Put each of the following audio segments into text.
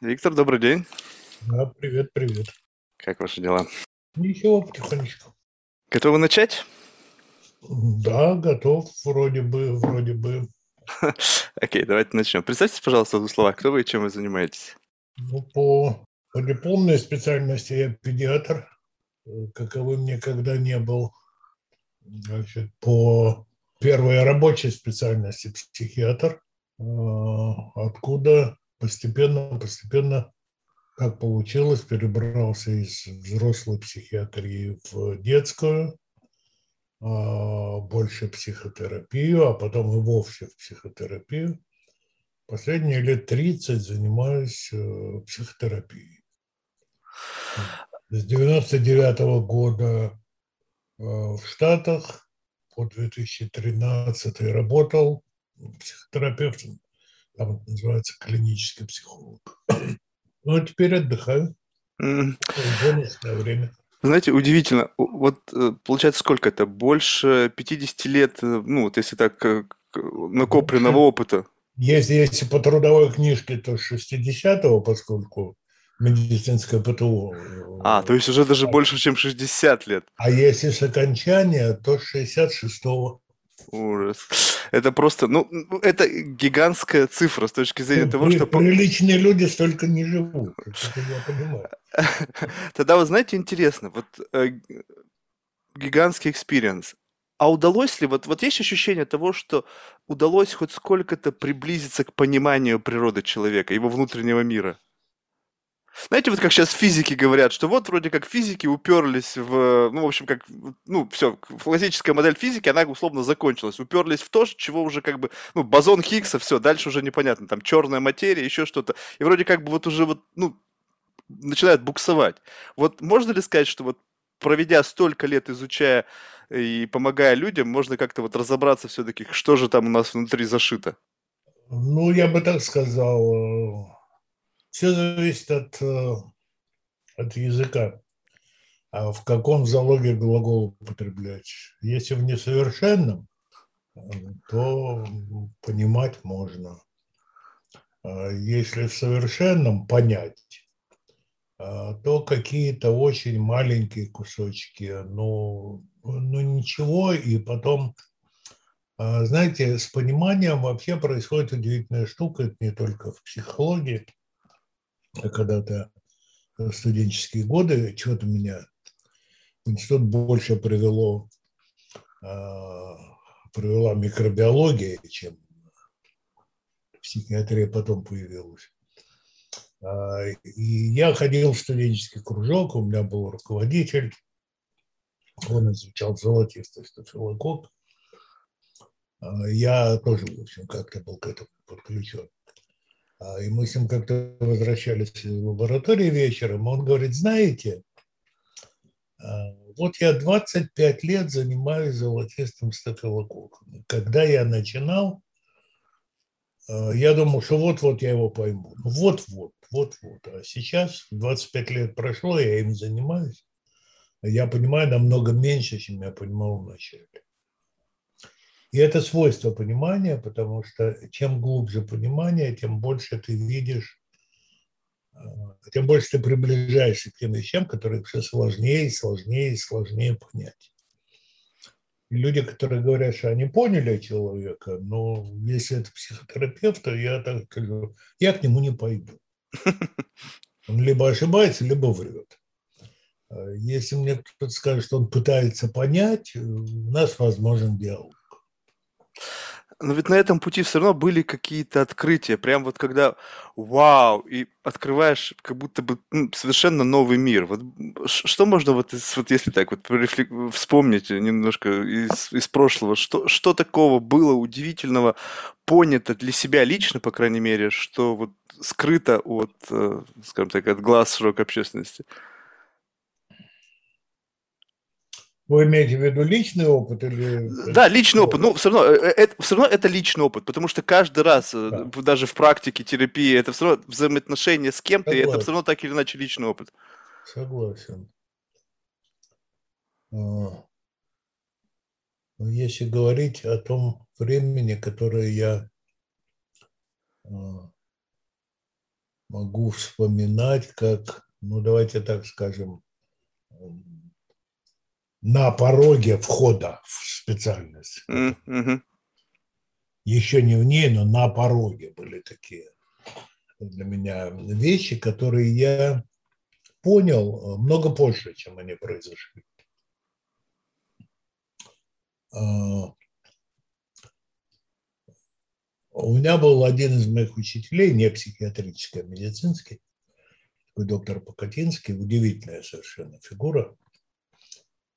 Виктор, добрый день. Да, привет, привет. Как ваши дела? Ничего, потихонечку. Готовы начать? Да, готов, вроде бы, вроде бы. Окей, давайте начнем. Представьте, пожалуйста, в словах, кто вы и чем вы занимаетесь? Ну, по, по дипломной специальности я педиатр, э, каковым никогда не был. Значит, по первой рабочей специальности психиатр, э, откуда постепенно, постепенно, как получилось, перебрался из взрослой психиатрии в детскую, а, больше психотерапию, а потом и вовсе в психотерапию. Последние лет 30 занимаюсь э, психотерапией. С 99 -го года э, в Штатах по 2013 работал психотерапевтом там это называется клинический психолог. Ну, а теперь отдыхаю. Бонусное время. Знаете, удивительно. Вот э, получается, сколько это? Больше 50 лет, э, ну, вот если так, э, накопленного опыта. Если, если по трудовой книжке, то 60-го, поскольку медицинское ПТУ. А, то есть уже даже а, больше, чем 60 лет. А если с окончания, то 66-го. Ужас. Это просто, ну, это гигантская цифра с точки зрения ну, того, что... Приличные люди столько не живут, это я понимаю. Тогда вы знаете, интересно, вот э, гигантский experience. А удалось ли, вот, вот есть ощущение того, что удалось хоть сколько-то приблизиться к пониманию природы человека, его внутреннего мира? Знаете, вот как сейчас физики говорят, что вот вроде как физики уперлись в, ну, в общем, как, ну, все, классическая модель физики, она условно закончилась. Уперлись в то, чего уже как бы, ну, бозон Хиггса, все, дальше уже непонятно, там черная материя, еще что-то. И вроде как бы вот уже вот, ну, начинает буксовать. Вот можно ли сказать, что вот проведя столько лет, изучая и помогая людям, можно как-то вот разобраться все-таки, что же там у нас внутри зашито? Ну, я бы так сказал, все зависит от, э, от языка. А в каком залоге глагол употреблять? Если в несовершенном, то понимать можно. А если в совершенном понять, а, то какие-то очень маленькие кусочки, ну, ну ничего, и потом, знаете, с пониманием вообще происходит удивительная штука, это не только в психологии, когда-то студенческие годы, чего-то меня институт больше привело, а, привела микробиология, чем психиатрия потом появилась. А, и я ходил в студенческий кружок, у меня был руководитель, он изучал золотистый стафилококк. А, я тоже, в общем, как-то был к этому подключен. А, и мы с ним как-то возвращались в лаборатории вечером. Он говорит, знаете, а, вот я 25 лет занимаюсь золотистым стафилококком. Когда я начинал, а, я думал, что вот-вот я его пойму. Ну, вот-вот, вот-вот. А сейчас 25 лет прошло, я им занимаюсь. Я понимаю намного меньше, чем я понимал вначале. И это свойство понимания, потому что чем глубже понимание, тем больше ты видишь, э, тем больше ты приближаешься к тем вещам, которые все сложнее и сложнее и сложнее понять. И люди, которые говорят, что они поняли человека, но если это психотерапевт, то я так скажу, я к нему не пойду. Он либо ошибается, либо врет. Э, если мне кто-то скажет, что он пытается понять, э, у нас возможен диалог. Но ведь на этом пути все равно были какие-то открытия. Прям вот когда вау, и открываешь как будто бы совершенно новый мир. Вот что можно вот, вот если так вот вспомнить немножко из, из прошлого, что, что такого было удивительного, понято для себя лично, по крайней мере, что вот скрыто от, э, скажем так, от глаз широкой общественности? Вы имеете в виду личный опыт или... Да, личный опыт. Ну, все равно, э, э, это, все равно это личный опыт, потому что каждый раз, э, да. даже в практике терапии, это все равно взаимоотношения с кем-то, и это все равно так или иначе личный опыт. Согласен. А, но если говорить о том времени, которое я а, могу вспоминать, как, ну давайте так скажем, на пороге входа в специальность. Mm-hmm. Еще не в ней, но на пороге были такие для меня вещи, которые я понял э, много позже, чем они произошли. А, у меня был один из моих учителей, не психиатрический, а медицинский, такой доктор Покатинский, удивительная совершенно фигура.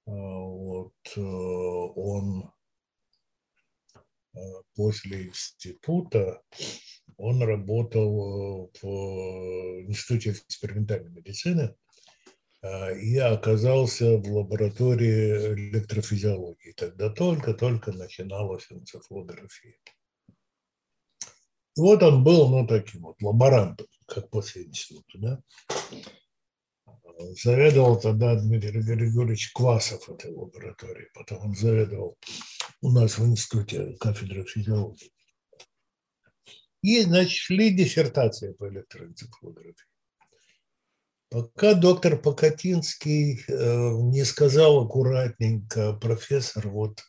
А, вот э, он э, после института он работал э, в Институте экспериментальной медицины и оказался в лаборатории электрофизиологии. Тогда только-только начиналась энцефалография. Вот он был, ну, таким вот лаборантом, как после института, да. Заведовал тогда Дмитрий Григорьевич Квасов этой лаборатории, потом он заведовал у нас в институте кафедры физиологии. И, значит, шли диссертации по электроэнцефалографии. Пока доктор Покатинский э, не сказал аккуратненько, профессор, вот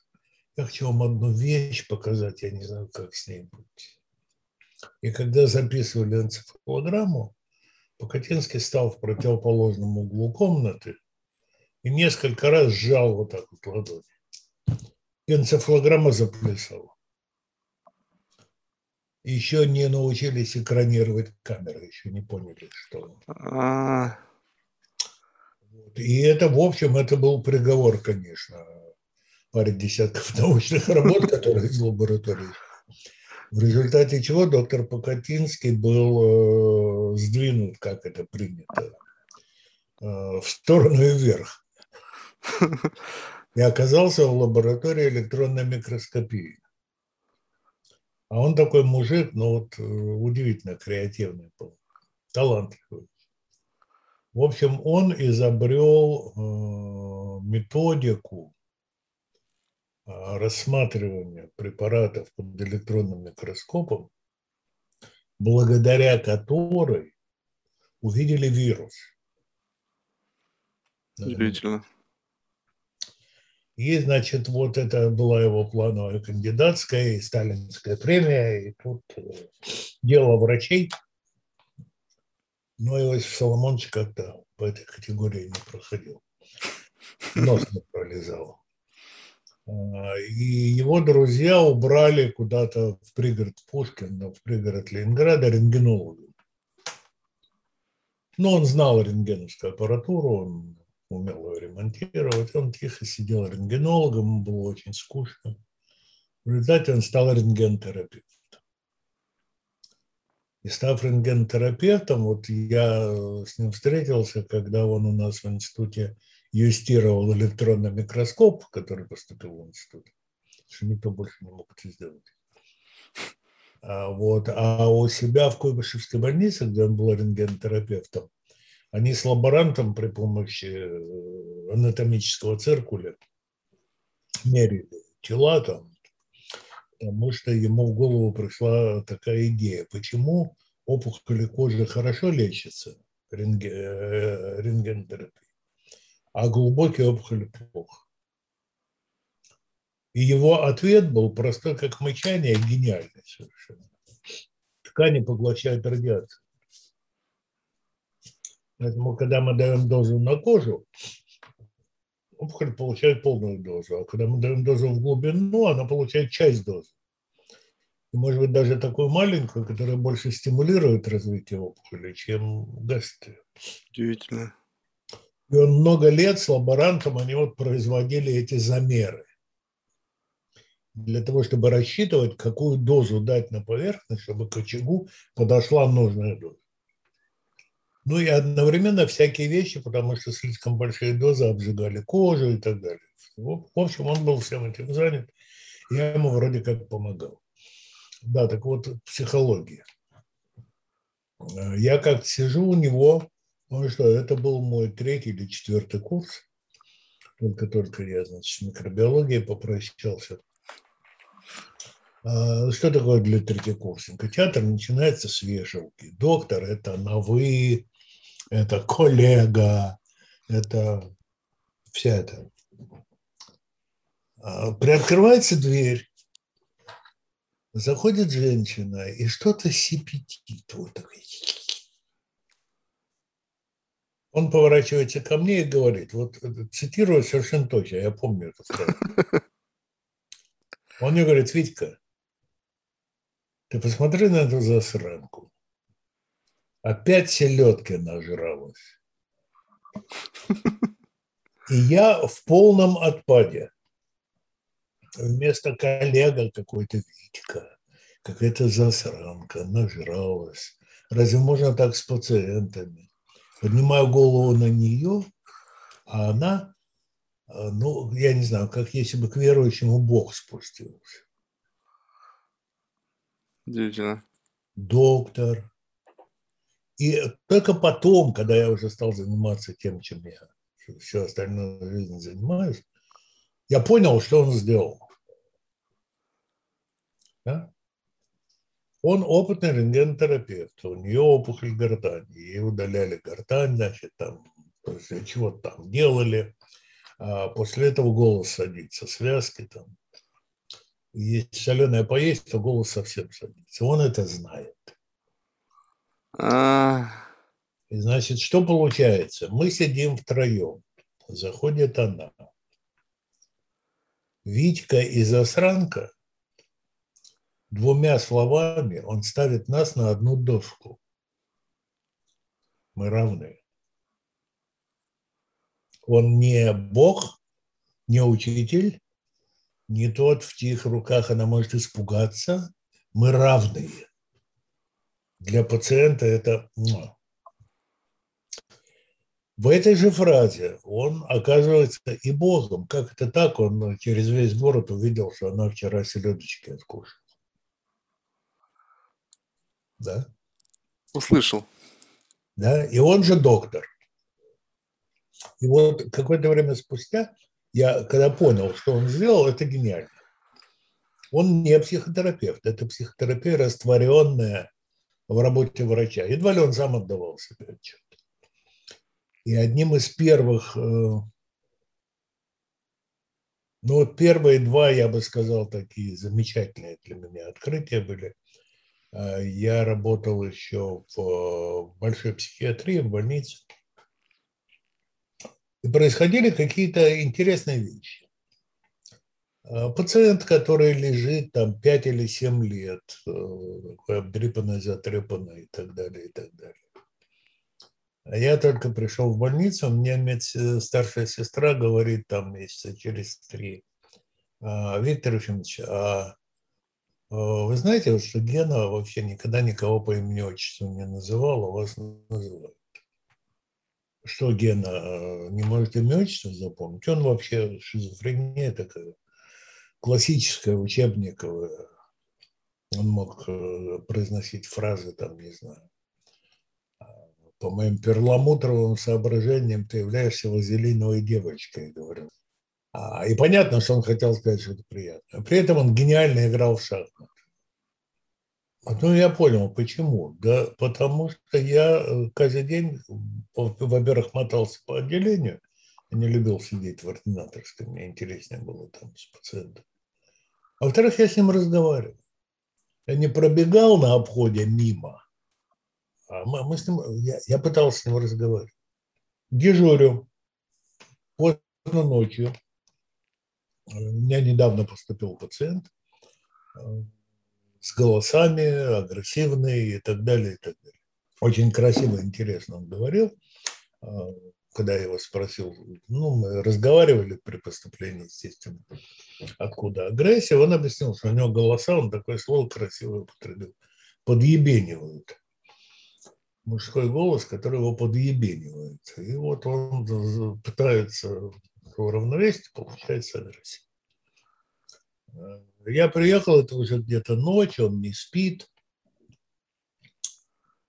я хочу вам одну вещь показать, я не знаю, как с ней быть. И когда записывали энцефалограмму, Покатинский стал в противоположном углу комнаты и несколько раз сжал вот так вот ладони. Энцефалограмма заплясала. Еще не научились экранировать камеры, еще не поняли, что. И это, в общем, это был приговор, конечно, паре десятков научных работ, которые из лаборатории в результате чего доктор Покатинский был э, сдвинут, как это принято, э, в сторону и вверх. И оказался в лаборатории электронной микроскопии. А он такой мужик, ну вот э, удивительно креативный был, талантливый. В общем, он изобрел методику а, рассматривания препаратов под электронным микроскопом, благодаря которой увидели вирус. Удивительно. И, значит, вот это была его плановая кандидатская и сталинская премия, и тут э, дело врачей. Но Иосиф Соломонович как-то по этой категории не проходил. Нос не пролезал. А, и его друзья убрали куда-то в пригород Пушкина, в пригород Ленинграда рентгенологом. Но он знал рентгеновскую аппаратуру, он умел ее ремонтировать. Он тихо сидел рентгенологом, ему было очень скучно. В результате он стал рентгенотерапевтом. И став рентгенотерапевтом, вот я с ним встретился, когда он у нас в институте юстировал электронный микроскоп, который поступил в институт, что никто больше не мог это сделать. А, вот. а у себя в Куйбышевской больнице, где он был рентгенотерапевтом, они с лаборантом при помощи э, анатомического циркуля мерили тела там, потому что ему в голову пришла такая идея, почему опухоли кожи хорошо лечатся рентген, э, рентгенотерапией, а глубокие опухоли плохо. И его ответ был простой, как мычание, гениальный совершенно. Ткани поглощают радиацию. Поэтому, когда мы даем дозу на кожу, опухоль получает полную дозу. А когда мы даем дозу в глубину, она получает часть дозы. И, может быть, даже такую маленькую, которая больше стимулирует развитие опухоли, чем гасит Удивительно. И он много лет с лаборантом, они вот производили эти замеры для того, чтобы рассчитывать, какую дозу дать на поверхность, чтобы к очагу подошла нужная доза. Ну и одновременно всякие вещи, потому что слишком большие дозы обжигали кожу и так далее. В общем, он был всем этим занят. Я ему вроде как помогал. Да, так вот, психология. Я как сижу у него ну что, это был мой третий или четвертый курс. Только-только я, значит, с микробиологией попрощался. А, что такое для третьекурсника? Театр начинается с вешалки. Доктор – это на «вы», это коллега, это вся эта. А, приоткрывается дверь, заходит женщина и что-то сипетит. Вот так. Он поворачивается ко мне и говорит, вот цитирую совершенно точно, я помню это. Он мне говорит, Витька, ты посмотри на эту засранку. Опять селедки нажралась. И я в полном отпаде. Вместо коллега какой-то Витька, какая-то засранка, нажралась. Разве можно так с пациентами? Поднимаю голову на нее, а она, ну, я не знаю, как если бы к верующему Бог спустился. Удивительно. Доктор. И только потом, когда я уже стал заниматься тем, чем я всю остальную жизнь занимаюсь, я понял, что он сделал. Да? Он опытный рентгенотерапевт, у нее опухоль гортани, ей удаляли гортань, значит, там, чего-то там делали, а после этого голос садится, связки там, если соленое поесть, то голос совсем садится. Он это знает. А... И значит, что получается? Мы сидим втроем. Заходит она. Витька и засранка двумя словами он ставит нас на одну доску. Мы равны. Он не Бог, не учитель, не тот, в чьих руках она может испугаться. Мы равные. Для пациента это... В этой же фразе он оказывается и Богом. Как это так? Он через весь город увидел, что она вчера селедочки откушала. Да? Услышал. Да, и он же доктор. И вот какое-то время спустя я когда понял, что он сделал, это гениально. Он не психотерапевт, это психотерапия, растворенная в работе врача. Едва ли он сам отдавал себе отчет. И одним из первых, э, ну первые два, я бы сказал, такие замечательные для меня открытия были. Э, я работал еще в большой психиатрии, в больнице. И происходили какие-то интересные вещи. А, пациент, который лежит там 5 или 7 лет, э, такой обдрипанный, затрепанный и так далее, и так далее. А я только пришел в больницу, мне старшая сестра говорит там месяца через три, «А, Виктор Ефимович, а вы знаете, что Гена вообще никогда никого по имени-отчеству не называл, а вас называют. Что Гена э, не может имя отчество запомнить? Он вообще шизофрения такая классическая, учебниковая. Он мог э, произносить фразы, там, не знаю, по моим перламутровым соображениям ты являешься вазелиновой девочкой, говорил. А, и понятно, что он хотел сказать что-то приятное. При этом он гениально играл в шахматы. Ну, я понял, почему. Да потому что я э, каждый день, во-первых, мотался по отделению, я не любил сидеть в ординаторской, мне интереснее было там с пациентом. А во-вторых, я с ним разговаривал. Я не пробегал на обходе мимо, а мы, мы с ним, я, я пытался с ним разговаривать. Дежурю поздно ночью. У меня недавно поступил пациент э, с голосами, агрессивные и так далее, и так далее. Очень красиво, интересно он говорил. А, когда я его спросил, ну, мы разговаривали при поступлении, естественно, откуда агрессия, он объяснил, что у него голоса, он такое слово красивое употребил, подъебенивают. Мужской голос, который его подъебенивает. И вот он пытается уравновесить, получается агрессия. Я приехал, это уже где-то ночь, он не спит.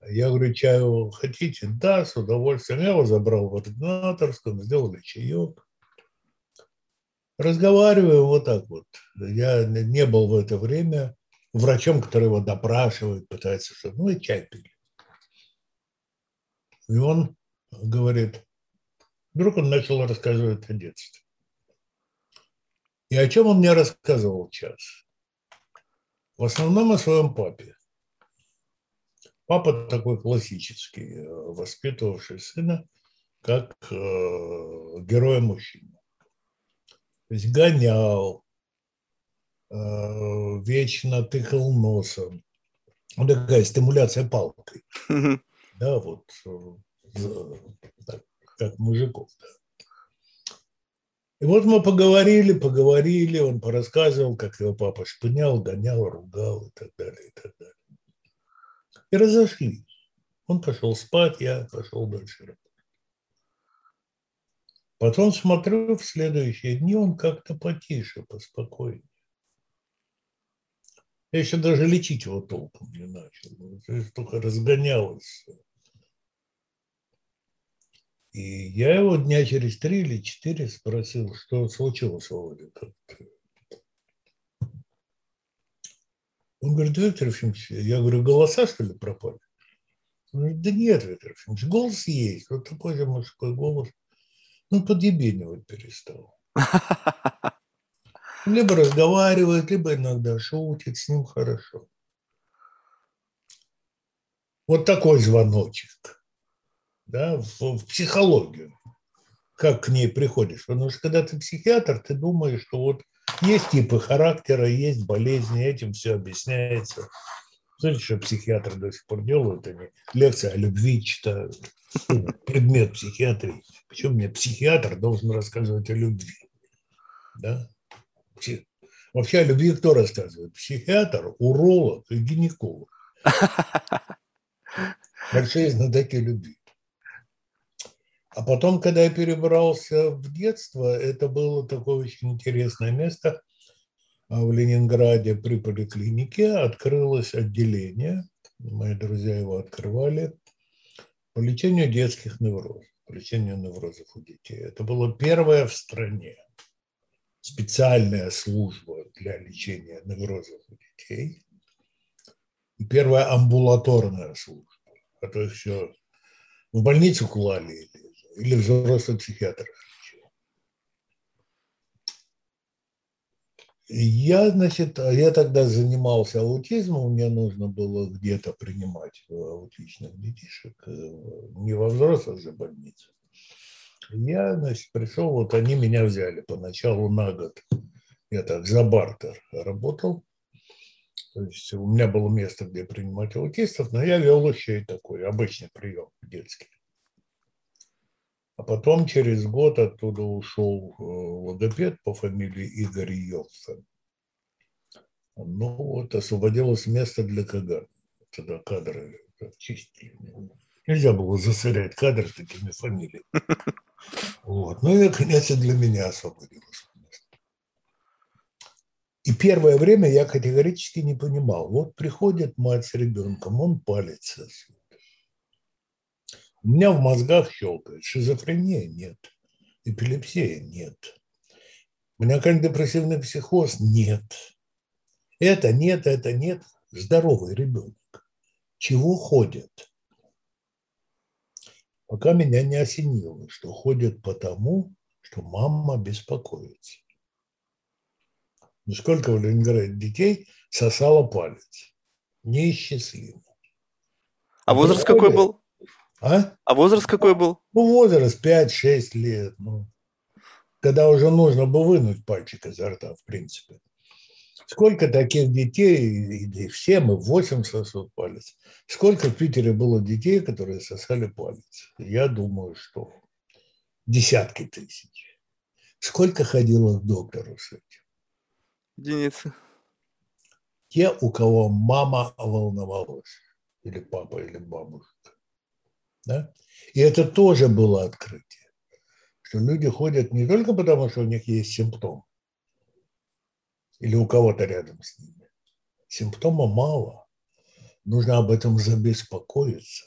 Я говорю, чаю хотите? Да, с удовольствием. Я его забрал в ординаторском, сделали чаек. Разговариваю вот так вот. Я не был в это время врачом, который его допрашивает, пытается что-то, ну и чай пили. И он говорит, вдруг он начал рассказывать о детстве. И о чем он мне рассказывал час? В основном о своем папе. Папа такой классический, э, воспитывавший сына как э, героя мужчины. То есть гонял, э, вечно тыкал носом. Ну, такая стимуляция палкой. Да, вот э, так, как мужиков. Да. И вот мы поговорили, поговорили, он порассказывал, как его папа шпынял, гонял, ругал и так далее, и так далее. И разошлись. Он пошел спать, я пошел дальше работать. Потом смотрю, в следующие дни он как-то потише, поспокойнее. Я еще даже лечить его толком не начал. Только разгонялось. И я его дня через три или четыре спросил, что случилось, Володя. Он говорит, Виктор Ефимович, я говорю, голоса, что ли, пропали? Он говорит, да нет, Виктор Ефимович, голос есть. Вот такой же мужской голос. Ну, подъебенивать перестал. Либо разговаривает, либо иногда шутит, с ним хорошо. Вот такой звоночек да, в, в психологию, как к ней приходишь. Потому что когда ты психиатр, ты думаешь, что вот есть типы характера, есть болезни, этим все объясняется. Знаете, что психиатры до сих пор делают? Они лекции о любви читают. Предмет психиатрии. Почему мне психиатр должен рассказывать о любви? Да? Вообще о любви кто рассказывает? Психиатр, уролог и гинеколог. Большие знатоки любви. А потом, когда я перебрался в детство, это было такое очень интересное место. А в Ленинграде при поликлинике открылось отделение, мои друзья его открывали, по лечению детских неврозов, по лечению неврозов у детей. Это было первое в стране специальная служба для лечения неврозов у детей и первая амбулаторная служба, а то все в больницу клали или взрослый психиатр. Я, значит, я тогда занимался аутизмом, мне нужно было где-то принимать аутичных детишек, э, не во взрослых же больницах. Я, значит, пришел, вот они меня взяли поначалу на год. Я так за бартер работал. То есть у меня было место, где принимать аутистов, но я вел еще и такой обычный прием детский. А потом через год оттуда ушел э, логопед по фамилии Игорь Йовсен. Ну вот, освободилось место для КГ. Тогда кадры чистили. Нельзя было засорять кадры такими фамилиями. Вот. Ну и, и для меня освободилось место. И первое время я категорически не понимал. Вот приходит мать с ребенком, он палец у меня в мозгах щелкает. Шизофрения нет. Эпилепсия нет. Маниакально-депрессивный психоз нет. Это нет, это нет. Здоровый ребенок. Чего ходит? Пока меня не осенило, что ходит потому, что мама беспокоится. Ну, сколько в Ленинграде детей сосало палец? Неисчислимо. А возраст какой был? А? А возраст какой был? Ну, возраст 5-6 лет. Ну, когда уже нужно было вынуть пальчик изо рта, в принципе. Сколько таких детей, и все мы, 8 сосут палец. Сколько в Питере было детей, которые сосали палец? Я думаю, что десятки тысяч. Сколько ходило к доктору с этим? Единицы. Те, у кого мама волновалась, или папа, или бабушка. Да? И это тоже было открытие, что люди ходят не только потому, что у них есть симптом, или у кого-то рядом с ними. Симптома мало. Нужно об этом забеспокоиться.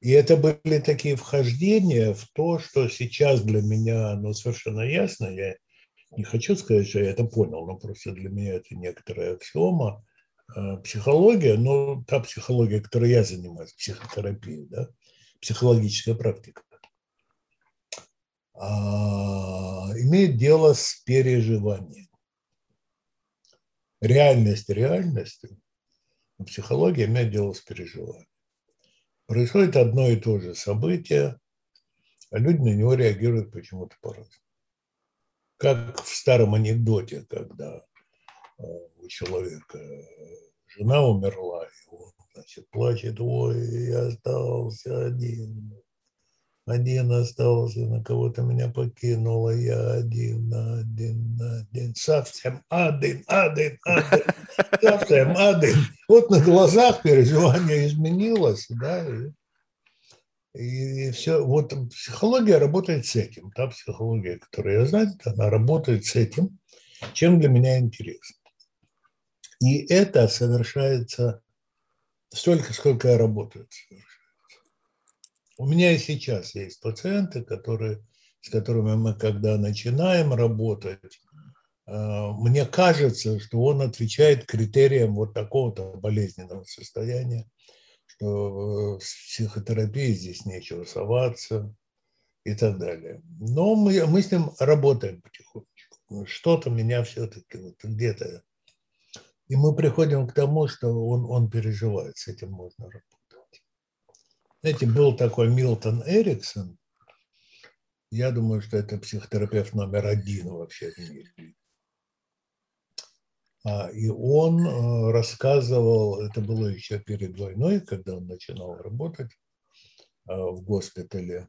И это были такие вхождения в то, что сейчас для меня ну, совершенно ясно. Я не хочу сказать, что я это понял, но просто для меня это некоторая аксиома, психология, но та психология, которой я занимаюсь, психотерапия, да, психологическая практика, а, имеет дело с переживанием. Реальность реальностью, психология имеет дело с переживанием. Происходит одно и то же событие, а люди на него реагируют почему-то по-разному. Как в старом анекдоте, когда э, у человека жена умерла, и он, значит, плачет, ой, я остался один, один остался, на кого-то меня покинула, я один, один, один, совсем один, один, один, совсем один. Вот на глазах переживание изменилось, да, и и все, вот психология работает с этим. Та психология, которую я знаю, она работает с этим, чем для меня интересно. И это совершается столько, сколько я работаю. У меня и сейчас есть пациенты, которые, с которыми мы, когда начинаем работать, э, мне кажется, что он отвечает критериям вот такого-то болезненного состояния что в психотерапии здесь нечего соваться и так далее. Но мы, мы с ним работаем потихонечку. Что-то меня все-таки вот где-то... И мы приходим к тому, что он, он переживает, с этим можно работать. Знаете, был такой Милтон Эриксон, я думаю, что это психотерапевт номер один вообще в мире. А, и он э, рассказывал, это было еще перед войной, когда он начинал работать э, в госпитале.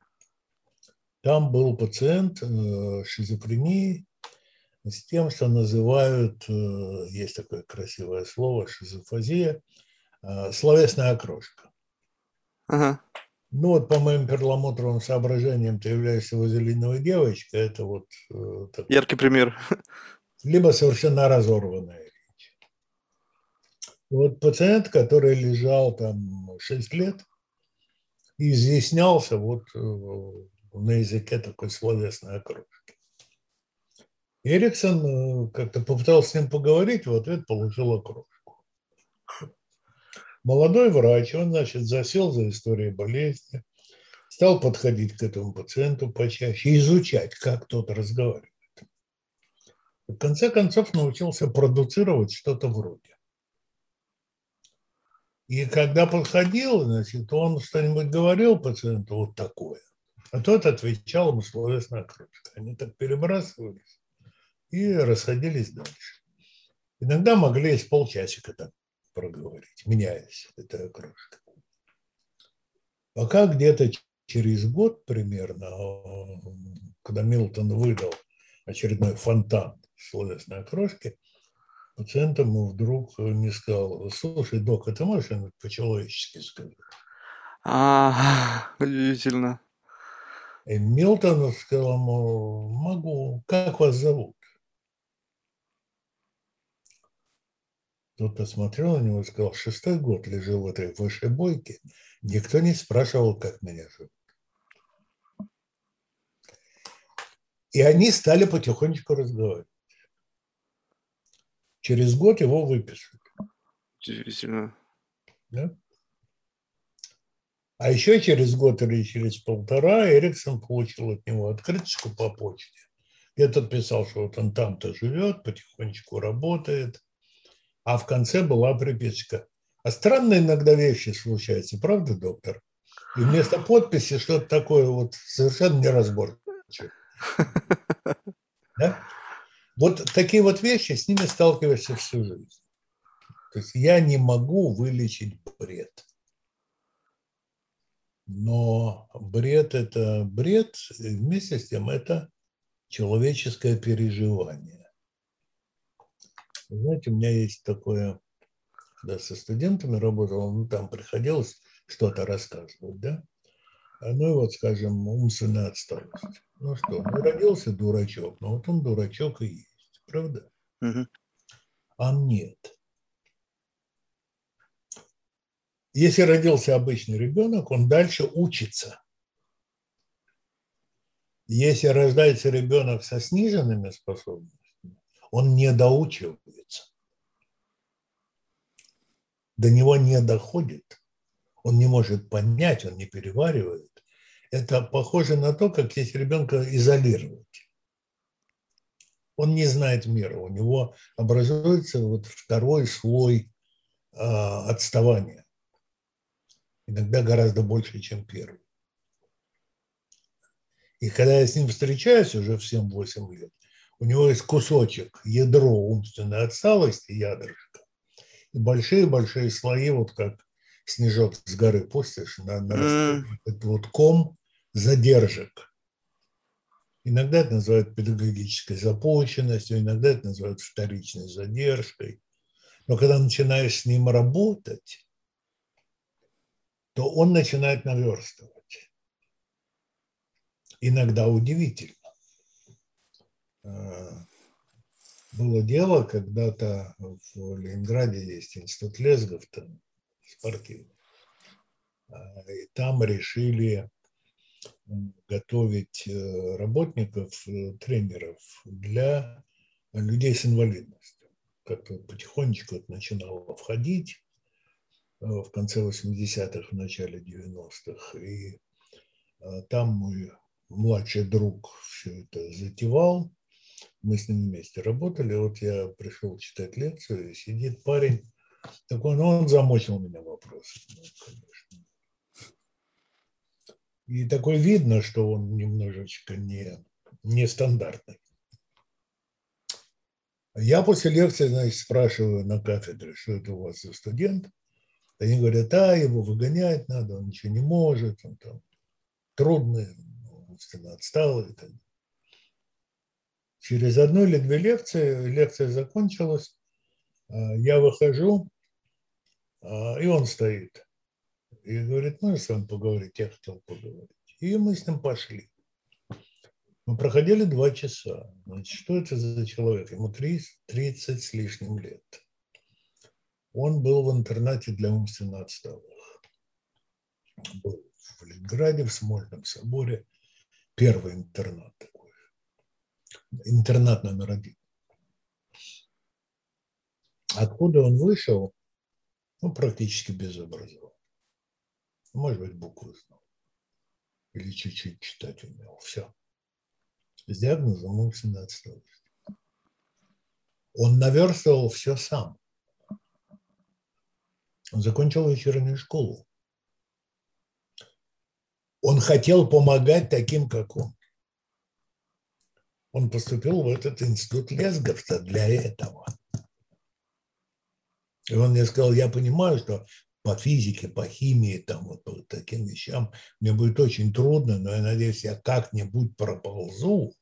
Там был пациент э, шизофрении с тем, что называют, есть такое красивое слово, шизофазия, словесная окрошка. Ага. Ну вот по моим перламутровым соображениям ты являешься вазелиновой девочкой, это вот... Такой, Яркий пример. Либо совершенно разорванная вот пациент, который лежал там 6 лет, изъяснялся вот э, на языке такой словесной окружки. Эриксон э, как-то попытался с ним поговорить, в ответ получил окружку. Молодой врач, он, значит, засел за историей болезни, стал подходить к этому пациенту почаще, изучать, как тот разговаривает. В конце концов научился продуцировать что-то вроде. И когда подходил, значит, он что-нибудь говорил пациенту вот такое, а тот отвечал ему словесной окружкой. Они так перебрасывались и расходились дальше. Иногда могли с полчасика так проговорить, меняясь этой окружкой. Пока где-то через год примерно, когда Милтон выдал очередной фонтан словесной окрошки, пациент ему вдруг не сказал, слушай, док, а ты можешь по-человечески сказать? А, удивительно. И Милтон сказал ему, могу, как вас зовут? Тот посмотрел на него и сказал, шестой год лежу в этой высшей бойке, никто не спрашивал, как меня зовут. И они стали потихонечку разговаривать. Через год его выпишут. Удивительно. Да? А еще через год или через полтора Эриксон получил от него открыточку по почте. Я тут писал, что вот он там-то живет, потихонечку работает. А в конце была приписка. А странные иногда вещи случаются, правда, доктор? И вместо подписи что-то такое вот совершенно неразборчивое. Да? Вот такие вот вещи, с ними сталкиваешься всю жизнь. То есть я не могу вылечить бред. Но бред – это бред, и вместе с тем это человеческое переживание. Знаете, у меня есть такое, когда со студентами работал, ну, там приходилось что-то рассказывать, да? Ну и вот, скажем, умственная отсталость. Ну что, ну родился дурачок, но вот он дурачок и есть, правда? Угу. А нет. Если родился обычный ребенок, он дальше учится. Если рождается ребенок со сниженными способностями, он не доучивается. До него не доходит. Он не может понять, он не переваривает. Это похоже на то, как если ребенка изолировать. Он не знает мира, у него образуется вот второй слой э, отставания. Иногда гораздо больше, чем первый. И когда я с ним встречаюсь уже в 7-8 лет, у него есть кусочек, ядро умственной отсталости, ядрышко, и большие-большие слои, вот как снежок с горы пустишь, на, на mm. это вот ком задержек. Иногда это называют педагогической запущенностью, иногда это называют вторичной задержкой. Но когда начинаешь с ним работать, то он начинает наверстывать иногда удивительно. Э, было дело, когда-то в Ленинграде есть институт лезгов там, спортивный. Э, и там решили готовить э, работников, тренеров для людей с инвалидностью. Как-то потихонечку это начинало входить в конце 80-х, в начале 90-х. И там мы младший друг все это затевал, мы с ним вместе работали, вот я пришел читать лекцию, и сидит парень, такой, ну он замочил меня вопросом, ну, конечно. И такой видно, что он немножечко не, нестандартный. Я после лекции, значит, спрашиваю на кафедре, что это у вас за студент. Они говорят, да, его выгонять надо, он ничего не может, он там трудный, умственно отсталый. Через одну или две лекции, лекция закончилась, а, я выхожу, а, и он стоит. И говорит, можно с вами поговорить? Я хотел поговорить. И мы с ним пошли. Мы проходили два часа. Значит, что это за человек? Ему 30, 30 с лишним лет. Он был в интернате для умственно отсталых. Был в Ленинграде, в Смольном соборе первый интернат. Интернат номер один. Откуда он вышел? Ну, практически без образования. Может быть, буквы знал. Или чуть-чуть читать умел. Все. С диагнозом умственная отсталость. Он наверстывал все сам. Он закончил вечернюю школу. Он хотел помогать таким, как он. Он поступил в этот институт Лесговца для этого. И он мне сказал, я понимаю, что по физике, по химии, там вот по таким вещам мне будет очень трудно, но я надеюсь, я как-нибудь проползу.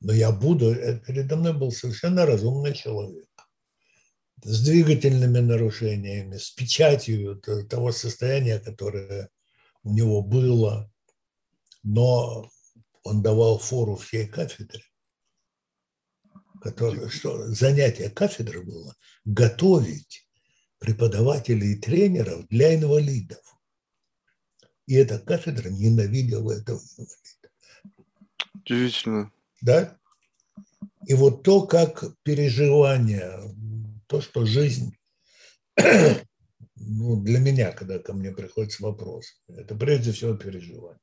Но я буду, э, передо мной был совершенно разумный человек с двигательными нарушениями, с печатью того состояния, которое у него было, но он давал фору всей кафедре. Который, что занятие кафедры было готовить преподавателей и тренеров для инвалидов. И эта кафедра ненавидела этого инвалида. Удивительно. Да? И вот то, как переживание, то, что жизнь ну, для меня, когда ко мне приходится вопрос, это прежде всего переживание.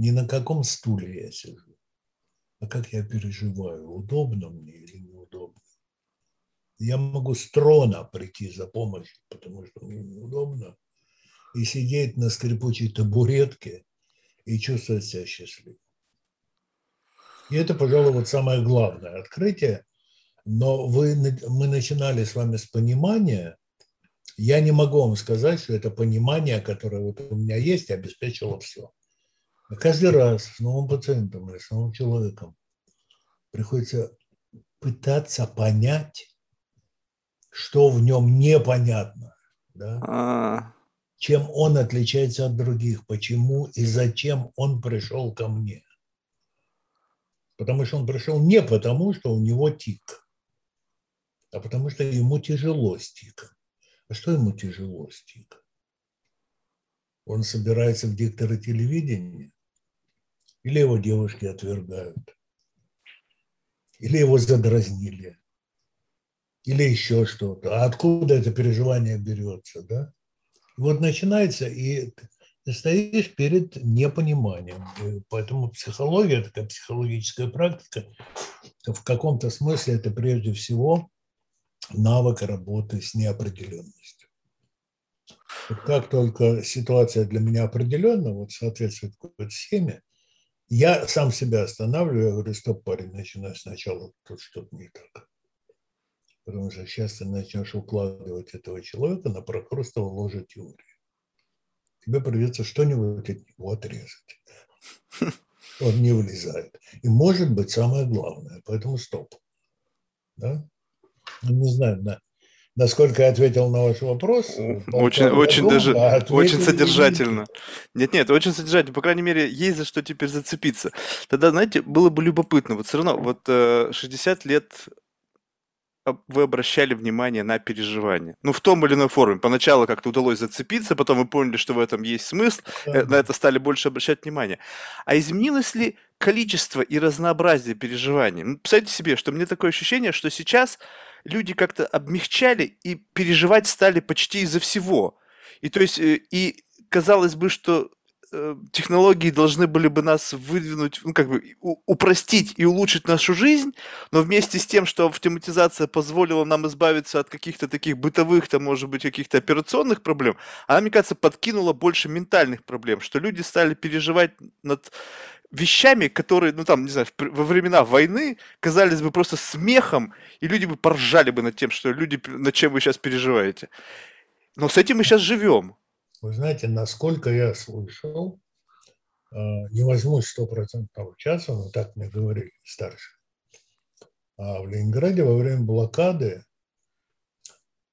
Не на каком стуле я сижу, а как я переживаю, удобно мне или неудобно. Я могу с трона прийти за помощью, потому что мне неудобно, и сидеть на скрипучей табуретке и чувствовать себя счастливым. И это, пожалуй, вот самое главное открытие, но вы, мы начинали с вами с понимания. Я не могу вам сказать, что это понимание, которое вот у меня есть, обеспечило все. А каждый раз с новым пациентом или с новым человеком приходится пытаться понять, что в нем непонятно, да? А. чем он отличается от других, почему и зачем он пришел ко мне. Потому что он пришел не потому, что у него тик, а потому что ему тяжело стик. А что ему тяжело стик? он собирается в дикторы телевидения, или его девушки отвергают, или его задразнили, или еще что-то. А откуда это переживание берется, да? Вот начинается, и ты стоишь перед непониманием. И поэтому психология, такая психологическая практика, в каком-то смысле это прежде всего навык работы с неопределенностью. Вот как только ситуация для меня определенна, вот соответствует какой-то схеме, я сам себя останавливаю, я говорю, стоп, парень, начинай сначала, тут что-то не так. Потому что сейчас ты начнешь укладывать этого человека на прохрустово ложе теории. Тебе придется что-нибудь от него отрезать. Он не влезает. И может быть самое главное, поэтому стоп. Да? Ну, не знаю, да. Насколько я ответил на ваш вопрос? Очень, очень даже, очень содержательно. Нет, нет, очень содержательно. По крайней мере, есть за что теперь зацепиться. Тогда, знаете, было бы любопытно. Вот все равно, вот 60 э, лет вы обращали внимание на переживания? Ну, в том или иной форме. Поначалу как-то удалось зацепиться, потом вы поняли, что в этом есть смысл, да. Э, на это стали больше обращать внимание. А изменилось ли количество и разнообразие переживаний? Ну, представьте себе, что мне такое ощущение, что сейчас люди как-то обмягчали и переживать стали почти из-за всего. И то есть, э, и казалось бы, что Э, технологии должны были бы нас выдвинуть, ну, как бы упростить и улучшить нашу жизнь, но вместе с тем, что автоматизация позволила нам избавиться от каких-то таких бытовых, там, может быть, каких-то операционных проблем, она, мне кажется, подкинула больше ментальных проблем, что люди стали переживать над вещами, которые, ну там, не знаю, во времена войны казались бы просто смехом, и люди бы поржали бы над тем, что люди, над чем вы сейчас переживаете. Но с этим мы сейчас живем. Вы знаете, насколько я слышал, э, не возьму стопроцентного часа, но так мне говорили старшие, а в Ленинграде во время блокады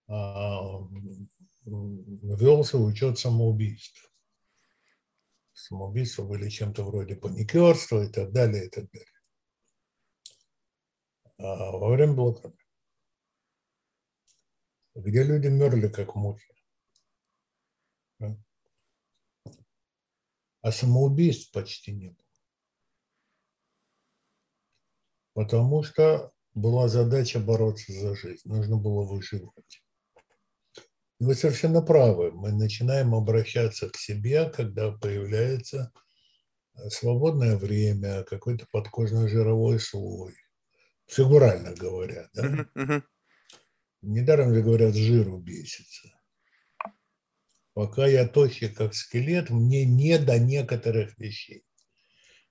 а, велся учет самоубийств. Самоубийства были чем-то вроде паникерства и так далее, и так далее. А во время блокады, где люди мерли как мухи, а самоубийств почти не было. Потому что была задача бороться за жизнь, нужно было выживать. И вы совершенно правы, мы начинаем обращаться к себе, когда появляется свободное время, какой-то подкожный жировой слой, фигурально говоря. Да? Uh-huh, uh-huh. Недаром же говорят, жиру бесится. Пока я тощий, как скелет, мне не до некоторых вещей.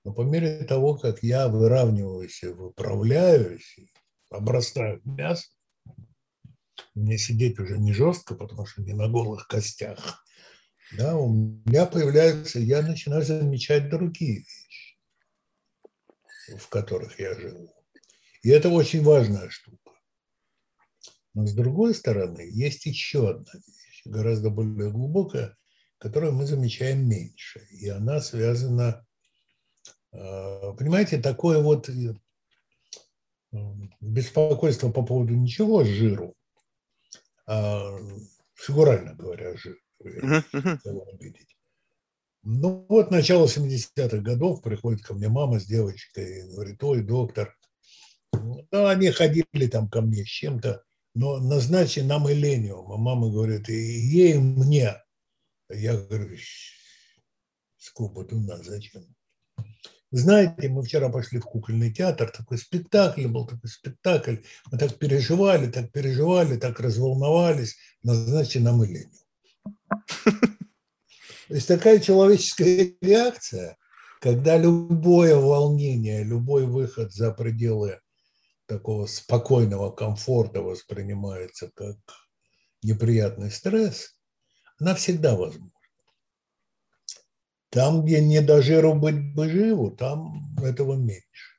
Но по мере того, как я выравниваюсь и выправляюсь, обрастаю мясом, мне сидеть уже не жестко, потому что не на голых костях. Да, у меня появляются, я начинаю замечать другие вещи, в которых я живу. И это очень важная штука. Но с другой стороны, есть еще одна вещь гораздо более глубокая, которую мы замечаем меньше. И она связана, э, понимаете, такое вот э, беспокойство по поводу ничего, жиру, а, фигурально говоря, видеть. Ну вот начало 70-х годов приходит ко мне мама с девочкой говорит, ой, доктор, ну, они ходили там ко мне с чем-то, но назначи нам Элениум. А мама говорит, и ей, мне. Я говорю, сколько у нас, зачем? Знаете, мы вчера пошли в кукольный театр, такой спектакль был, такой спектакль. Мы так переживали, так переживали, так разволновались. Назначьте нам Элениум. То есть такая человеческая реакция, когда любое волнение, любой выход за пределы такого спокойного комфорта воспринимается как неприятный стресс, она всегда возможна. Там, где не до жиру быть бы живу, там этого меньше.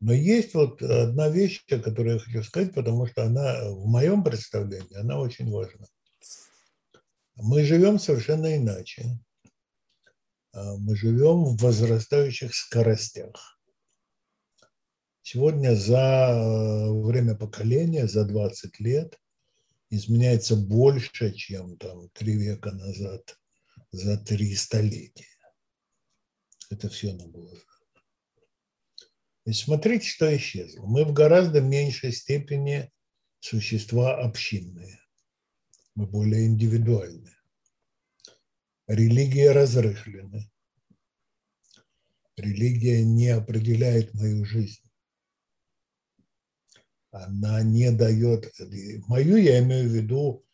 Но есть вот одна вещь, о которой я хочу сказать, потому что она в моем представлении, она очень важна. Мы живем совершенно иначе. А мы живем в возрастающих скоростях. Сегодня за э, время поколения, за 20 лет, изменяется больше, чем там три века назад за три столетия. Это все нам было И смотрите, что исчезло. Мы в гораздо меньшей степени существа общинные. Мы более индивидуальные. Религия разрыхлена. Религия не определяет мою жизнь. Она не дает... Мою я имею в виду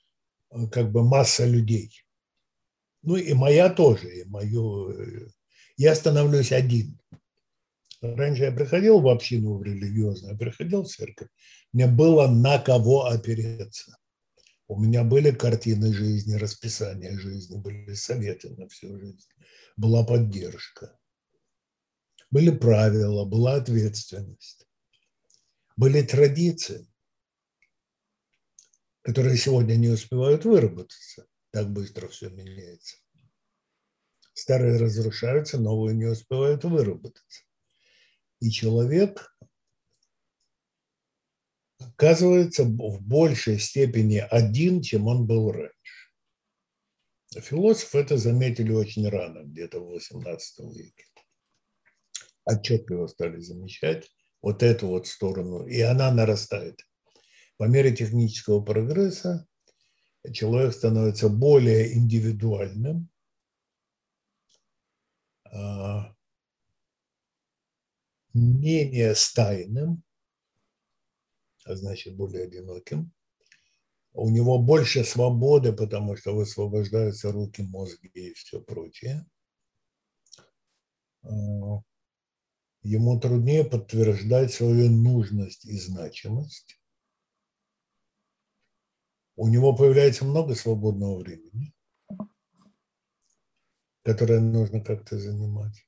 э, как бы масса людей. Ну и моя тоже, и мою... Э, я становлюсь один. Раньше я приходил в общину в религиозную, я приходил в церковь. Мне было на кого опереться. У меня были картины жизни, расписания жизни, были советы на всю жизнь, была поддержка, были правила, была ответственность, были традиции, которые сегодня не успевают выработаться. Так быстро все меняется. Старые разрушаются, новые не успевают выработаться. И человек оказывается в большей степени один, чем он был раньше. Философы это заметили очень рано, где-то в XVIII веке. Отчетливо стали замечать вот эту вот сторону, и она нарастает. По мере технического прогресса человек становится более индивидуальным, а, менее стайным, а значит более одиноким. У него больше свободы, потому что высвобождаются руки, мозги и все прочее. А, ему труднее подтверждать свою нужность и значимость. У него появляется много свободного времени, которое нужно как-то занимать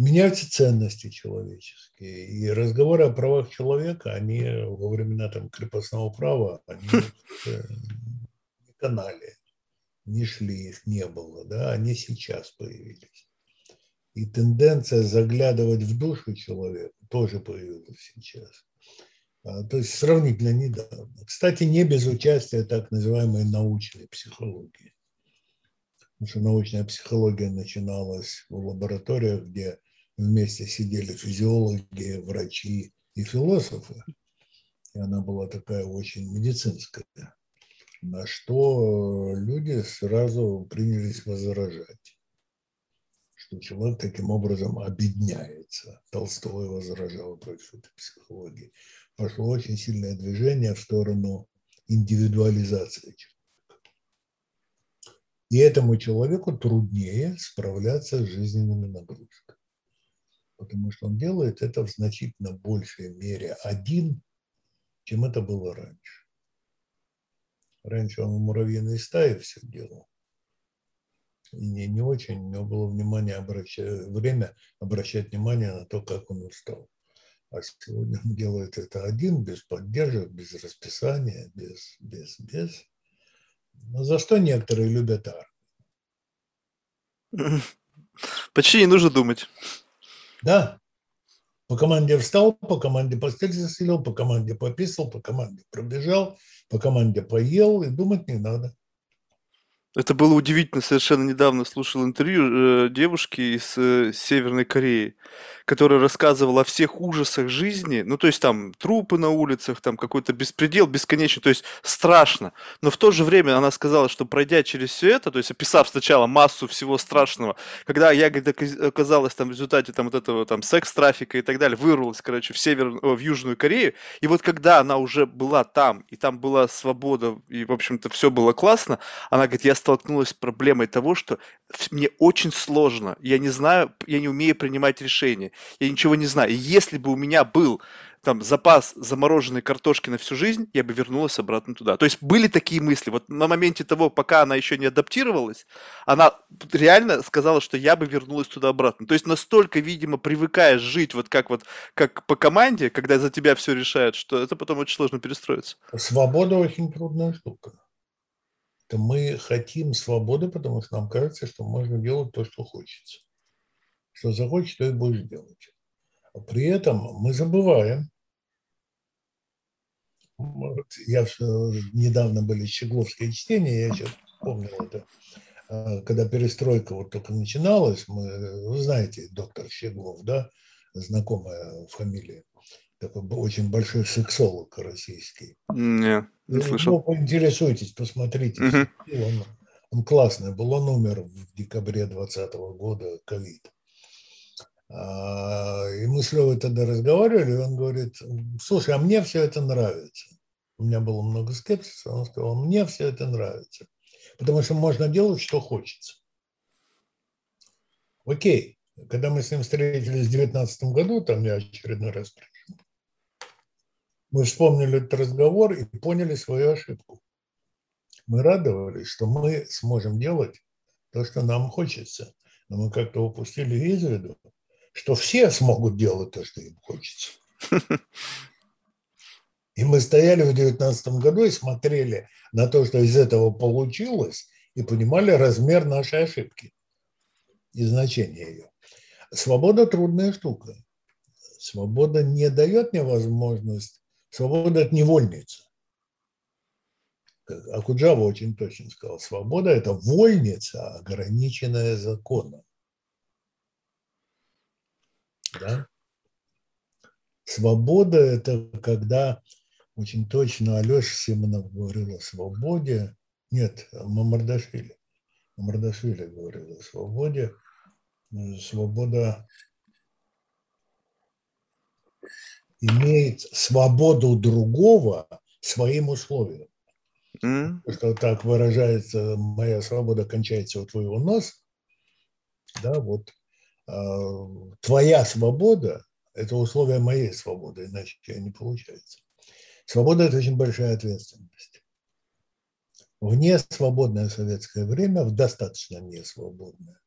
меняются ценности человеческие. И разговоры о правах человека, они во времена там, крепостного права, они не канали, не шли, их не было, да, они сейчас появились. И тенденция заглядывать в душу человека тоже появилась сейчас. А, то есть сравнительно недавно. Кстати, не без участия так называемой научной психологии. Потому что научная психология начиналась в лабораториях, где вместе сидели физиологи, врачи и философы. И она была такая очень медицинская. На что люди сразу принялись возражать, что человек таким образом обедняется. Толстой возражал против этой психологии. Пошло очень сильное движение в сторону индивидуализации. И этому человеку труднее справляться с жизненными нагрузками потому что он делает это в значительно большей мере один, чем это было раньше. Раньше он в муравьиной стае все делал. И не, не очень у него было внимание обращать, время обращать внимание на то, как он устал. А сегодня он делает это один, без поддержек, без расписания, без, без, без. Но за что некоторые любят армию? Почти не нужно думать. Да. По команде встал, по команде постель заселил, по команде пописал, по команде пробежал, по команде поел, и думать не надо. Это было удивительно. Совершенно недавно слушал интервью э, девушки из э, Северной Кореи, которая рассказывала о всех ужасах жизни. Ну, то есть там трупы на улицах, там какой-то беспредел бесконечный, то есть страшно. Но в то же время она сказала, что пройдя через все это, то есть описав сначала массу всего страшного, когда я оказалась там в результате там вот этого там секс-трафика и так далее, вырвалась, короче, в Север, в Южную Корею, и вот когда она уже была там, и там была свобода, и, в общем-то, все было классно, она говорит, я столкнулась с проблемой того, что мне очень сложно, я не знаю, я не умею принимать решения, я ничего не знаю. И если бы у меня был там запас замороженной картошки на всю жизнь, я бы вернулась обратно туда. То есть были такие мысли. Вот на моменте того, пока она еще не адаптировалась, она реально сказала, что я бы вернулась туда обратно. То есть настолько, видимо, привыкаешь жить вот как вот как по команде, когда за тебя все решают, что это потом очень сложно перестроиться. Свобода очень трудная штука то мы хотим свободы, потому что нам кажется, что можно делать то, что хочется. Что захочешь, то и будешь делать. А при этом мы забываем, вот, я недавно были Щегловские чтения, я сейчас помнил это, а, когда перестройка вот только начиналась, мы, вы знаете, доктор Щеглов, да, знакомая фамилия, такой очень большой сексолог российский. Не, не Ну, слышал. поинтересуйтесь, посмотрите. Мгм. Он, он классный был, он умер в декабре 2020 года, ковид. А, И мы с Левой тогда разговаривали, и он говорит, слушай, а мне все это нравится. У меня было много скепсиса, он сказал, мне все это нравится. Потому что можно делать, что хочется. Окей, когда мы с ним встретились в 2019 году, там я очередной раз мы вспомнили этот разговор и поняли свою ошибку. Мы радовались, что мы сможем делать то, что нам хочется. Но мы как-то упустили из виду, что все смогут делать то, что им хочется. И мы стояли в 2019 году и смотрели на то, что из этого получилось, и понимали размер нашей ошибки и значение ее. Свобода – трудная штука. Свобода не дает мне возможность, свобода – это невольница. Акуджава очень точно сказал, свобода – это вольница, ограниченная законом. Да? Свобода – это когда очень точно Алеша Симонов говорил о свободе. Нет, Мамардашвили. Мамардашвили говорил о свободе. Свобода имеет свободу другого своим условиям. М, Что так выражается, моя свобода кончается у твоего носа. Да, вот а, твоя свобода – это условие моей свободы, иначе не получается. Свобода – это очень большая ответственность. В несвободное советское время, в достаточно несвободное,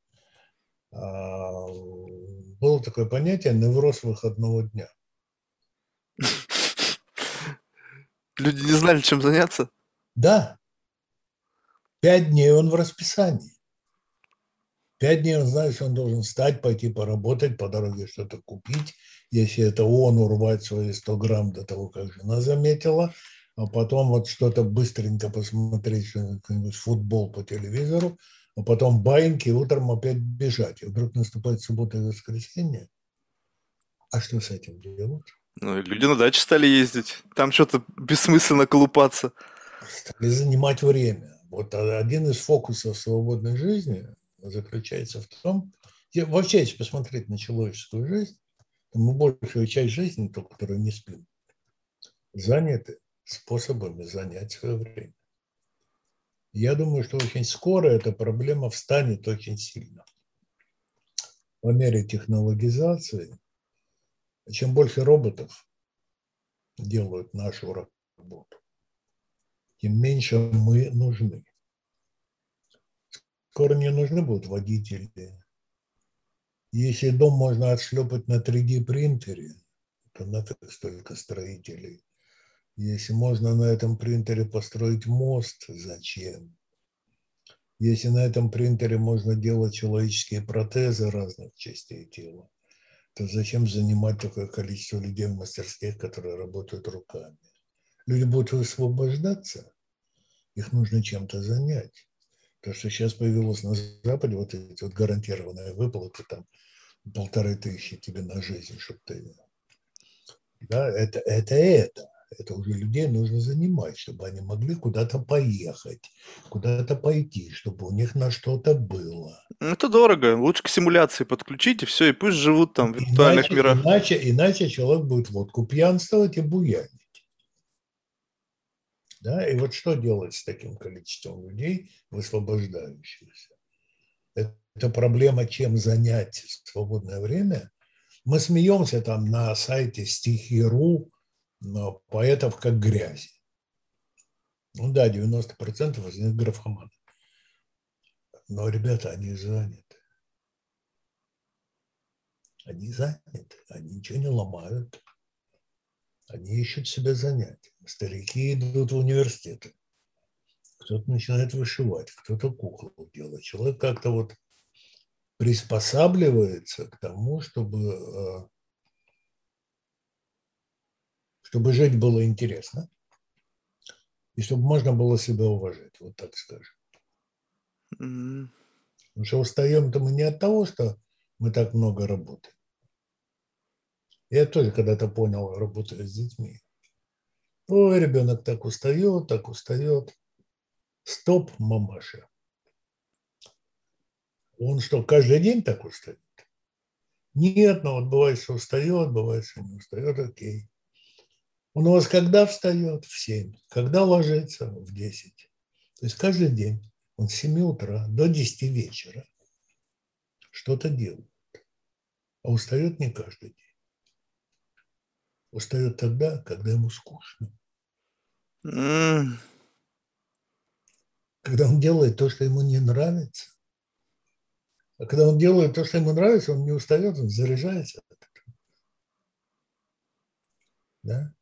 а, было такое понятие «невроз выходного дня». Люди не знали, чем заняться. Да, пять дней он в расписании. Пять дней он знает, что он должен встать, пойти поработать, по дороге что-то купить. Если это он, урвать свои 100 грамм до того, как жена заметила, а потом вот что-то быстренько посмотреть, что-нибудь футбол по телевизору, а потом баиньки, утром опять бежать. И вдруг наступает суббота и воскресенье. А что с этим делать? Ну, и люди на даче стали ездить. Там что-то бессмысленно колупаться. стали занимать время. Вот один из фокусов свободной жизни заключается в том, вообще, если посмотреть на человеческую жизнь, то мы большую часть жизни, ту, которую не спим, заняты способами занять свое время. Я думаю, что очень скоро эта проблема встанет очень сильно. По мере технологизации, чем больше роботов делают нашу работу, тем меньше мы нужны. Скоро не нужны будут водители. Если дом можно отшлепать на 3D принтере, то нафиг столько строителей. Если можно на этом принтере построить мост, зачем? Если на этом принтере можно делать человеческие протезы разных частей тела, то зачем занимать такое количество людей в мастерских, которые работают руками? Люди будут высвобождаться, их нужно чем-то занять. То, что сейчас появилось на Западе, вот эти вот гарантированные выплаты, там полторы тысячи тебе на жизнь, чтобы ты... Да, это, это это. Это уже людей нужно занимать, чтобы они могли куда-то поехать, куда-то пойти, чтобы у них на что-то было. Ну, Это дорого. Лучше к симуляции подключить, и все, и пусть живут там в виртуальных Иначе, мирах. иначе, иначе человек будет водку пьянствовать и буянить. Да? И вот что делать с таким количеством людей, высвобождающихся? Это, проблема, чем занять свободное время. Мы смеемся там на сайте стихи.ру, поэтов как грязи. Ну да, 90% из них графоманы. Но, ребята, они заняты. Они заняты, они ничего не ломают. Они ищут себе занятия. Старики идут в университеты. Кто-то начинает вышивать, кто-то куклу делать. Человек как-то вот приспосабливается к тому, чтобы, э, чтобы жить было интересно и чтобы можно было себя уважать, вот так скажем. Mm-hmm. Потому что устаем-то мы не от того, что мы так много работаем. Я тоже когда-то понял, работая с детьми. Ой, ребенок так устает, так устает. Стоп, мамаша. Он что, каждый день так устает? Нет, но вот бывает, что устает, бывает, что не устает, окей. Он у вас когда встает? В 7. Когда ложится? В 10. То есть каждый день он с 7 утра до 10 вечера что-то делает. А устает не каждый день. Устает тогда, когда ему скучно. Mm. Когда он делает то, что ему не нравится. А когда он делает то, что ему нравится, он не устает, он заряжается от этого. Да?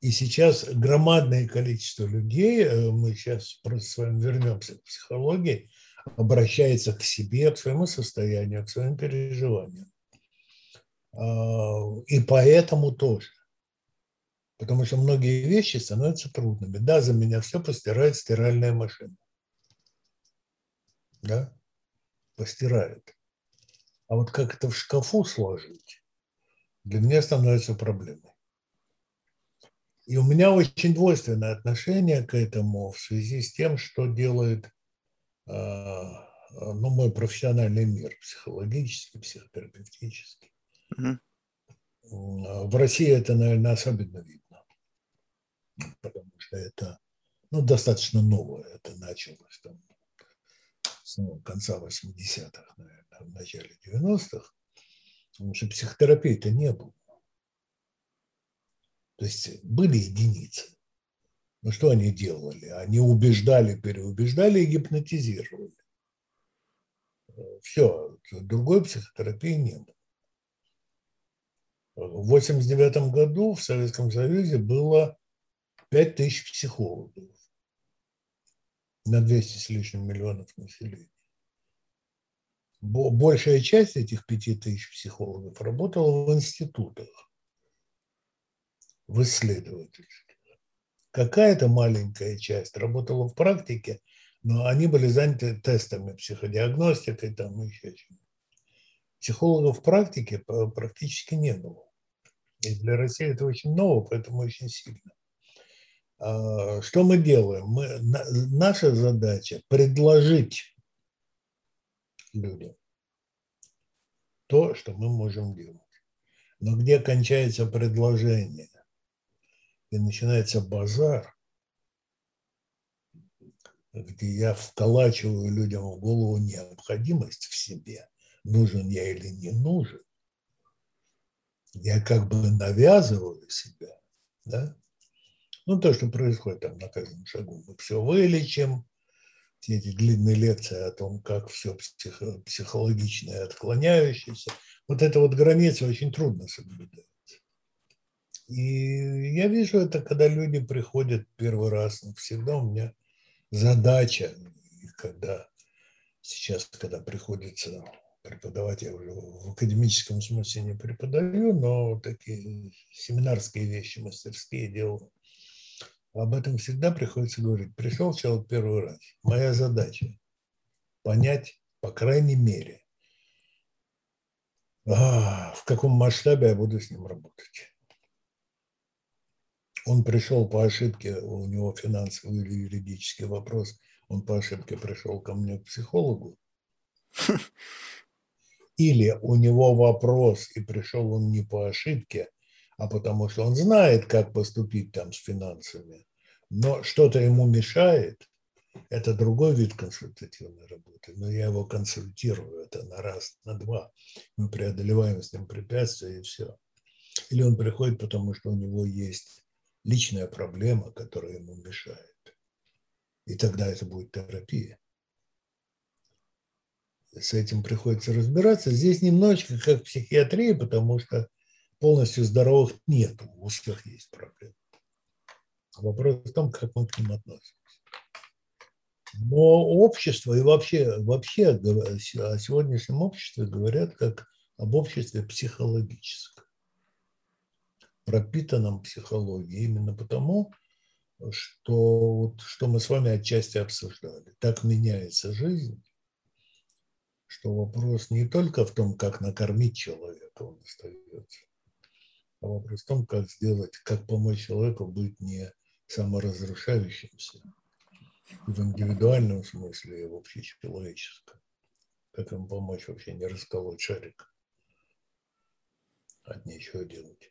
И сейчас громадное количество людей, э, мы сейчас просто с вами вернемся к психологии, обращается к себе, к своему состоянию, к своим переживаниям. А, и поэтому тоже. Потому что многие вещи становятся трудными. Да, за меня все постирает стиральная машина. Да? Постирает. А вот как это в шкафу сложить, для меня становится проблемой. И у меня очень двойственное отношение к этому в связи с тем, что делает а, ну, мой профессиональный мир, психологический, психотерапевтический. Mm-hmm. В России это, наверное, особенно видно, потому что это ну, достаточно новое. Это началось там с ну, конца 80-х, наверное, в начале 90-х, потому что психотерапии-то не было. То есть были единицы. Но что они делали? Они убеждали, переубеждали и гипнотизировали. Все, другой психотерапии не было. В 1989 году в Советском Союзе было 5 тысяч психологов на 200 с лишним миллионов населения. Большая часть этих 5 тысяч психологов работала в институтах в исследовательстве. Какая-то маленькая часть работала в практике, но они были заняты тестами, психодиагностикой, там еще чем Психологов в практике практически не было. И для России это очень ново, поэтому очень сильно. А, что мы делаем? Мы, наша задача предложить людям то, что мы можем делать. Но где кончается предложение? И начинается базар, где я вколачиваю людям в голову необходимость в себе, нужен я или не нужен. Я как бы навязываю себя, да? Ну, то, что происходит там на каждом шагу. Мы все вылечим, все эти длинные лекции о том, как все психо- психологичное отклоняющееся. Вот эта вот граница очень трудно соблюдать. И я вижу это, когда люди приходят первый раз. Всегда у меня задача, когда сейчас, когда приходится преподавать, я уже в академическом смысле не преподаю, но такие семинарские вещи мастерские делаю. Об этом всегда приходится говорить. Пришел человек первый раз. Моя задача понять, по крайней мере, а, в каком масштабе я буду с ним работать. Он пришел по ошибке, у него финансовый или юридический вопрос, он по ошибке пришел ко мне к психологу. Или у него вопрос, и пришел он не по ошибке, а потому что он знает, как поступить там с финансами, но что-то ему мешает, это другой вид консультативной работы, но я его консультирую, это на раз, на два. Мы преодолеваем с ним препятствия и все. Или он приходит, потому что у него есть личная проблема, которая ему мешает. И тогда это будет терапия. С этим приходится разбираться. Здесь немножечко как психиатрия, потому что полностью здоровых нет, у всех есть проблемы. Вопрос в том, как мы к ним относимся. Но общество и вообще, вообще о сегодняшнем обществе говорят как об обществе психологическом пропитанном психологией. Именно потому, что, вот, что мы с вами отчасти обсуждали. Так меняется жизнь, что вопрос не только в том, как накормить человека, он остается, а вопрос в том, как сделать, как помочь человеку быть не саморазрушающимся в индивидуальном смысле и в общечеловеческом. Как им помочь вообще не расколоть шарик от нечего делать.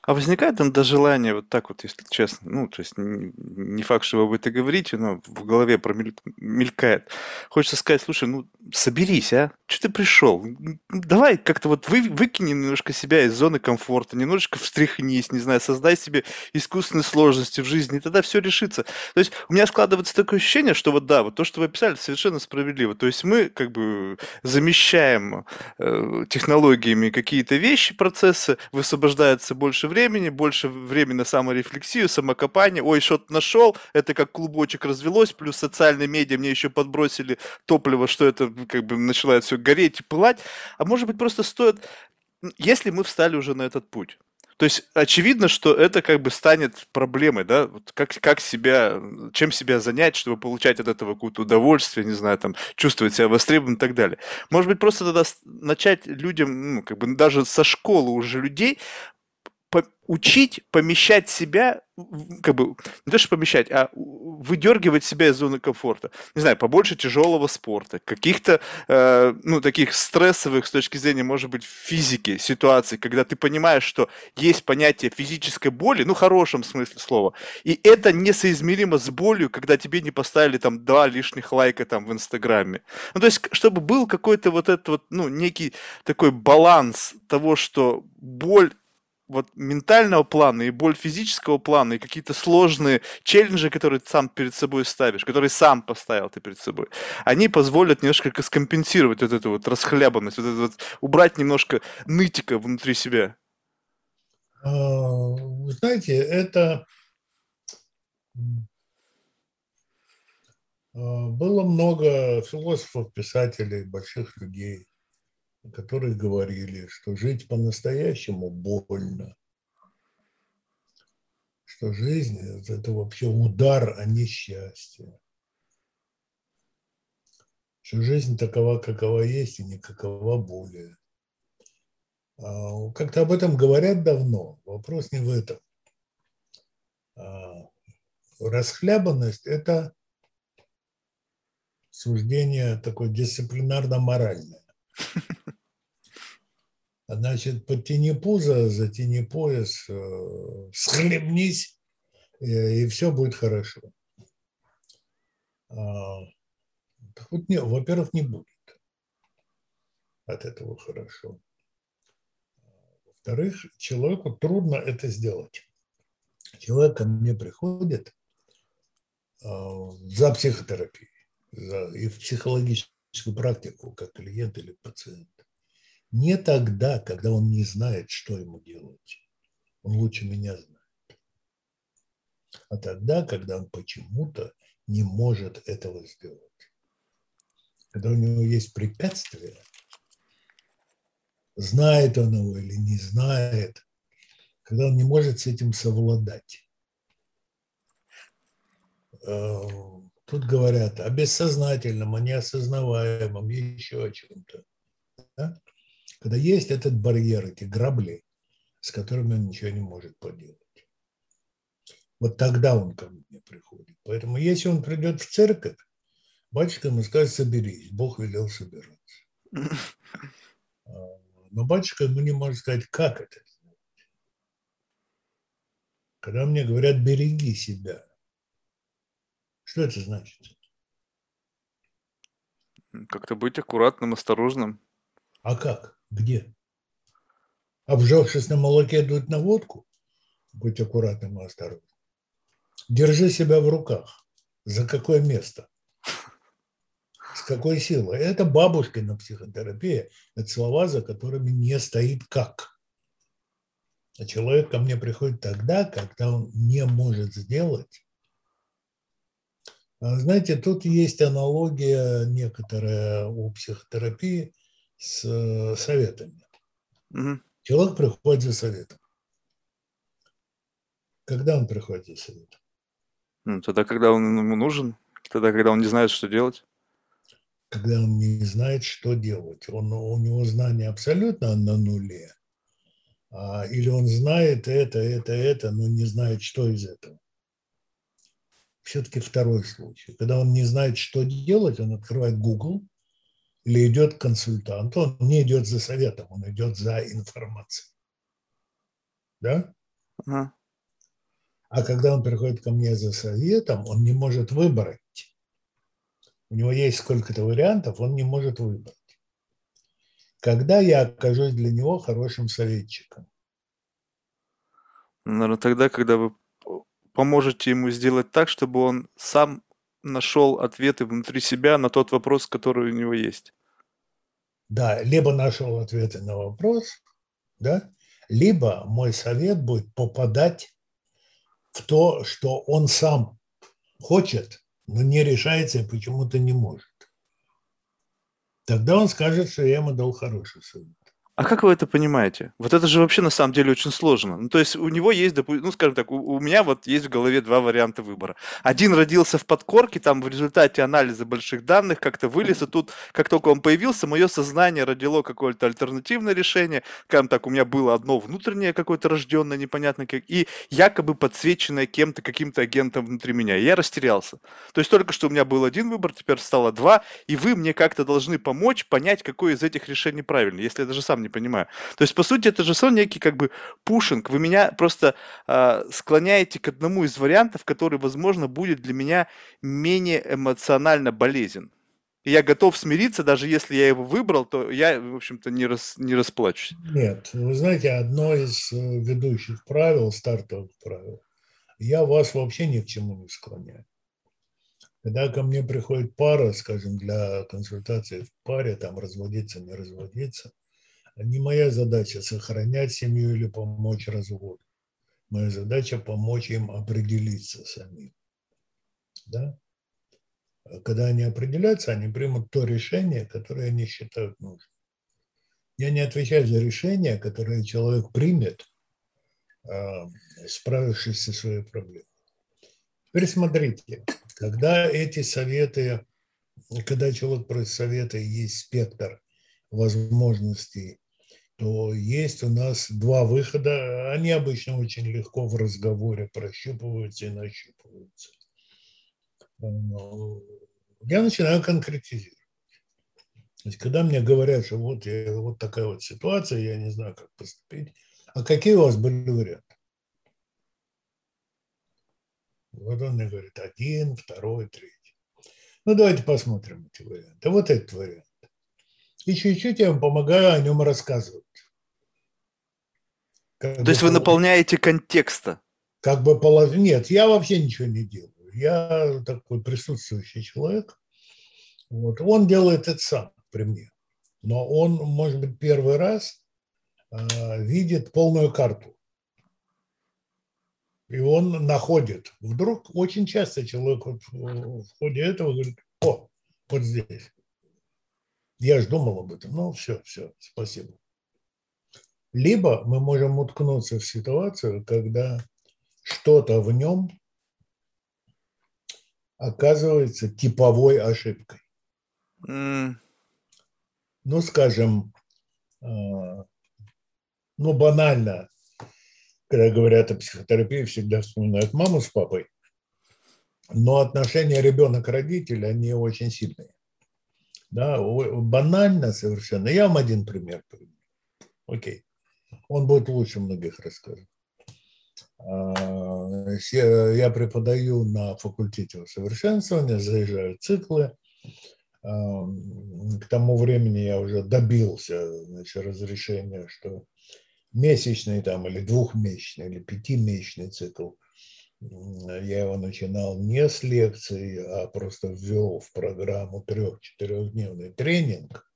А возникает иногда желание вот так вот, если честно, ну, то есть не факт, что вы это говорите, но в голове промелькает. Хочется сказать, слушай, ну, соберись, а? Что ты пришел? Давай как-то вот вы, выкини немножко себя из зоны комфорта, немножечко встряхнись, не знаю, создай себе искусственные сложности в жизни, и тогда все решится. То есть у меня складывается такое ощущение, что вот да, вот то, что вы описали, совершенно справедливо. То есть мы как бы замещаем э, технологиями какие-то вещи, процессы, высвобождается больше времени, больше времени на саморефлексию, самокопание. Ой, что-то нашел, это как клубочек развелось, плюс социальные медиа мне еще подбросили топливо, что это как бы начинает все гореть и пылать. А может быть просто стоит, если мы встали уже на этот путь, то есть очевидно, что это как бы станет проблемой, да, вот как, как себя, чем себя занять, чтобы получать от этого какое-то удовольствие, не знаю, там, чувствовать себя востребованным и так далее. Может быть, просто тогда начать людям, ну, как бы даже со школы уже людей учить помещать себя, как бы, не то что помещать, а выдергивать себя из зоны комфорта. Не знаю, побольше тяжелого спорта, каких-то, э, ну, таких стрессовых с точки зрения, может быть, физики ситуаций, когда ты понимаешь, что есть понятие физической боли, ну, в хорошем смысле слова, и это несоизмеримо с болью, когда тебе не поставили там два лишних лайка там в Инстаграме. Ну, то есть, чтобы был какой-то вот этот вот, ну, некий такой баланс того, что боль вот ментального плана и боль физического плана, и какие-то сложные челленджи, которые ты сам перед собой ставишь, которые сам поставил ты перед собой, они позволят немножко скомпенсировать вот эту вот расхлябанность, вот это вот, убрать немножко нытика внутри себя. А, вы знаете, это а, было много философов, писателей, больших людей, которые говорили, что жить по-настоящему больно, что жизнь – это вообще удар, а не счастье. Что жизнь такова, какова есть, и никакова более. А, как-то об этом говорят давно. Вопрос не в этом. А, расхлябанность – это суждение такое дисциплинарно-моральное. Значит, подтяни пузо, затяни пояс, э, схлебнись, и, и все будет хорошо. А, хоть не, во-первых, не будет от этого хорошо. Во-вторых, человеку трудно это сделать. Человек ко мне приходит а, за психотерапией за, и в психологическую практику, как клиент или пациент. Не тогда, когда он не знает, что ему делать. Он лучше меня знает. А тогда, когда он почему-то не может этого сделать. Когда у него есть препятствие, знает он его или не знает, когда он не может с этим совладать. Тут говорят о бессознательном, о неосознаваемом, еще о чем-то. Да? Когда есть этот барьер, эти грабли, с которыми он ничего не может поделать. Вот тогда он ко мне приходит. Поэтому если он придет в церковь, батюшка ему скажет, соберись, Бог велел собираться. А, но батюшка ему не может сказать, как это сделать. Когда мне говорят, береги себя, что это значит? Как-то быть аккуратным, осторожным. А как? Где? Обжегшись на молоке, дуть на водку? Будь аккуратным и осторожным. Держи себя в руках. За какое место? С какой силой? Это бабушкина психотерапия. Это слова, за которыми не стоит как. А человек ко мне приходит тогда, когда он не может сделать. А знаете, тут есть аналогия некоторая у психотерапии с э, советами. Угу. Человек приходит за советом. Когда он приходит за советом? Ну, тогда, когда он ему нужен, тогда, когда он не знает, что делать. Когда он не знает, что делать. Он, у него знание абсолютно на нуле. А, или он знает это, это, это, но не знает, что из этого. Все-таки второй случай. Когда он не знает, что делать, он открывает Google или идет к консультанту. Он не идет за советом, он идет за информацией. Да? Ага. А когда он приходит ко мне за советом, он не может выбрать. У него есть сколько-то вариантов, он не может выбрать. Когда я окажусь для него хорошим советчиком? Наверное, тогда, когда вы поможете ему сделать так, чтобы он сам нашел ответы внутри себя на тот вопрос, который у него есть. Да, либо нашел ответы на вопрос, да, либо мой совет будет попадать в то, что он сам хочет, но не решается и почему-то не может. Тогда он скажет, что я ему дал хороший совет. А как вы это понимаете? Вот это же вообще на самом деле очень сложно. Ну, то есть у него есть, ну, скажем так, у, у меня вот есть в голове два варианта выбора. Один родился в подкорке, там в результате анализа больших данных как-то вылез, и тут, как только он появился, мое сознание родило какое-то альтернативное решение. Скажем так, у меня было одно внутреннее какое-то рожденное, непонятно как, и якобы подсвеченное кем-то, каким-то агентом внутри меня. И я растерялся. То есть только что у меня был один выбор, теперь стало два, и вы мне как-то должны помочь понять, какое из этих решений правильно, если я даже сам не понимаю. То есть, по сути, это же сон некий как бы пушинг. Вы меня просто э, склоняете к одному из вариантов, который, возможно, будет для меня менее эмоционально болезен. И я готов смириться, даже если я его выбрал, то я, в общем-то, не, рас, не расплачусь. Нет, вы знаете, одно из э, ведущих правил, стартовых правил, я вас вообще ни к чему не склоняю. Когда ко мне приходит пара, скажем, для консультации в паре, там разводиться, не разводиться, не моя задача сохранять семью или помочь разводу. Моя задача помочь им определиться самим. Да? А когда они определятся, они примут то решение, которое они считают нужным. Я не отвечаю за решение, которое человек примет, а, справившись со своей проблемой. Теперь смотрите, когда эти советы, когда человек просит совета, есть спектр возможностей то есть у нас два выхода. Они обычно очень легко в разговоре прощупываются и нащупываются. Я начинаю конкретизировать. То есть, когда мне говорят, что вот, я, вот такая вот ситуация, я не знаю, как поступить, а какие у вас были варианты? Вот он мне говорит, один, второй, третий. Ну, давайте посмотрим эти варианты. Вот этот вариант. И чуть-чуть я вам помогаю о нем рассказывать. Как То есть вы наполняете контекста? Как бы полов... Нет, я вообще ничего не делаю. Я такой присутствующий человек. Вот. Он делает это сам при мне. Но он, может быть, первый раз э, видит полную карту. И он находит. Вдруг очень часто человек вот в ходе этого говорит, о, вот здесь. Я же думал об этом. Ну, все, все, спасибо. Либо мы можем уткнуться в ситуацию, когда что-то в нем оказывается типовой ошибкой. Mm. Ну, скажем, а, ну, банально, когда говорят о психотерапии, всегда вспоминают маму с папой, но отношения ребенок-родитель, они очень сильные. Да, банально совершенно. Я вам один пример приведу. Окей он будет лучше многих рассказов. А, я преподаю на факультете усовершенствования, заезжаю циклы. А, к тому времени я уже добился значит, разрешения, что месячный там, или двухмесячный, или пятимесячный цикл, я его начинал не с лекции, а просто ввел в программу трех-четырехдневный тренинг –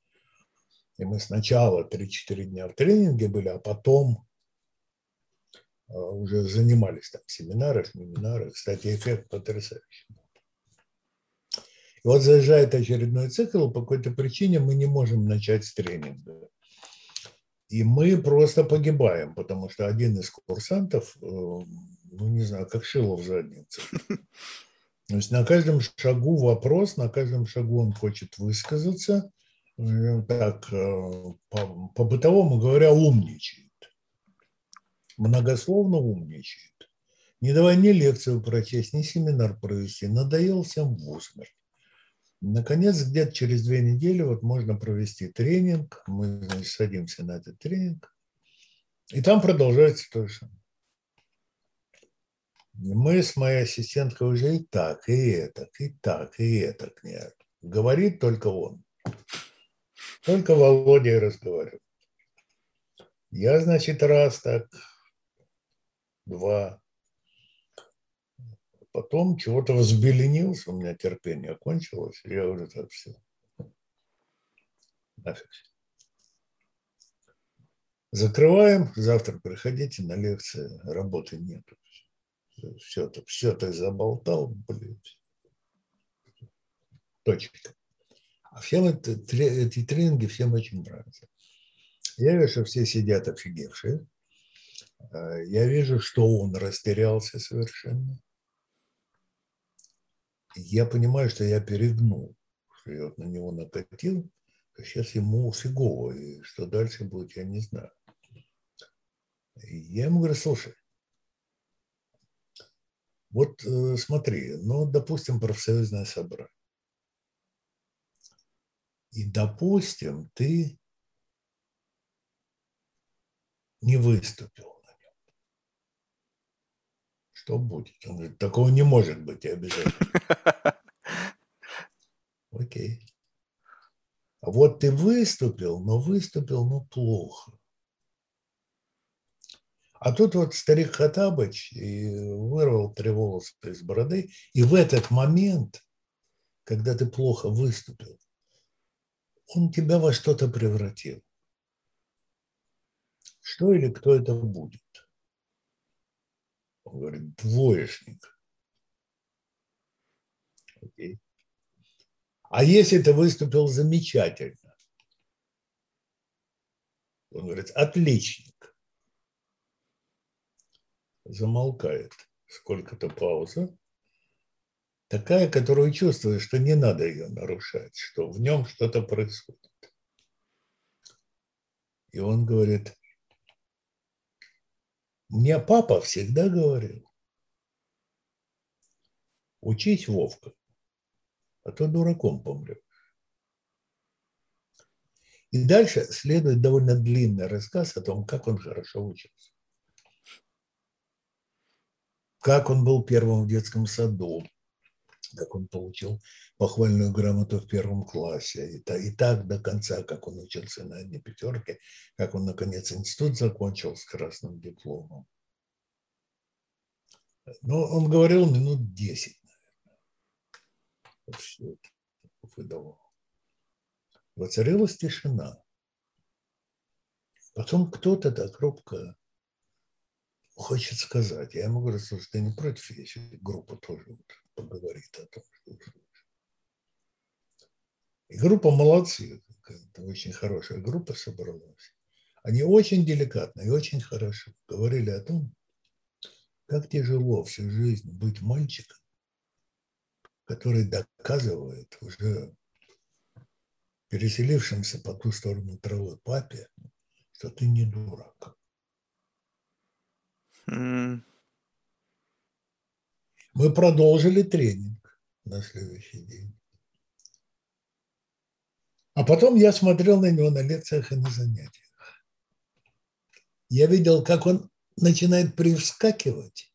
и мы сначала 3-4 дня в тренинге были, а потом а, уже занимались там семинары, семинары. Кстати, эффект потрясающий. И вот заезжает очередной цикл, по какой-то причине мы не можем начать с тренинга. И мы просто погибаем, потому что один из курсантов, э, ну, не знаю, как шило в заднице. То есть на каждом шагу вопрос, на каждом шагу он хочет высказаться, так, э, по, по-бытовому говоря, умничает. Многословно умничает. Не давай ни лекцию прочесть, ни семинар провести. Надоел всем в усмерть. Наконец, где-то через две недели вот можно провести тренинг. Мы значит, садимся на этот тренинг. И там продолжается то же самое. Мы с моей ассистенткой уже и так, и это, и так, и это нет. Говорит только он. Только Володя и разговаривает. Я, значит, раз так, два. Потом чего-то взбеленился, у меня терпение кончилось, я говорю, так все. Нафиг. Закрываем, завтра приходите на лекции, работы нету. Все, все ты заболтал, блин. Точка. А всем это, эти тренинги всем очень нравятся. Я вижу, что все сидят офигевшие. А, я вижу, что он растерялся совершенно. Я понимаю, что я перегнул, что я вот на него накатил, а сейчас ему фигово, и что дальше будет, я не знаю. Я ему говорю, слушай, вот э, смотри, ну, допустим, профсоюзное собрание. И, допустим, ты не выступил на нем. Что будет? Он говорит, такого не может быть, и обязательно. Окей. А вот ты выступил, но выступил, ну, плохо. А тут вот старик Хатабыч вырвал три волоса из бороды, и в этот момент, когда ты плохо выступил, он тебя во что-то превратил. Что или кто это будет? Он говорит, двоечник. Окей. А если ты выступил замечательно? Он говорит, отличник. Замолкает. Сколько-то пауза такая, которую чувствуешь, что не надо ее нарушать, что в нем что-то происходит. И он говорит, мне папа всегда говорил, учись, Вовка, а то дураком помрешь. И дальше следует довольно длинный рассказ о том, как он хорошо учился. Как он был первым в детском саду, как он получил похвальную грамоту в первом классе, и, так, и так до конца, как он учился на одни пятерки, как он, наконец, институт закончил с красным дипломом. Ну, он говорил минут десять, наверное. Все это выдавал. Воцарилась тишина. Потом кто-то так робко хочет сказать. Я слушай, ты не против, если группа тоже поговорит о том, что. И группа молодцы, очень хорошая группа собралась. Они очень деликатно и очень хорошо говорили о том, как тяжело всю жизнь быть мальчиком, который доказывает уже переселившимся по ту сторону травы папе, что ты не дурак. Мы продолжили тренинг на следующий день. А потом я смотрел на него на лекциях и на занятиях. Я видел, как он начинает привскакивать,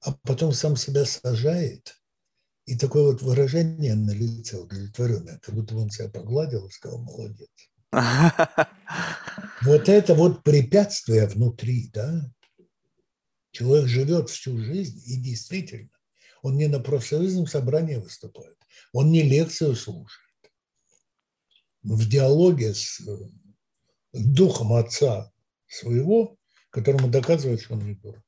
а потом сам себя сажает, и такое вот выражение на лице удовлетворенное, как будто он себя погладил и сказал «молодец». Вот это вот препятствие внутри, да, Человек живет всю жизнь, и действительно, он не на профсоюзном собрании выступает, он не лекцию слушает. В диалоге с э, духом отца своего, которому доказывает, что он не дурак.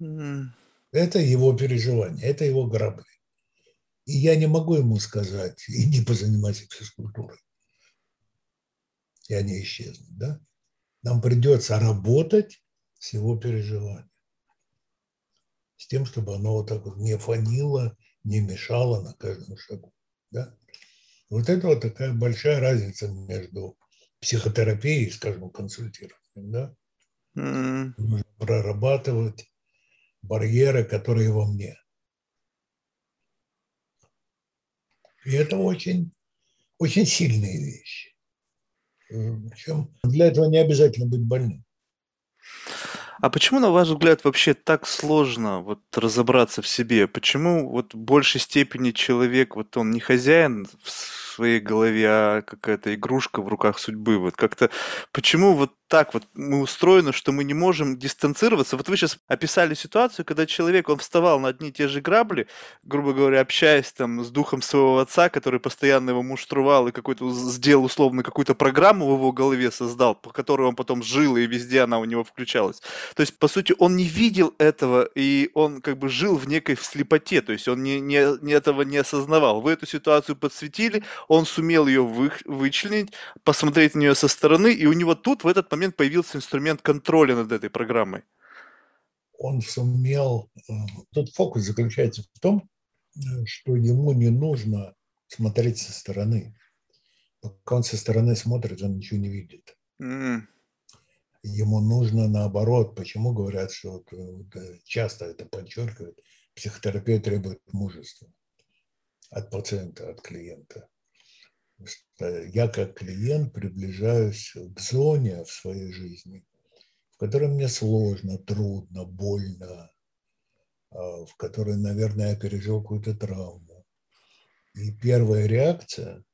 Mm. Это его переживание, это его грабли. И я не могу ему сказать, иди позанимайся физкультурой. И они исчезнут, да? Нам придется работать всего переживания. С тем, чтобы оно вот так вот не фанило, не мешало на каждом шагу. Да? Вот это вот такая большая разница между психотерапией и, скажем, консультированием. Да? Mm. Нужно прорабатывать барьеры, которые во мне. И это очень, очень сильные вещи. Причем для этого не обязательно быть больным. А почему, на ваш взгляд, вообще так сложно вот разобраться в себе? Почему вот в большей степени человек, вот он не хозяин в своей голове, а какая-то игрушка в руках судьбы? Вот как-то почему вот так вот мы устроены, что мы не можем дистанцироваться. Вот вы сейчас описали ситуацию, когда человек, он вставал на одни и те же грабли, грубо говоря, общаясь там с духом своего отца, который постоянно его муштровал и какой-то сделал условно какую-то программу в его голове создал, по которой он потом жил, и везде она у него включалась. То есть, по сути, он не видел этого, и он как бы жил в некой слепоте, то есть он не, не, не этого не осознавал. Вы эту ситуацию подсветили, он сумел ее вы, вычленить, посмотреть на нее со стороны, и у него тут в этот момент появился инструмент контроля над этой программой? Он сумел... Э, тут фокус заключается в том, э, что ему не нужно смотреть со стороны. Пока он со стороны смотрит, он ничего не видит. Mm. Ему нужно наоборот. Почему говорят, что вот, э, часто это подчеркивают, психотерапия требует мужества от пациента, от клиента я как клиент приближаюсь к зоне в своей жизни, в которой мне сложно, трудно, больно, а, в которой, наверное, я пережил какую-то травму. И первая реакция,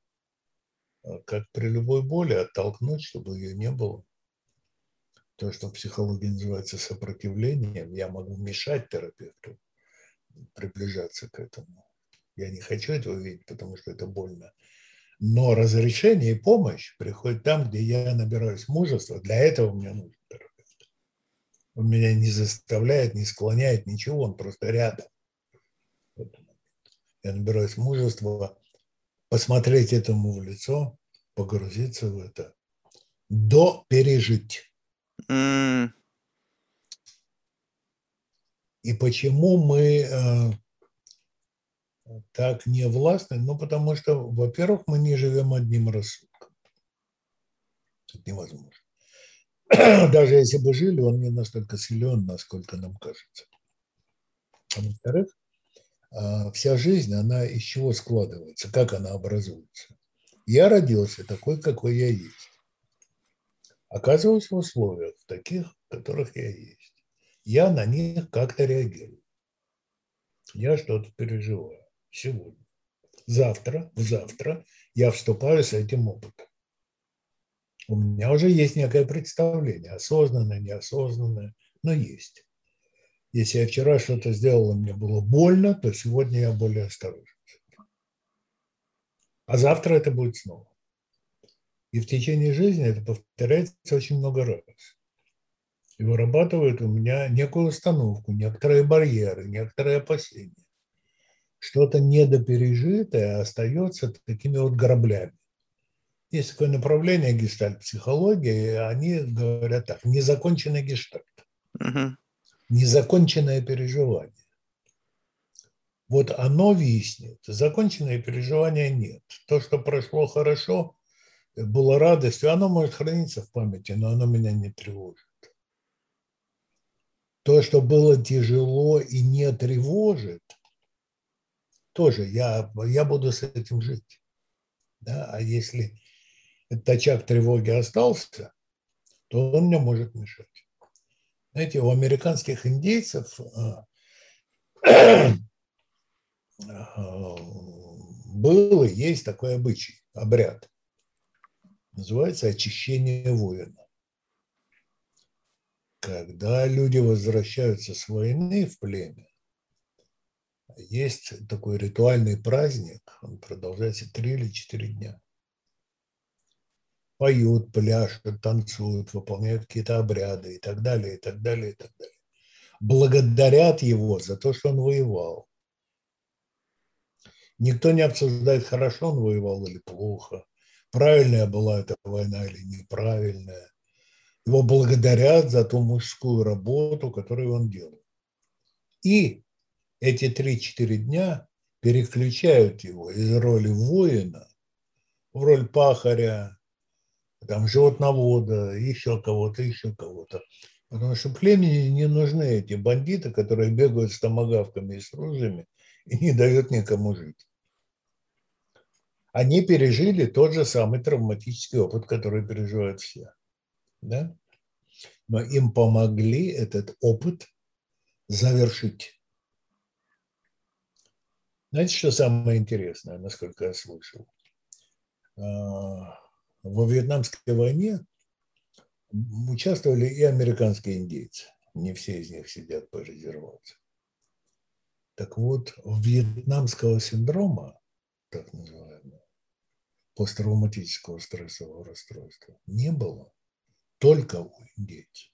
а, как при любой боли, оттолкнуть, чтобы ее не было. То, что в психологии называется сопротивлением, я могу мешать терапевту приближаться к этому. Я не хочу этого видеть, потому что это больно. Но разрешение и помощь приходит там, где я набираюсь мужества. Для этого мне нужен терапевт. Он меня не заставляет, не склоняет, ничего, он просто рядом. Я набираюсь мужества посмотреть этому в лицо, погрузиться в это, до пережить. Mm. И почему мы э, так не властны? Ну, потому что, во-первых, мы не живем одним рассудком. Это невозможно. Даже если бы жили, он не настолько силен, насколько нам кажется. А во-вторых, а, вся жизнь, она из чего складывается, как она образуется. Я родился такой, какой я есть. Оказываюсь в условиях таких, в которых я есть. Я на них как-то реагирую. Я что-то переживаю сегодня. Завтра, завтра я вступаю с этим опытом. У меня уже есть некое представление, осознанное, неосознанное, но есть. Если я вчера что-то сделал, и мне было больно, то сегодня я более осторожен. А завтра это будет снова. И в течение жизни это повторяется очень много раз. И вырабатывает у меня некую установку, некоторые барьеры, некоторые опасения что-то недопережитое остается такими вот граблями. Есть такое направление гештальт-психологии, они говорят так, незаконченный гештальт, угу. незаконченное переживание. Вот оно виснет, законченное переживания нет. То, что прошло хорошо, было радостью, оно может храниться в памяти, но оно меня не тревожит. То, что было тяжело и не тревожит – тоже я, я буду с этим жить. Да? А если очаг тревоги остался, то он мне может мешать. Знаете, у американских индейцев а, а, был и есть такой обычай, обряд. Называется очищение воина. Когда люди возвращаются с войны в племя, есть такой ритуальный праздник, он продолжается три или четыре дня. Поют, пляшут, танцуют, выполняют какие-то обряды и так далее, и так далее, и так далее. Благодарят его за то, что он воевал. Никто не обсуждает, хорошо он воевал или плохо, правильная была эта война или неправильная. Его благодарят за ту мужскую работу, которую он делал. И эти 3-4 дня переключают его из роли воина в роль пахаря, там, животновода, еще кого-то, еще кого-то. Потому что племени не нужны эти бандиты, которые бегают с томогавками и с ружьями и не дают никому жить. Они пережили тот же самый травматический опыт, который переживают все. Да? Но им помогли этот опыт завершить. Знаете, что самое интересное, насколько я слышал? А, во Вьетнамской войне участвовали и американские индейцы. Не все из них сидят по резервации. Так вот, вьетнамского синдрома, так называемого, посттравматического стрессового расстройства, не было только у индейцев.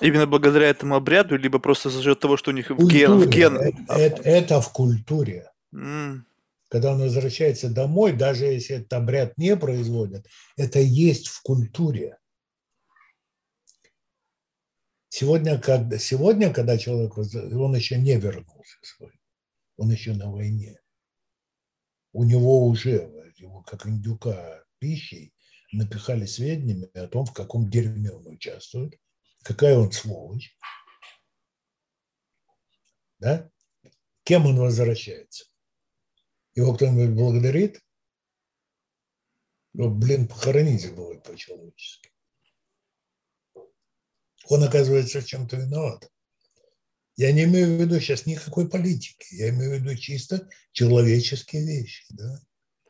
Именно благодаря этому обряду, либо просто за счет того, что у них в ген... В ген... Это, это, в культуре. Mm когда он возвращается домой, даже если этот обряд не производят, это есть в культуре. Сегодня, когда, сегодня, когда человек, он еще не вернулся свой, он еще на войне. У него уже, его как индюка пищей, напихали сведениями о том, в каком дерьме он участвует, какая он сволочь. Да? Кем он возвращается? Его кто-нибудь благодарит? Ну, блин, похоронить было по-человечески. Он оказывается чем-то виноват. Я не имею в виду сейчас никакой политики, я имею в виду чисто человеческие вещи. Да?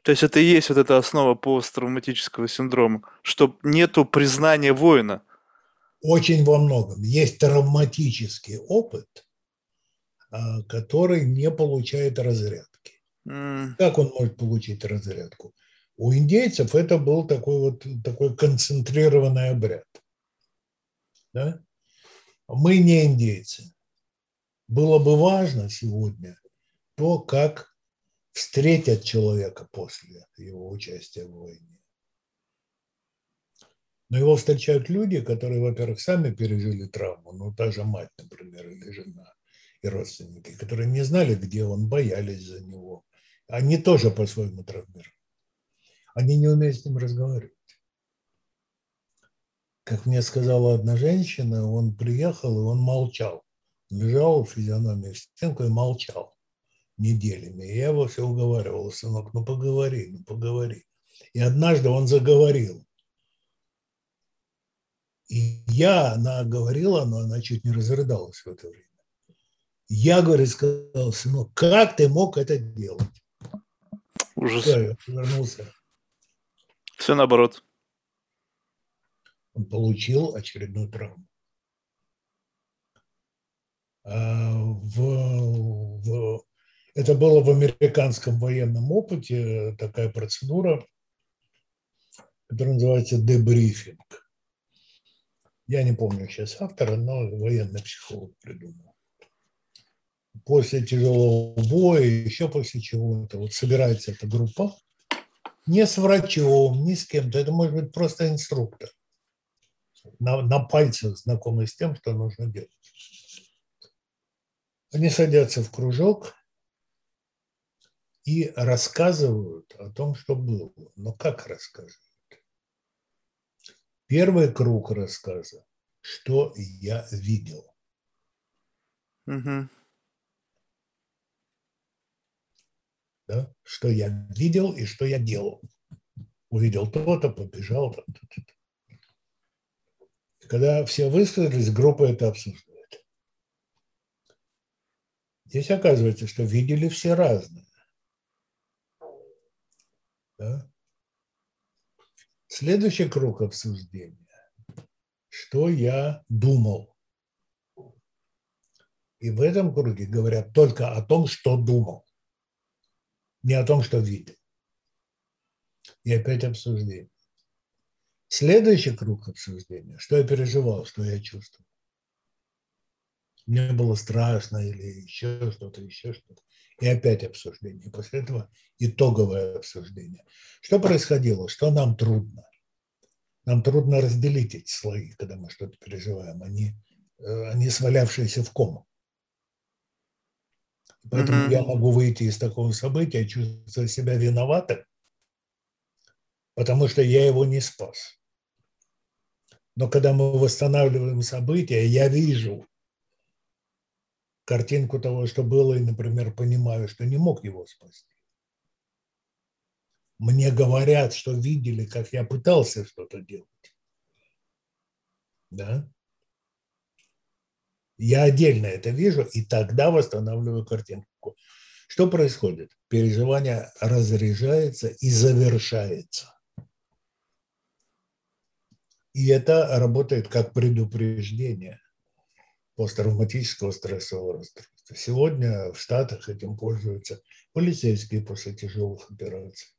То есть это и есть вот эта основа посттравматического синдрома, что нету признания воина. Очень во многом. Есть травматический опыт, а, который не получает разряд. Как он может получить разрядку? У индейцев это был такой вот такой концентрированный обряд. Да? Мы не индейцы. Было бы важно сегодня то, как встретят человека после его участия в войне. Но его встречают люди, которые, во-первых, сами пережили травму, ну, та же мать, например, или жена, и родственники, которые не знали, где он, боялись за него, они тоже по-своему травмированы. Они не умеют с ним разговаривать. Как мне сказала одна женщина, он приехал, и он молчал. Лежал в физиономии в стенку и молчал неделями. И я его все уговаривал, сынок, ну поговори, ну поговори. И однажды он заговорил. И я, она говорила, но она чуть не разрыдалась в это время. Я, говорит, сказал, сынок, как ты мог это делать? Ужас. Все, вернулся. Все наоборот. Он получил очередную травму. А в, в, это было в американском военном опыте такая процедура, которая называется дебрифинг. Я не помню сейчас автора, но военный психолог придумал после тяжелого боя, еще после чего-то, вот собирается эта группа, не с врачом, не с кем-то, это может быть просто инструктор, на, на пальцах знакомый с тем, что нужно делать. Они садятся в кружок и рассказывают о том, что было. Но как рассказывают? Первый круг рассказа, что я видел. Угу. да, что я видел и что я делал. Увидел то-то, побежал. То -то. Когда все высказались, группа это обсуждает. Здесь оказывается, что видели все разные. Да? Следующий круг обсуждения. Что я думал. И в этом круге говорят только о том, что думал не о том, что видел. И опять обсуждение. Следующий круг обсуждения, что я переживал, что я чувствовал. Мне было страшно или еще что-то, еще что-то. И опять обсуждение. После этого итоговое обсуждение. Что происходило? Что нам трудно? Нам трудно разделить эти слои, когда мы что-то переживаем. Они, э, они свалявшиеся в ком. Поэтому mm-hmm. я могу выйти из такого события, чувствуя себя виноватым, потому что я его не спас. Но когда мы восстанавливаем события, я вижу картинку того, что было, и, например, понимаю, что не мог его спасти. Мне говорят, что видели, как я пытался что-то делать. Да? Я отдельно это вижу, и тогда восстанавливаю картинку. Что происходит? Переживание разряжается и завершается. И это работает как предупреждение посттравматического стрессового расстройства. Сегодня в Штатах этим пользуются полицейские после тяжелых операций,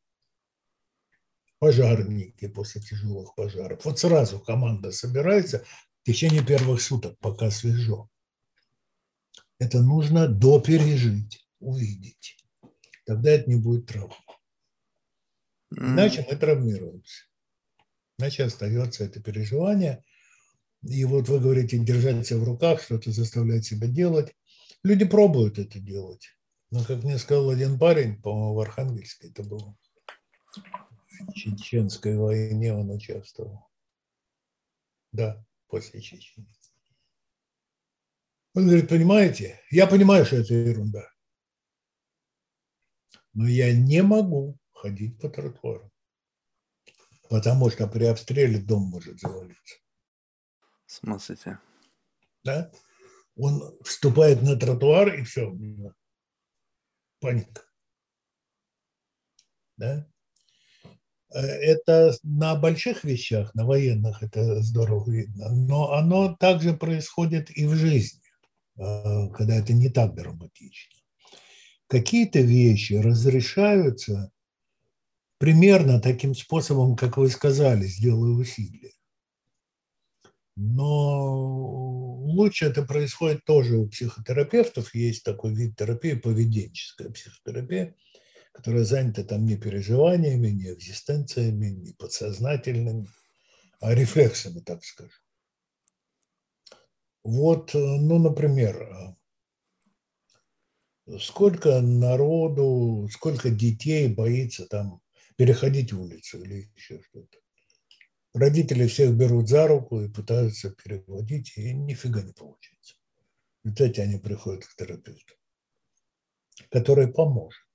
пожарники после тяжелых пожаров. Вот сразу команда собирается в течение первых суток, пока свежо. Это нужно допережить, увидеть. Тогда это не будет травмы. Иначе мы травмируемся. Иначе остается это переживание. И вот вы говорите, держать себя в руках, что-то заставлять себя делать. Люди пробуют это делать. Но, как мне сказал один парень, по-моему, в Архангельске это было, в Чеченской войне он участвовал. Да, после Чечни. Он говорит, понимаете, я понимаю, что это ерунда, но я не могу ходить по тротуару, потому что при обстреле дом может завалиться. Смотрите. Да? Он вступает на тротуар и все, паника. Да? Э, это на больших вещах, на военных это здорово видно, но оно также происходит и в жизни, э, когда это не так драматично. Какие-то вещи разрешаются примерно таким способом, как вы сказали, сделаю усилие. Но лучше это происходит тоже у психотерапевтов. Есть такой вид терапии, поведенческая психотерапия – которая занята там не переживаниями, не экзистенциями, не подсознательными, а рефлексами, так скажем. Вот, э, ну, например, э, сколько народу, сколько детей боится там переходить улицу или еще что-то. Родители всех берут за руку и пытаются переводить, и нифига не получается. В результате они приходят к терапевту, который поможет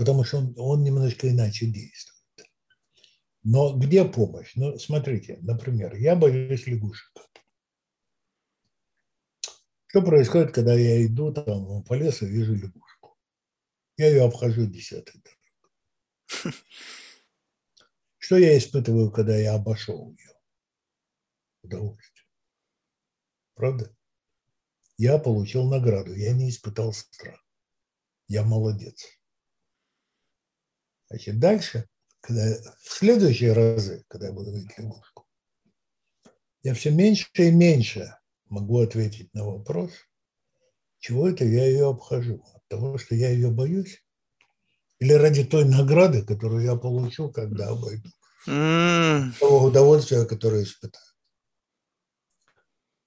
потому что он, он немножко иначе действует. Но где помощь? Ну, смотрите, например, я боюсь лягушек. Что происходит, когда я иду там по лесу и вижу лягушку? Я ее обхожу десятый дорог. Что я испытываю, когда я обошел ее? Удовольствие. Правда? Я получил награду, я не испытал страх. Я молодец. Значит, дальше, когда, в следующие разы, когда я буду видеть лягушку, я все меньше и меньше могу ответить на вопрос, чего это я ее обхожу? От того, что я ее боюсь? Или ради той награды, которую я получу, когда обойду? Mm. Того удовольствия, которое испытаю.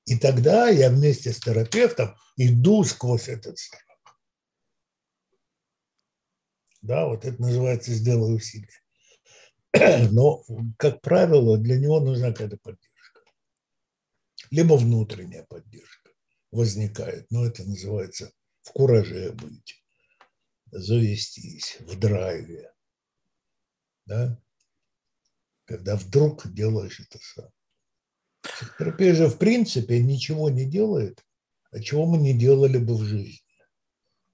И тогда я вместе с терапевтом иду сквозь этот страх. Да, вот это называется «сделай усилие». Но, как правило, для него нужна какая-то поддержка. Либо внутренняя поддержка возникает, но это называется в кураже быть, завестись, в драйве. Да? Когда вдруг делаешь это сам. Психотерапия же в принципе ничего не делает, а чего мы не делали бы в жизни.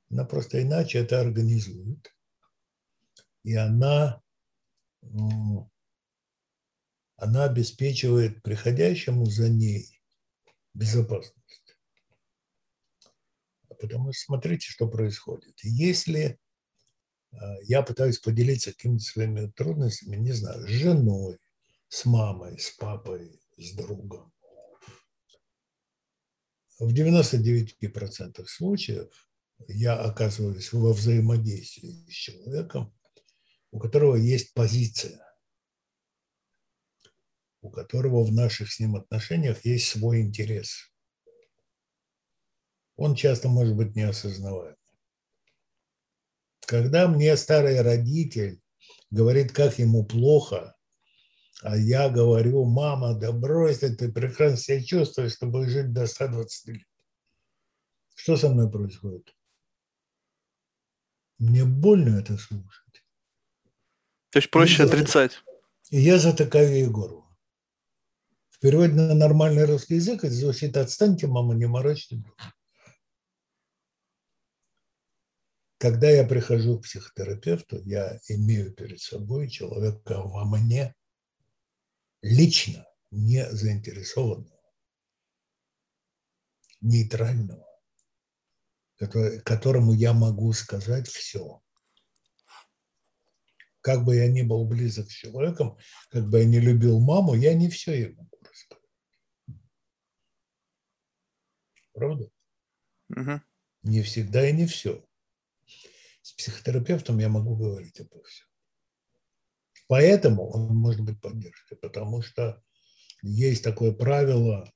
Она просто иначе это организует и она, она обеспечивает приходящему за ней безопасность. Потому что смотрите, что происходит. Если я пытаюсь поделиться какими-то своими трудностями, не знаю, с женой, с мамой, с папой, с другом. В 99% случаев я оказываюсь во взаимодействии с человеком, у которого есть позиция, у которого в наших с ним отношениях есть свой интерес. Он часто может быть неосознаваем. Когда мне старый родитель говорит, как ему плохо, а я говорю, мама, да брось ты, ты прекрасно себя чувствуешь, чтобы жить до 120 лет. Что со мной происходит? Мне больно это слушать. То есть проще и отрицать. И я затыкаю ей горло. В переводе на нормальный русский язык это звучит «отстаньте, мама, не морочьте Когда я прихожу к психотерапевту, я имею перед собой человека во мне лично не заинтересованного, нейтрального, которому я могу сказать все. Как бы я ни был близок с человеком, как бы я не любил маму, я не все ей могу рассказать. Правда? Угу. Не всегда и не все. Психотерапевтом я могу говорить обо всем. Поэтому он может быть поддержкой, потому что есть такое правило,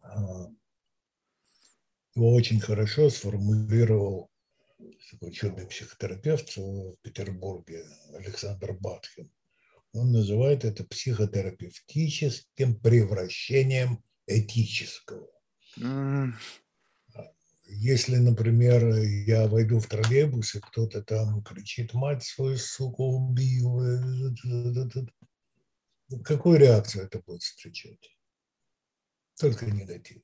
а, его очень хорошо сформулировал такой чудный психотерапевт в Петербурге Александр Батхин. Он называет это психотерапевтическим превращением этического. Если, например, я войду в троллейбус, и кто-то там кричит, мать свою, суку, убил, какую реакцию это будет встречать? Только негатив.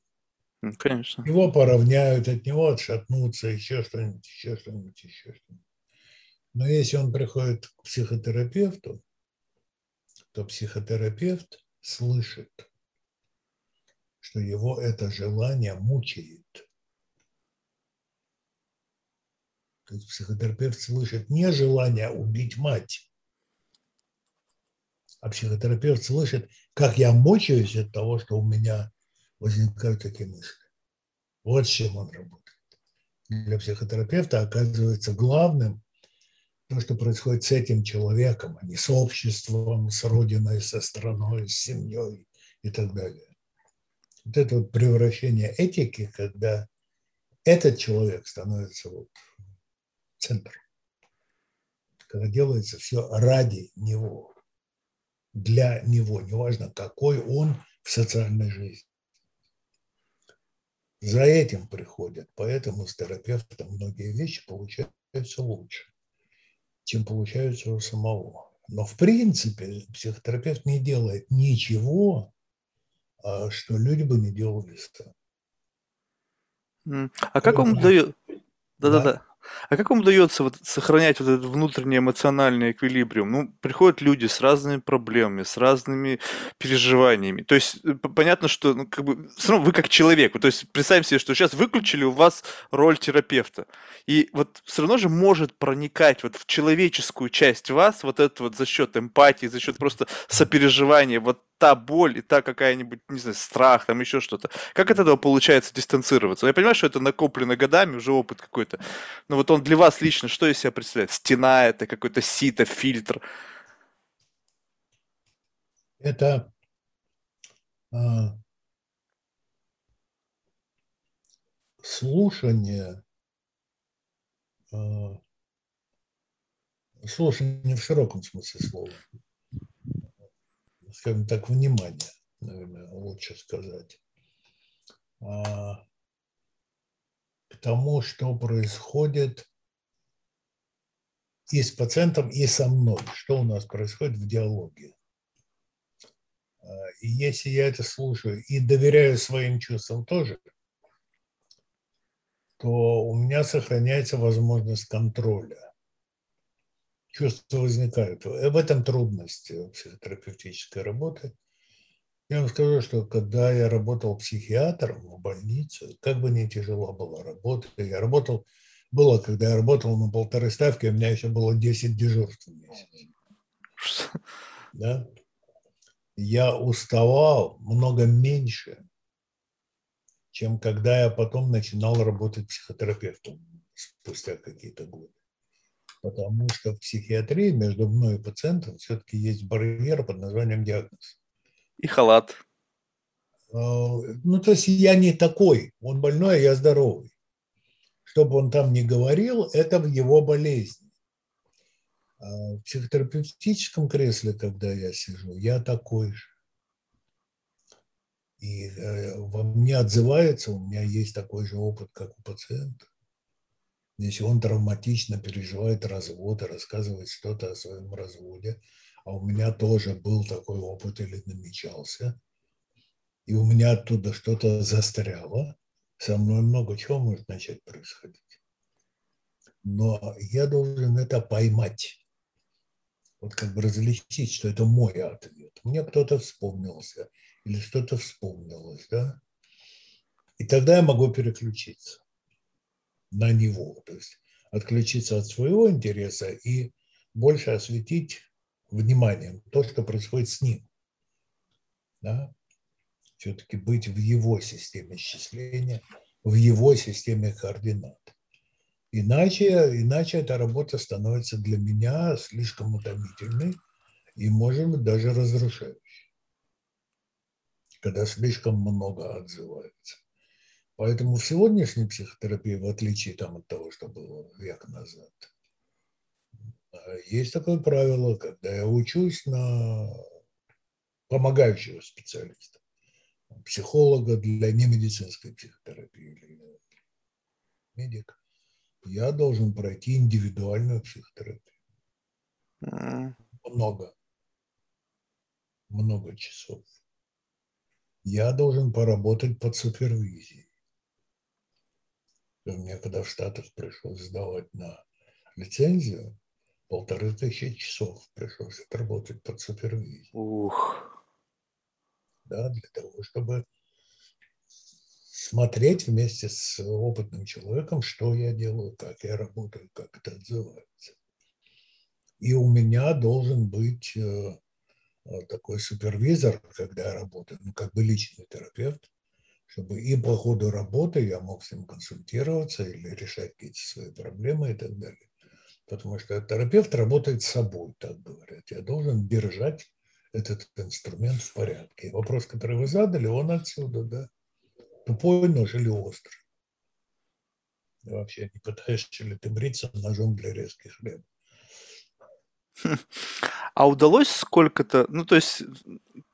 Ну, конечно. Его поравняют, от него отшатнутся, еще что-нибудь, еще что-нибудь, еще что-нибудь. Но если он приходит к психотерапевту, то психотерапевт слышит, что его это желание мучает – То есть психотерапевт слышит не желание убить мать, а психотерапевт слышит, как я мучаюсь от того, что у меня возникают такие мысли. Вот с чем он работает. Для психотерапевта оказывается главным то, что происходит с этим человеком, а не с обществом, с родиной, со страной, с семьей и так далее. Вот это вот превращение этики, когда этот человек становится вот центр. Когда делается все ради него, для него, неважно, какой он в социальной жизни. За этим приходят, поэтому с терапевтом многие вещи получаются лучше, чем получаются у самого. Но в принципе психотерапевт не делает ничего, а что люди бы не делали сами. А как он дает? Да-да-да. А как вам удается вот сохранять вот этот внутренний эмоциональный эквилибриум? Ну, приходят люди с разными проблемами, с разными переживаниями. То есть э, понятно, что ну, как бы все равно вы как человек. то есть представим себе, что сейчас выключили у вас роль терапевта. И вот все равно же может проникать вот в человеческую часть вас вот это вот за счет эмпатии, за счет просто сопереживания, вот та боль и та какая-нибудь, не знаю, страх, там еще что-то. Как от этого получается дистанцироваться? Я понимаю, что это накоплено годами, уже опыт какой-то. Но вот он для вас лично, что из себя представляет? Стена это, какой-то сито, фильтр? Это а, слушание, а, слушание в широком смысле слова скажем так, внимание, наверное, лучше сказать, а, к тому, что происходит и с пациентом, и со мной, что у нас происходит в диалоге. А, и если я это слушаю и доверяю своим чувствам тоже, то у меня сохраняется возможность контроля чувства возникают. В этом трудность психотерапевтической работы. Я вам скажу, что когда я работал психиатром в больнице, как бы не тяжело было работать, я работал, было, когда я работал на полторы ставки, у меня еще было 10 дежурств в месяц. Да? Я уставал много меньше, чем когда я потом начинал работать психотерапевтом спустя какие-то годы. Потому что в психиатрии между мной и пациентом все-таки есть барьер под названием диагноз. И халат. А, ну, то есть я не такой, он больной, а я здоровый. Что бы он там ни говорил, это в его болезни. А в психотерапевтическом кресле, когда я сижу, я такой же. И э, во мне отзывается, у меня есть такой же опыт, как у пациента. Если он травматично переживает развод и рассказывает что-то о своем разводе, а у меня тоже был такой опыт или намечался, и у меня оттуда что-то застряло, со мной много чего может начать происходить. Но я должен это поймать. Вот как бы различить, что это мой ответ. Мне кто-то вспомнился или что-то вспомнилось, да? И тогда я могу переключиться на него, то есть отключиться от своего интереса и больше осветить вниманием то, что происходит с ним. Да? Все-таки быть в его системе счисления, в его системе координат. Иначе, иначе эта работа становится для меня слишком утомительной и, может быть, даже разрушающей, когда слишком много отзывается. Поэтому в сегодняшней психотерапии, в отличие там, от того, что было век назад, есть такое правило, когда я учусь на помогающего специалиста, психолога для немедицинской психотерапии или медика, я должен пройти индивидуальную психотерапию. Много. Много часов. Я должен поработать под супервизией. Мне когда в Штатах пришлось сдавать на лицензию, полторы тысячи часов пришлось отработать под супервизией. Ух. Да, для того, чтобы смотреть вместе с опытным человеком, что я делаю, как я работаю, как это отзывается. И у меня должен быть э, такой супервизор, когда я работаю, ну, как бы личный терапевт, чтобы и по ходу работы я мог с ним консультироваться или решать какие-то свои проблемы и так далее. Потому что терапевт работает с собой, так говорят. Я должен держать этот инструмент в порядке. Вопрос, который вы задали, он отсюда, да тупой нож или острый. Вообще не пытаешься ли ты бриться ножом для резки хлеба. А удалось сколько-то, ну то есть,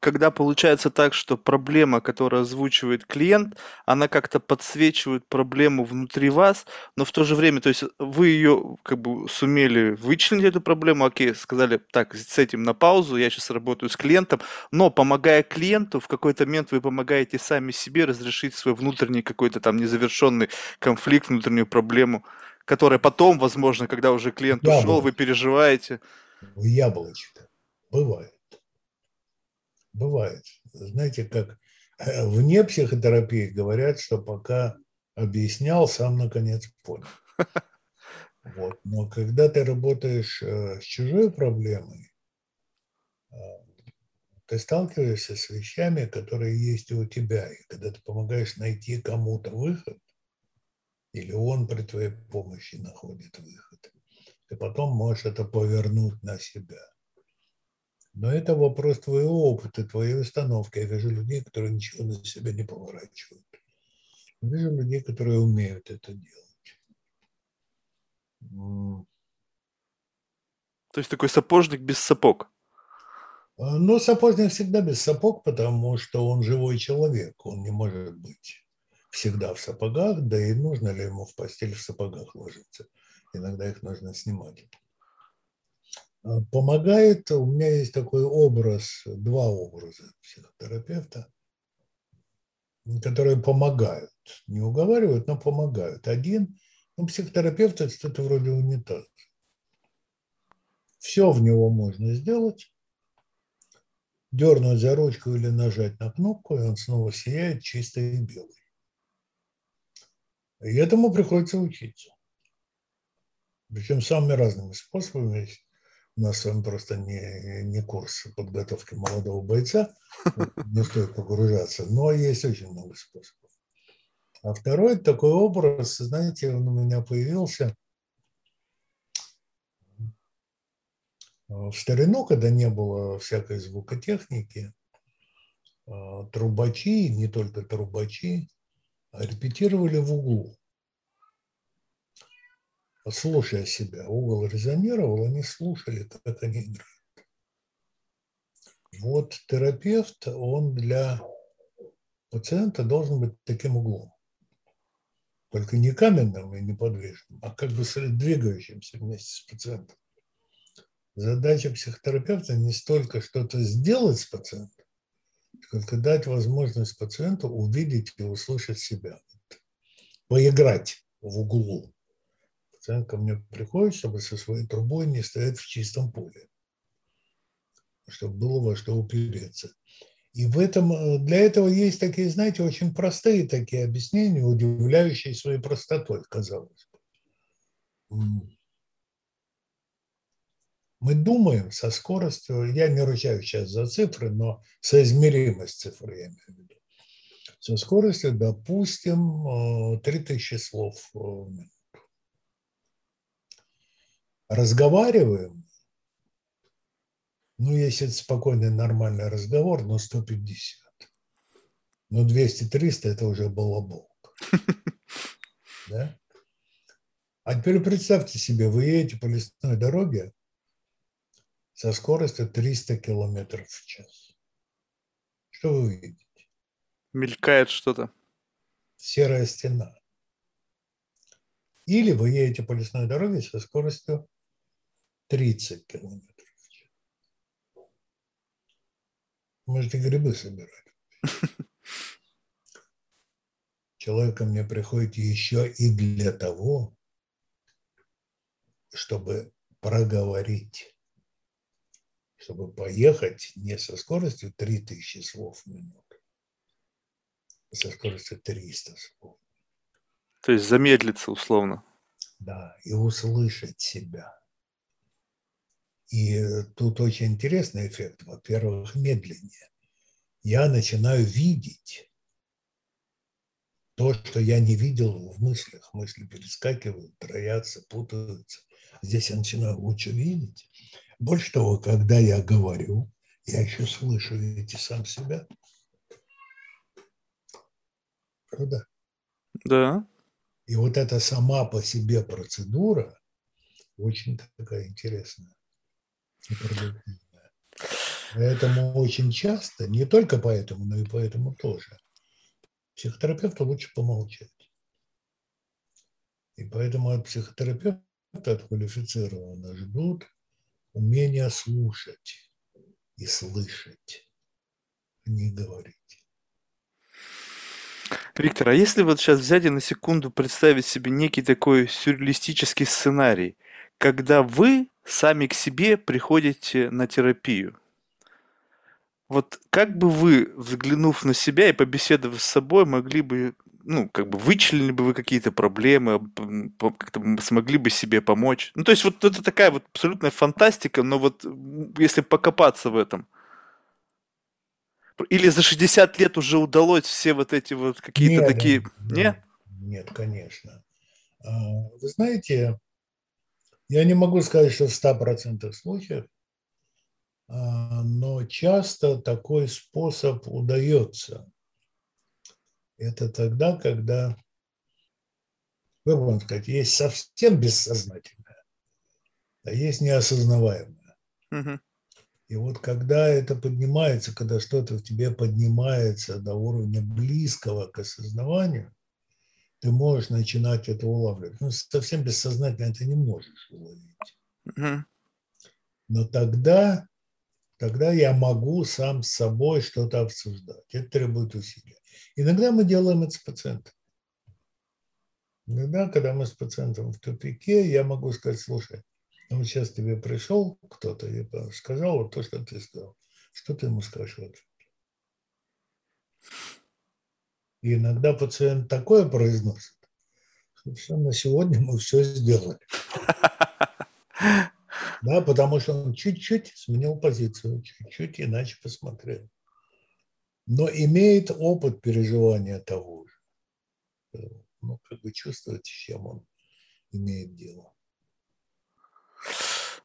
когда получается так, что проблема, которую озвучивает клиент, она как-то подсвечивает проблему внутри вас, но в то же время, то есть вы ее как бы сумели вычленить эту проблему, окей, сказали, так, с этим на паузу, я сейчас работаю с клиентом, но помогая клиенту, в какой-то момент вы помогаете сами себе разрешить свой внутренний какой-то там незавершенный конфликт, внутреннюю проблему, которая потом, возможно, когда уже клиент да, ушел, вы переживаете в яблочко. Бывает. Бывает. Знаете, как э, вне психотерапии говорят, что пока объяснял, сам наконец понял. Вот. Но когда ты работаешь э, с чужой проблемой, э, ты сталкиваешься с вещами, которые есть у тебя. И когда ты помогаешь найти кому-то выход, или он при твоей помощи находит выход, ты потом можешь это повернуть на себя. Но это вопрос твоего опыта, твоей установки. Я вижу людей, которые ничего на себя не поворачивают. Я вижу людей, которые умеют это делать. То есть такой сапожник без сапог? А, ну, сапожник всегда без сапог, потому что он живой человек. Он не может быть всегда в сапогах, да и нужно ли ему в постель в сапогах ложиться иногда их нужно снимать. А, помогает, у меня есть такой образ, два образа психотерапевта, которые помогают, не уговаривают, но помогают. Один, ну, психотерапевт – это что-то вроде унитаза. Все в него можно сделать, дернуть за ручку или нажать на кнопку, и он снова сияет чистый и белый. И этому приходится учиться. Причем самыми разными способами. У нас с вами просто не, не курс подготовки молодого бойца, не стоит погружаться, но есть очень много способов. А второй такой образ, знаете, он у меня появился В старину, когда не было всякой звукотехники, а, трубачи, не только трубачи, а репетировали в углу. Слушая себя, угол резонировал, они слушали, как они играют. Вот терапевт, он для пациента должен быть таким углом. Только не каменным и неподвижным, а как бы двигающимся вместе с пациентом. Задача психотерапевта не столько что-то сделать с пациентом, сколько дать возможность пациенту увидеть и услышать себя. Поиграть в углу. Пациент ко мне приходит, чтобы со своей трубой не стоять в чистом поле чтобы было во что упереться. И в этом, э, для этого есть такие, знаете, очень простые такие объяснения, удивляющие своей простотой, казалось бы. Мы думаем со скоростью, я не ручаюсь сейчас за цифры, но соизмеримость цифр я имею в виду, со скоростью, допустим, 3000 э, слов в минуту. Разговариваем ну, если это спокойный, нормальный разговор, но 150. Но 200-300 – это уже балабол. Да? А теперь представьте себе, вы едете по лесной дороге со скоростью 300 километров в час. Что вы видите? Мелькает что-то. Серая стена. Или вы едете по лесной дороге со скоростью 30 километров. Можете грибы собирать. Человек ко мне приходит еще и для того, чтобы проговорить, чтобы поехать не со скоростью 3000 слов в минуту, а со скоростью 300 слов. То есть замедлиться условно. Да, и услышать себя. И тут очень интересный эффект. Во-первых, медленнее. Я начинаю видеть то, что я не видел в мыслях. Мысли перескакивают, троятся, путаются. Здесь я начинаю лучше видеть. Больше того, когда я говорю, я еще слышу эти сам себя. Правда? Да. И вот эта сама по себе процедура очень такая интересная. Поэтому очень часто, не только поэтому, но и поэтому тоже, психотерапевту лучше помолчать. И поэтому от психотерапевта, от квалифицированного ждут умения слушать и слышать, а не говорить. Виктор, а если вот сейчас взять и на секунду представить себе некий такой сюрреалистический сценарий, когда вы сами к себе приходите на терапию. Вот как бы вы, взглянув на себя и побеседовав с собой, могли бы, ну, как бы вычленили бы вы какие-то проблемы, как-то смогли бы себе помочь? Ну, то есть вот это такая вот абсолютная фантастика, но вот если покопаться в этом. Или за 60 лет уже удалось все вот эти вот какие-то нет, такие... Нет? Нет, конечно. А, вы знаете, я не могу сказать, что в 100% случаев, но часто такой способ удается. Это тогда, когда, как можно сказать, есть совсем бессознательное, а есть неосознаваемое. Угу. И вот когда это поднимается, когда что-то в тебе поднимается до уровня близкого к осознаванию, ты можешь начинать это улавливать. Ну, совсем бессознательно ты не можешь уловить. Угу. Но тогда, тогда я могу сам с собой что-то обсуждать. Это требует усилия. Иногда мы делаем это с пациентом. Иногда, когда мы с пациентом в тупике, я могу сказать, слушай, ну вот сейчас тебе пришел кто-то и сказал вот то, что ты сказал. Что ты ему скажешь? И иногда пациент такое произносит, что все, на сегодня мы все сделали. Да, потому что он чуть-чуть сменил позицию, чуть-чуть иначе посмотрел. Но имеет опыт переживания того же. Ну, как бы чувствует, с чем он имеет дело.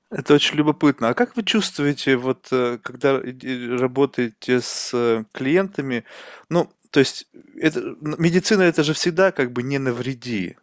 Это очень любопытно. А как вы чувствуете, вот, э, когда работаете с э, клиентами? Ну, то есть, это, медицина это же всегда как бы не навреди.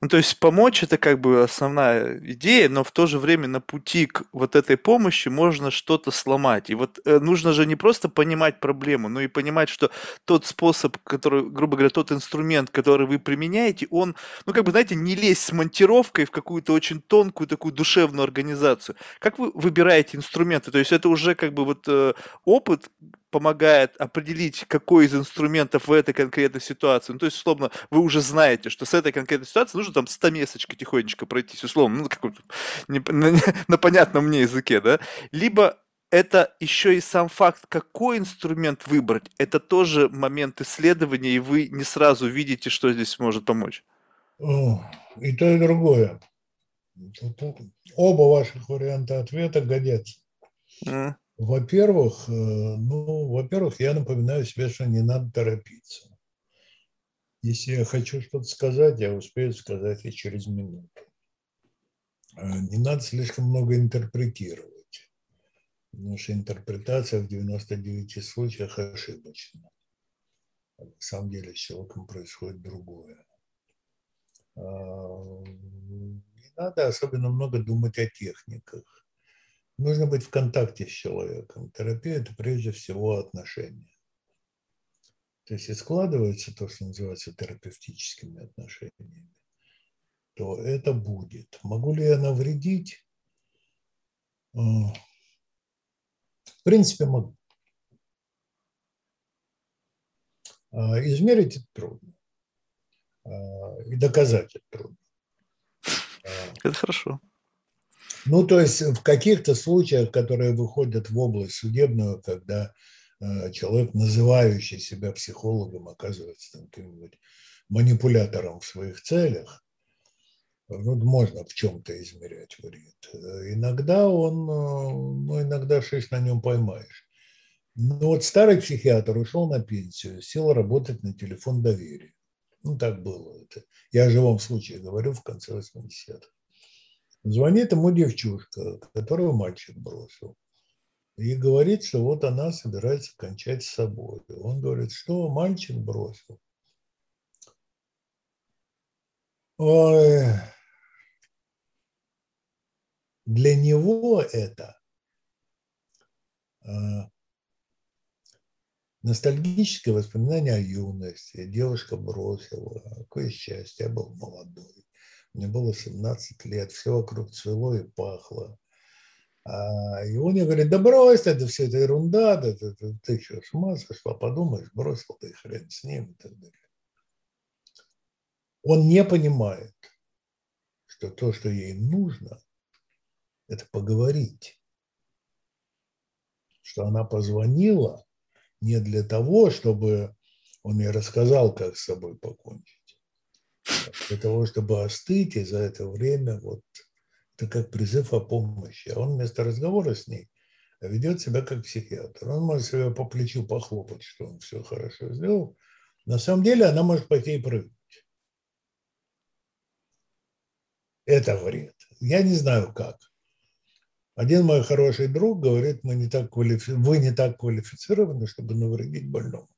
Ну, то есть помочь это как бы основная идея, но в то же время на пути к вот этой помощи можно что-то сломать. И вот э, нужно же не просто понимать проблему, но и понимать, что тот способ, который, грубо говоря, тот инструмент, который вы применяете, он, ну, как бы, знаете, не лезть с монтировкой в какую-то очень тонкую такую душевную организацию. Как вы выбираете инструменты? То есть это уже как бы вот э, опыт, помогает определить, какой из инструментов в этой конкретной ситуации. Ну, то есть, условно, вы уже знаете, что с этой конкретной ситуацией нужно там стамесочкой тихонечко пройтись, условно, ну, как не, на, на понятном мне языке, да. Либо это еще и сам факт, какой инструмент выбрать, это тоже момент исследования, и вы не сразу видите, что здесь может помочь. И то, и другое. Оба ваших варианта ответа годятся. Mm. Во-первых, э, ну, во-первых, я напоминаю себе, что не надо торопиться. Если я хочу что-то сказать, я успею сказать и через минуту. Э, не надо слишком много интерпретировать, потому что интерпретация в 99 случаях ошибочна. На самом деле с человеком происходит другое. Э, не надо особенно много думать о техниках Нужно быть в контакте с человеком. Терапия – это прежде всего отношения. То есть, если складывается то, что называется терапевтическими отношениями, то это будет. Могу ли я навредить? А, в принципе, могу. А, измерить это трудно. А, и доказать это трудно. Это хорошо. Ну, то есть в каких-то случаях, которые выходят в область судебную, когда э, человек, называющий себя психологом, оказывается там каким-нибудь манипулятором в своих целях, ну, можно в чем-то измерять вред. Иногда он, э, ну, иногда шесть на нем поймаешь. Ну, вот старый психиатр ушел на пенсию, сел работать на телефон доверия. Ну, так было это. Я о живом случае говорю в конце 80-х. Звонит ему девчушка, которую мальчик бросил. И говорит, что вот она собирается кончать с собой. Он говорит, что мальчик бросил. Ой. Для него это а, ностальгическое воспоминание о юности. Девушка бросила. Какое счастье, я был молодой. Мне было 17 лет, все вокруг цвело и пахло. А, и он мне говорит, да брось, это все это ерунда, да, ты, ты, ты что, с ума сошла, подумаешь, бросил ты хрен с ним и так далее. Он не понимает, что то, что ей нужно, это поговорить. Что она позвонила не для того, чтобы он ей рассказал, как с собой покончить, для того, чтобы остыть, и за это время вот это как призыв о помощи. А он вместо разговора с ней ведет себя как психиатр. Он может себя по плечу похлопать, что он все хорошо сделал. На самом деле она может пойти и прыгнуть. Это вред. Я не знаю как. Один мой хороший друг говорит, мы не так квалифи... вы не так квалифицированы, чтобы навредить больному.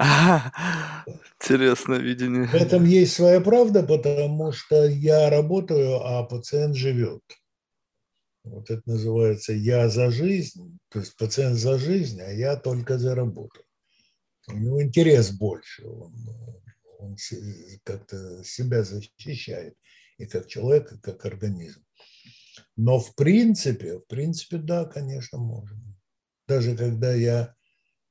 интересное видение. В этом есть своя правда, потому что я работаю, а пациент живет. Вот это называется «я за жизнь», то есть пациент за жизнь, а я только за работу. У него интерес больше, он, он как-то себя защищает и как человек, и как организм. Но в принципе, в принципе, да, конечно, можно. Даже когда я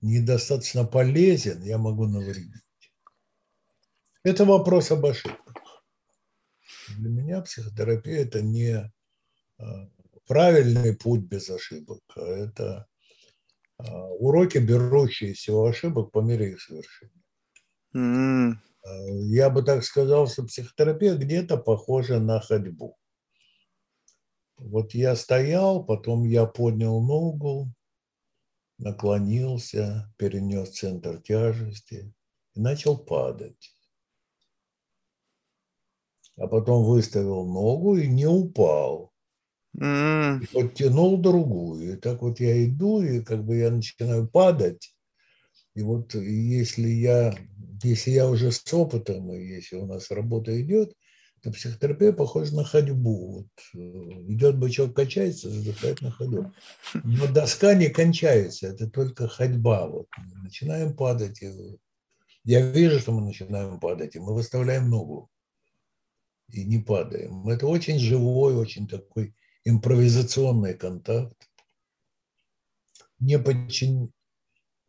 недостаточно полезен, я могу навредить. Это вопрос об ошибках. Для меня психотерапия – это не а, правильный путь без ошибок, а это а, уроки, берущиеся у ошибок по мере их совершения. Mm. Я бы так сказал, что психотерапия где-то похожа на ходьбу. Вот я стоял, потом я поднял ногу, наклонился, перенес центр тяжести и начал падать. А потом выставил ногу и не упал. И подтянул другую. И так вот я иду, и как бы я начинаю падать. И вот если я, если я уже с опытом, и если у нас работа идет, то психотерапия похожа на ходьбу. Вот э, идет бычок, качается, задыхает на ходу. Но доска не кончается, это только ходьба. Вот. Мы начинаем падать. и я вижу, что мы начинаем падать, и мы выставляем ногу. И не падаем. Это очень живой, очень такой импровизационный контакт. Не подчин...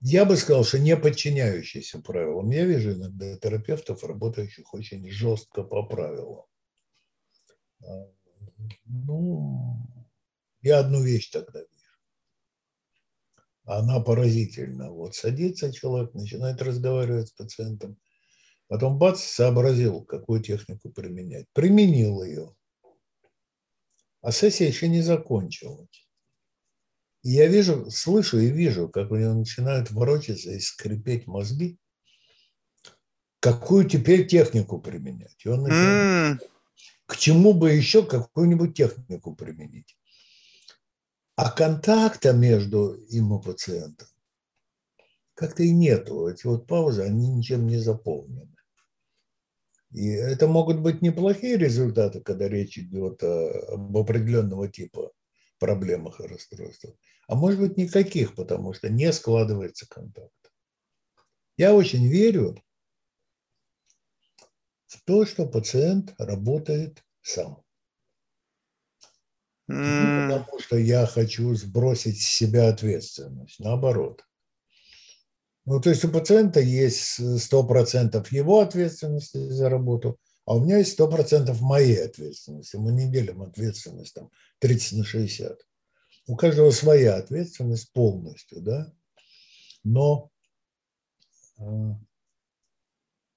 Я бы сказал, что не подчиняющийся правилам. Я вижу иногда терапевтов, работающих очень жестко по правилам. А, Ну, я одну вещь тогда вижу. Она поразительна. Вот садится человек, начинает разговаривать с пациентом, потом бац, сообразил, какую технику применять. Применил ее. А сессия еще не закончилась. И я вижу, слышу и вижу, как у него начинают ворочаться и скрипеть мозги, какую теперь технику применять. И он начинает, м, к чему бы еще какую-нибудь технику применить. А контакта между им и пациентом как-то и нету. Эти вот паузы, они ничем не заполнены. И это могут быть неплохие результаты, когда речь идет о- об определенного типа проблемах и расстройствах. А может быть никаких, потому что не складывается контакт. Я очень верю в то, что пациент работает сам. Не потому, что я хочу сбросить с себя ответственность, наоборот. Ну, то есть у пациента есть 100% его ответственности за работу, а у меня есть 100% моей ответственности. Мы не делим ответственность там 30 на 60. У каждого своя ответственность полностью, да. Но э,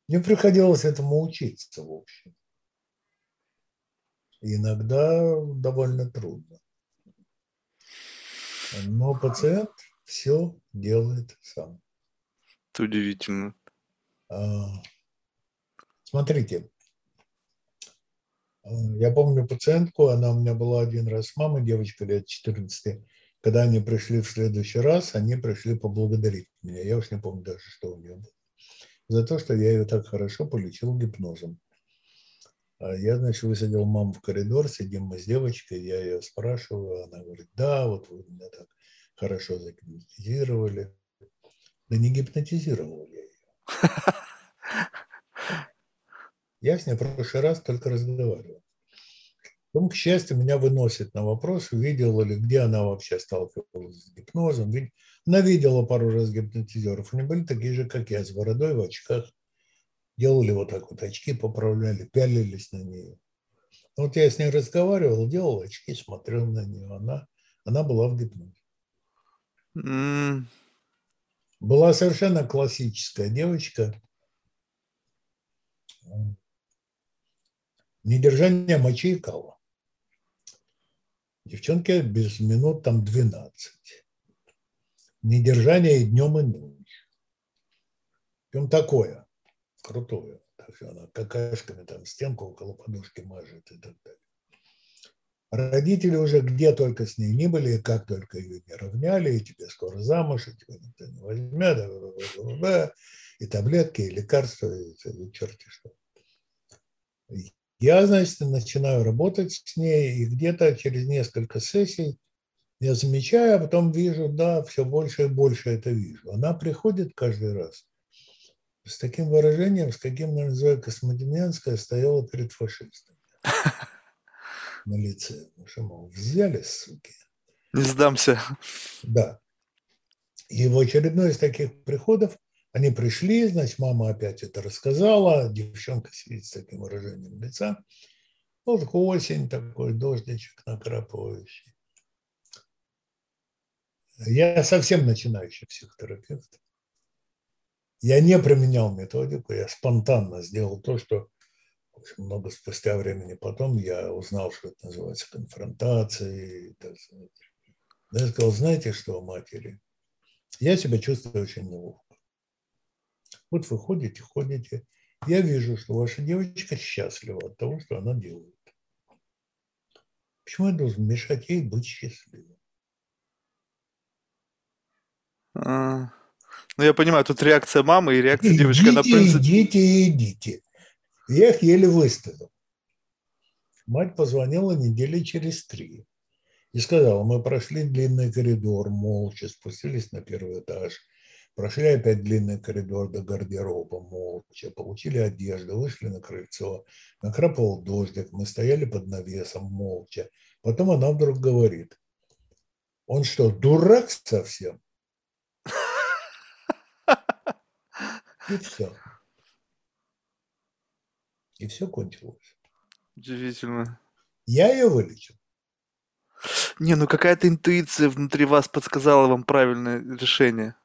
мне приходилось этому учиться, в общем. И иногда довольно трудно. Но пациент все делает сам. это удивительно. А, Смотрите, я помню пациентку, она у меня была один раз с мамой, девочка лет 14. Когда они пришли в следующий раз, они пришли поблагодарить меня. Я уж не помню даже, что у нее было. За то, что я ее так хорошо полечил гипнозом. А Я, значит, высадил маму в коридор, сидим мы с девочкой, я ее спрашиваю, она говорит, да, вот вы меня так хорошо загипнотизировали. Да не гипнотизировал я ее. Я с ней в прошлый раз только разговаривал. Потом, к счастью, меня выносит на вопрос, видела ли, где она вообще сталкивалась с гипнозом. Она видела пару раз гипнотизеров. Они были такие же, как я, с бородой, в очках. Делали вот так вот очки, поправляли, пялились на нее. Вот я с ней разговаривал, делал очки, смотрел на нее. Она, она была в гипнозе. М, Была совершенно классическая девочка. Недержание мочи и кала. Девчонки без минут там 12. Недержание и днем, и ночью. Прям такое, крутое. Так что она какашками там стенку около подушки мажет и так далее. Родители уже где только с ней не были, и как только ее не равняли, и тебе скоро замуж, и тебя никто не возьмет, и таблетки, и лекарства, и, и черти что. Я, значит, начинаю работать с ней, и где-то через несколько сессий я замечаю, а потом вижу, да, все больше и больше это вижу. Она приходит каждый раз с таким выражением, с каким, наверное, Зоя Космодемьянская стояла перед фашистами на лице. Ну, что, мол, взяли, суки. Не сдамся. Да. И в очередной из таких приходов они пришли, значит, мама опять это рассказала, девчонка сидит с таким выражением лица. Ну, такой осень, такой дождичек накрапывающий. Я совсем начинающий психотерапевт. Я не применял методику, я спонтанно сделал то, что общем, много спустя времени потом я узнал, что это называется конфронтацией. Так. Я сказал, знаете что, матери, я себя чувствую очень неловко. Вот вы ходите, ходите, я вижу, что ваша девочка счастлива от того, что она делает. Почему я должен мешать ей быть счастливой? А, ну, я понимаю, тут реакция мамы и реакция идите, девочки. Она, в принципе... Идите, идите. Я их еле выставил. Мать позвонила недели через три и сказала, мы прошли длинный коридор, молча спустились на первый этаж, прошли опять длинный коридор до гардероба, молча, получили одежду, вышли на крыльцо, накрапал дождик, мы стояли под навесом, молча. Потом она вдруг говорит, он что, дурак совсем? И все. И все кончилось. Удивительно. Я ее вылечил. Не, ну какая-то интуиция внутри вас подсказала вам правильное решение.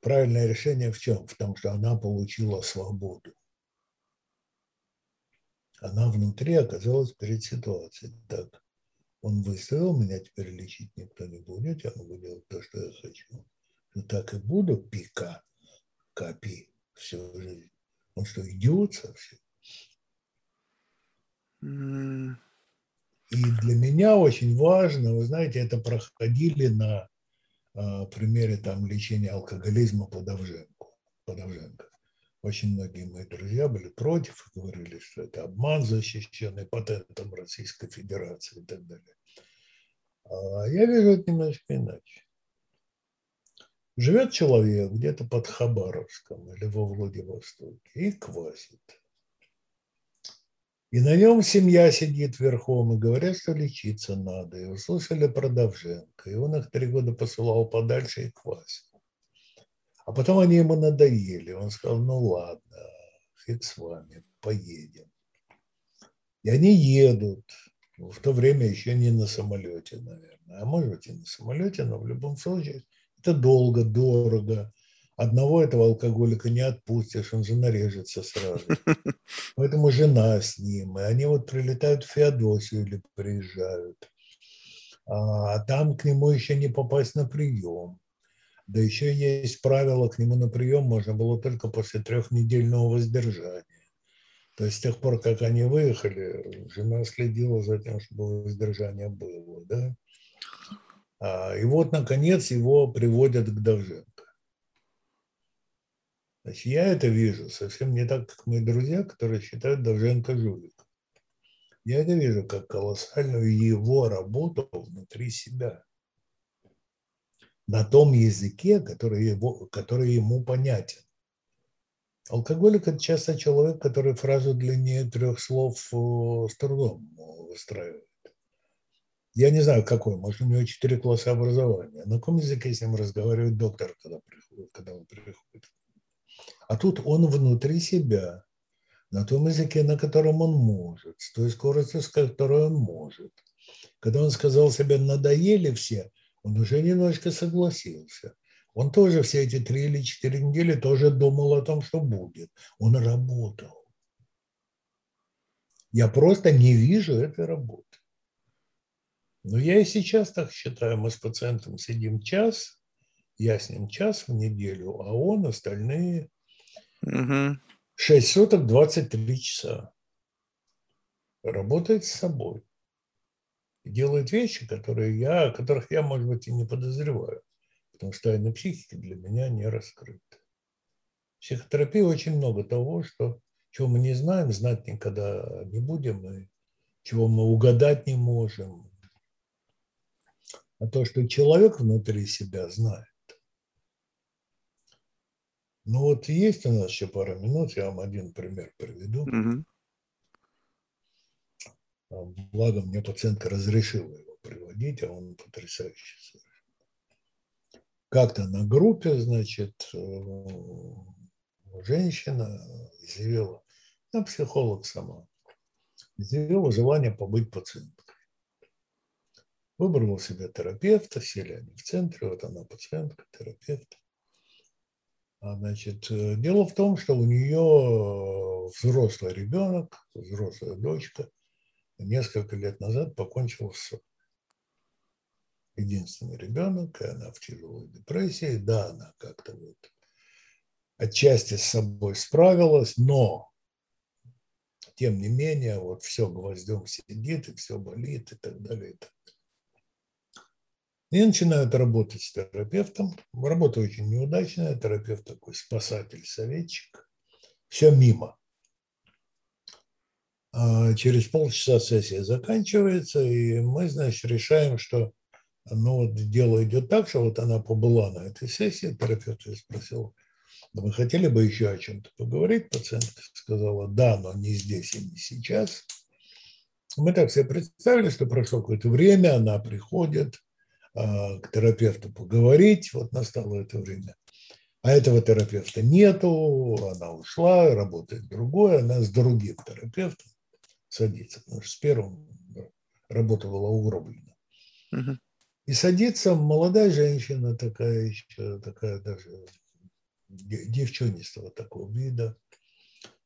Правильное решение в чем? В том, что она получила свободу. Она внутри оказалась перед ситуацией. Так, он выставил, меня теперь лечить никто не будет, я могу делать то, что я хочу. Ну так и буду пика, копи всю жизнь. Он что, идиот совсем? И для меня очень важно, вы знаете, это проходили на примере там лечения алкоголизма Подовженко. Подовженко. Очень многие мои друзья были против говорили, что это обман, защищенный патентом Российской Федерации и так далее. А я вижу это немножко иначе. Живет человек где-то под Хабаровском или во Владивостоке и квасит. И на нем семья сидит верхом и говорят, что лечиться надо. И услышали про Довженко. И он их три года посылал подальше и квасил. А потом они ему надоели. Он сказал, ну ладно, фиг с вами, поедем. И они едут. В то время еще не на самолете, наверное. А может быть и на самолете, но в любом случае это долго, дорого. Одного этого алкоголика не отпустишь, он же нарежется сразу. Поэтому жена с ним. И они вот прилетают в Феодосию или приезжают. А там к нему еще не попасть на прием. Да еще есть правило, к нему на прием можно было только после трехнедельного воздержания. То есть с тех пор, как они выехали, жена следила за тем, чтобы воздержание было. Да? А, и вот, наконец, его приводят к Значит, я это вижу совсем не так, как мои друзья, которые считают Довженко жуликом. Я это вижу как колоссальную его работу внутри себя. На том языке, который, его, который ему понятен. Алкоголик – это часто человек, который фразу длиннее трех слов э, с трудом выстраивает. Я не знаю, какой, может, у него четыре класса образования. На каком языке с ним разговаривает доктор, когда, приходит, когда он приходит? А тут он внутри себя, на том языке, на котором он может, с той скоростью, с которой он может. Когда он сказал себе «надоели все», он уже немножко согласился. Он тоже все эти три или четыре недели тоже думал о том, что будет. Он работал. Я просто не вижу этой работы. Но я и сейчас так считаю. Мы с пациентом сидим час, я с ним час в неделю, а он остальные мгм. 6 суток 23 часа. Работает с собой. Делает вещи, которые я, о которых я, может быть, и не подозреваю. Потому что тайна психики для меня не раскрыта. В психотерапии очень много того, что, чего мы не знаем, знать никогда не будем, и чего мы угадать не можем. А то, что человек внутри себя знает. Ну вот есть у нас еще пара минут, я вам один пример приведу. А, Благо мне пациентка разрешила его приводить, а он потрясающий. совершенно. Как-то на группе, значит, э, женщина изъявила, ну, психолог сама, изъявила желание побыть пациенткой. Выбрала себе терапевта, сели они в центре, вот она пациентка, терапевт. А, Значит, э, дело в том, что у нее взрослый ребенок, взрослая дочка, несколько лет назад покончила с. Единственный ребенок, и она в тяжелой депрессии. Да, она как-то вот отчасти с собой справилась, но тем не менее, вот все гвоздем сидит, и все болит, и так далее. И, так. И начинают работать с терапевтом. Работа очень неудачная, терапевт такой спасатель, советчик. Все мимо. А через полчаса сессия заканчивается, и мы, значит, решаем, что ну, вот дело идет так, что вот она побыла на этой сессии, терапевт ее спросил, да вы хотели бы еще о чем-то поговорить? Пациентка сказала, да, но не здесь и не сейчас. Мы так себе представили, что прошло какое-то время, она приходит к терапевту поговорить, вот настало это время. А этого терапевта нету, она ушла, работает другой, она с другим терапевтом садится, потому что с первым работа была угроблена. Угу. И садится молодая женщина такая еще, такая даже девчонистого такого вида.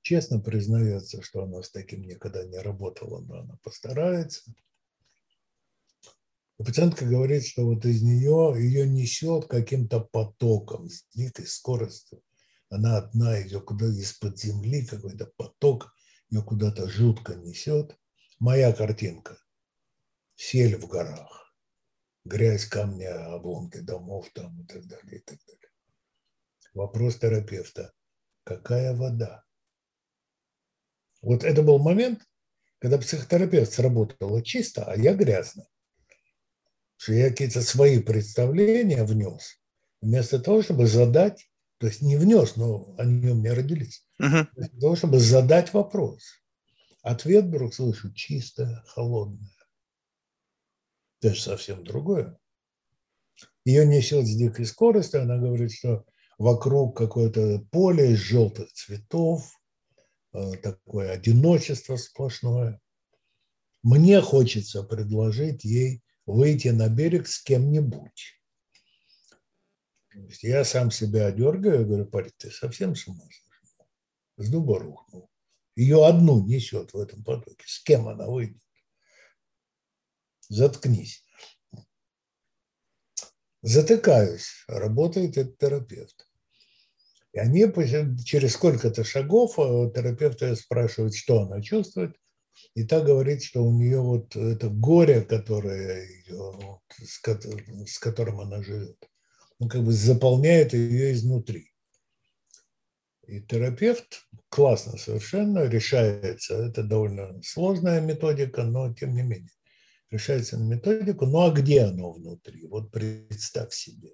Честно признается, что она с таким никогда не работала, но она постарается. И пациентка говорит, что вот из нее ее несет каким-то потоком с дикой скоростью. Она одна идет куда из-под земли, какой-то поток ее куда-то жутко несет. Моя картинка. Сель в горах. Грязь, камни, обломки домов там и так далее, и так далее. Вопрос терапевта. Какая вода? Вот это был момент, когда психотерапевт сработала чисто, а я грязно. Что я какие-то свои представления внес, вместо того, чтобы задать то есть не внес, но они у меня родились. Uh-huh. Для того, чтобы задать вопрос. Ответ вдруг слышу чистое, холодное. Это же совсем другое. Ее несет с дикой скоростью. Она говорит, что вокруг какое-то поле из желтых цветов, э, такое одиночество сплошное. Мне хочется предложить ей выйти на берег с кем-нибудь. Я сам себя одергаю, говорю, парень, ты совсем с ума сошел? С дуба рухнул. Ее одну несет в этом потоке. С кем она выйдет? Заткнись. Затыкаюсь. Работает этот терапевт. И они через сколько-то шагов э, терапевт спрашивает, что она чувствует. И та говорит, что у нее вот это горе, которое ее, с которым она живет, он как бы заполняет ее изнутри. И терапевт классно совершенно решается. Это довольно сложная методика, но тем не менее. Решается на методику. Ну а где оно внутри? Вот представь себе.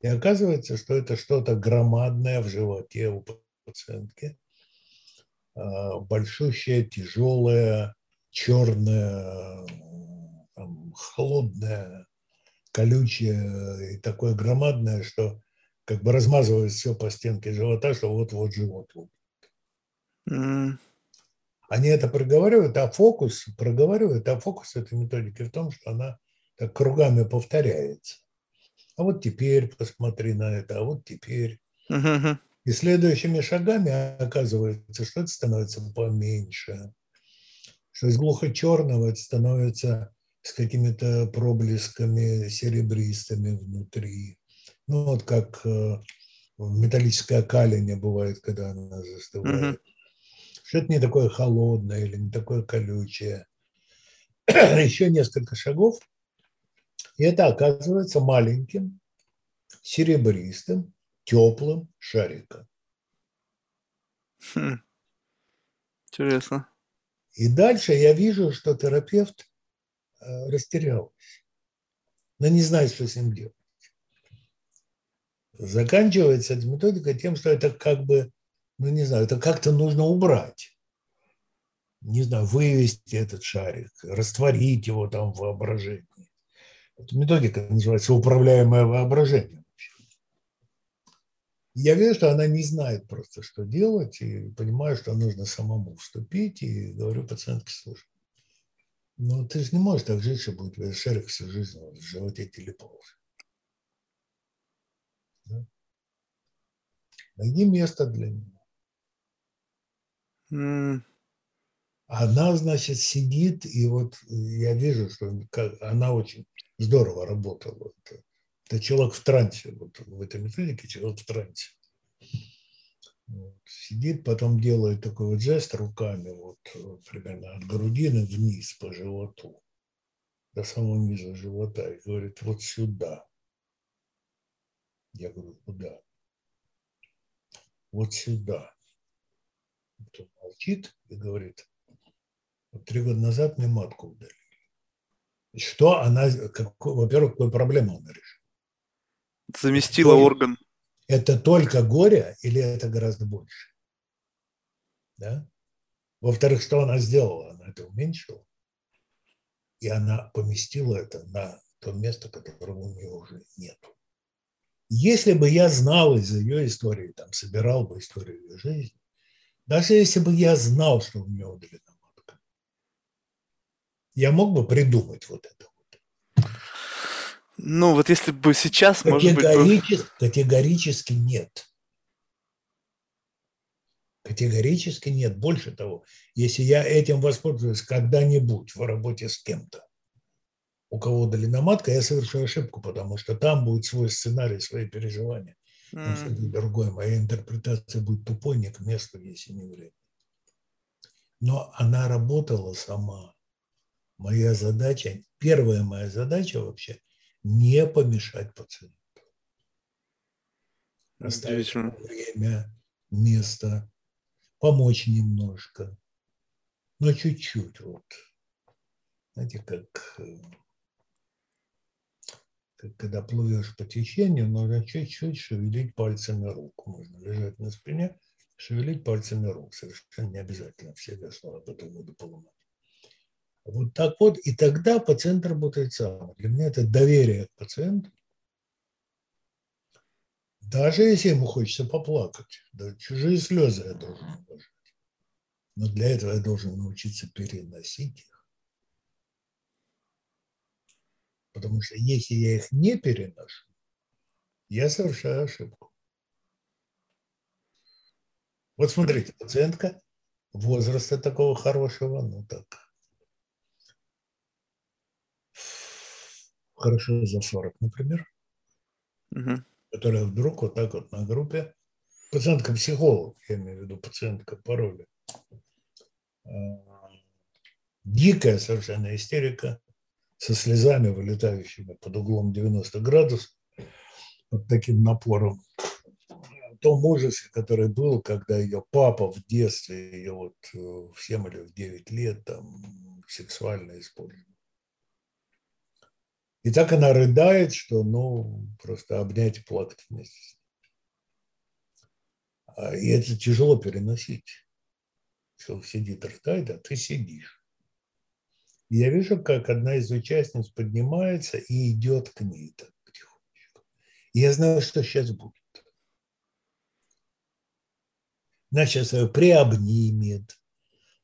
И оказывается, что это что-то громадное в животе у пациентки. А, большущее, тяжелое, черное, там, холодное, колючее и такое громадное, что как бы размазывает все по стенке живота, что вот-вот живот лопнет. Mm. Они это проговаривают, а фокус проговаривают, а фокус этой методики в том, что она так кругами повторяется. А вот теперь посмотри на это, а вот теперь. Uh-huh. И следующими шагами оказывается, что это становится поменьше, что из глухо-черного это становится с какими-то проблесками серебристыми внутри. Ну, вот как э, металлическая калиня бывает, когда она застывает. Mm-hmm. Что это не такое холодное или не такое колючее. Еще несколько шагов, и это оказывается маленьким, серебристым, теплым шариком. Хм. Интересно. И дальше я вижу, что терапевт Э, растерялась. Она не знает, что с ним делать. Заканчивается эта методика тем, что это как бы, ну не знаю, это как-то нужно убрать. Не знаю, вывести этот шарик, растворить его там в воображении. Эта методика называется управляемое воображение. Я вижу, что она не знает просто, что делать, и понимаю, что нужно самому вступить, и говорю пациентке, слушай, ну, ты же не можешь так жить, что будет шарик всю жизнь в животе телепался. Да? Найди место для него. Mm. Она, значит, сидит, и вот я вижу, что она очень здорово работала. Это, это человек в трансе, вот в этой методике человек в трансе. Вот. Сидит, потом делает такой вот жест руками, вот примерно от грудины вниз по животу, до самого низа живота, и говорит, вот сюда. Я говорю, куда? Вот сюда. Потом молчит и говорит, вот три года назад мне матку удалили. Что она, во-первых, какую проблему она решила? Заместила это орган. Это только горе или это гораздо больше? Да? Во-вторых, что она сделала? Она это уменьшила. И она поместила это на то место, которого у нее уже нету. Если бы я знал из ее истории, там, собирал бы историю ее жизни, даже если бы я знал, что у нее удалена матка, я мог бы придумать вот это. Ну, вот если бы сейчас, может быть... Бы... Категорически нет. Категорически нет. Больше того, если я этим воспользуюсь когда-нибудь в работе с кем-то, у кого удалена матка, я совершу ошибку, потому что там будет свой сценарий, свои переживания. Mm. другое. Моя интерпретация будет тупой не к месту, если не время. Но она работала сама. Моя задача, первая моя задача вообще, не помешать пациенту. Оставить время, место, помочь немножко, но чуть-чуть вот. Знаете, как э, когда плывешь по течению, нужно чуть-чуть шевелить пальцами рук. Можно лежать на спине, шевелить пальцами рук. Совершенно не обязательно все весла, а потом буду поломать. Вот так вот, и тогда пациент работает сам. Для меня это доверие к пациенту. Даже если ему хочется поплакать, да, чужие слезы я должен уважать. Но для этого я должен научиться переносить их Потому что если я их не переношу, я совершаю ошибку. Вот смотрите, пациентка возраста такого хорошего, ну так, хорошо за 40, например, угу. которая вдруг вот так вот на группе, пациентка-психолог, я имею в виду пациентка пароля, а, дикая совершенно истерика, со слезами, вылетающими под углом 90 градусов, под таким напором. В том ужасе, который был, когда ее папа в детстве, ее вот э, в 7 или в 9 лет там сексуально использовал. И так она рыдает, что ну просто обнять и плакать вместе с ней. И это тяжело переносить. Что сидит, рыдает, а ты сидишь я вижу, как одна из участниц поднимается и идет к ней так потихонечку. Я знаю, что сейчас будет. Она сейчас ее приобнимет,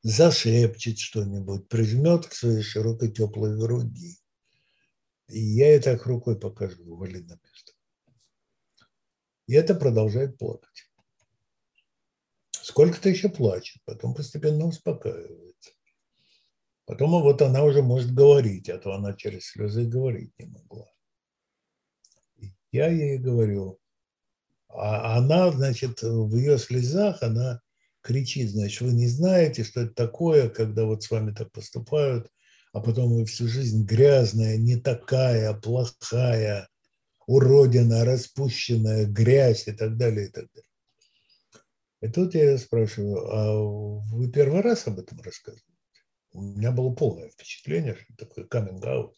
зашепчет что-нибудь, прижмет к своей широкой теплой груди. И я ей так рукой покажу, вали на место. И это продолжает плакать. Сколько-то еще плачет, потом постепенно успокаивает. Потом вот она уже может говорить, а то она через слезы говорить не могла. И я ей говорю, а она, значит, в ее слезах, она кричит, значит, вы не знаете, что это такое, когда вот с вами так поступают, а потом вы всю жизнь грязная, не такая, плохая, уродина, распущенная, грязь и так далее, и так далее. И тут я спрашиваю, а вы первый раз об этом рассказываете? у меня было полное впечатление, что такое coming out.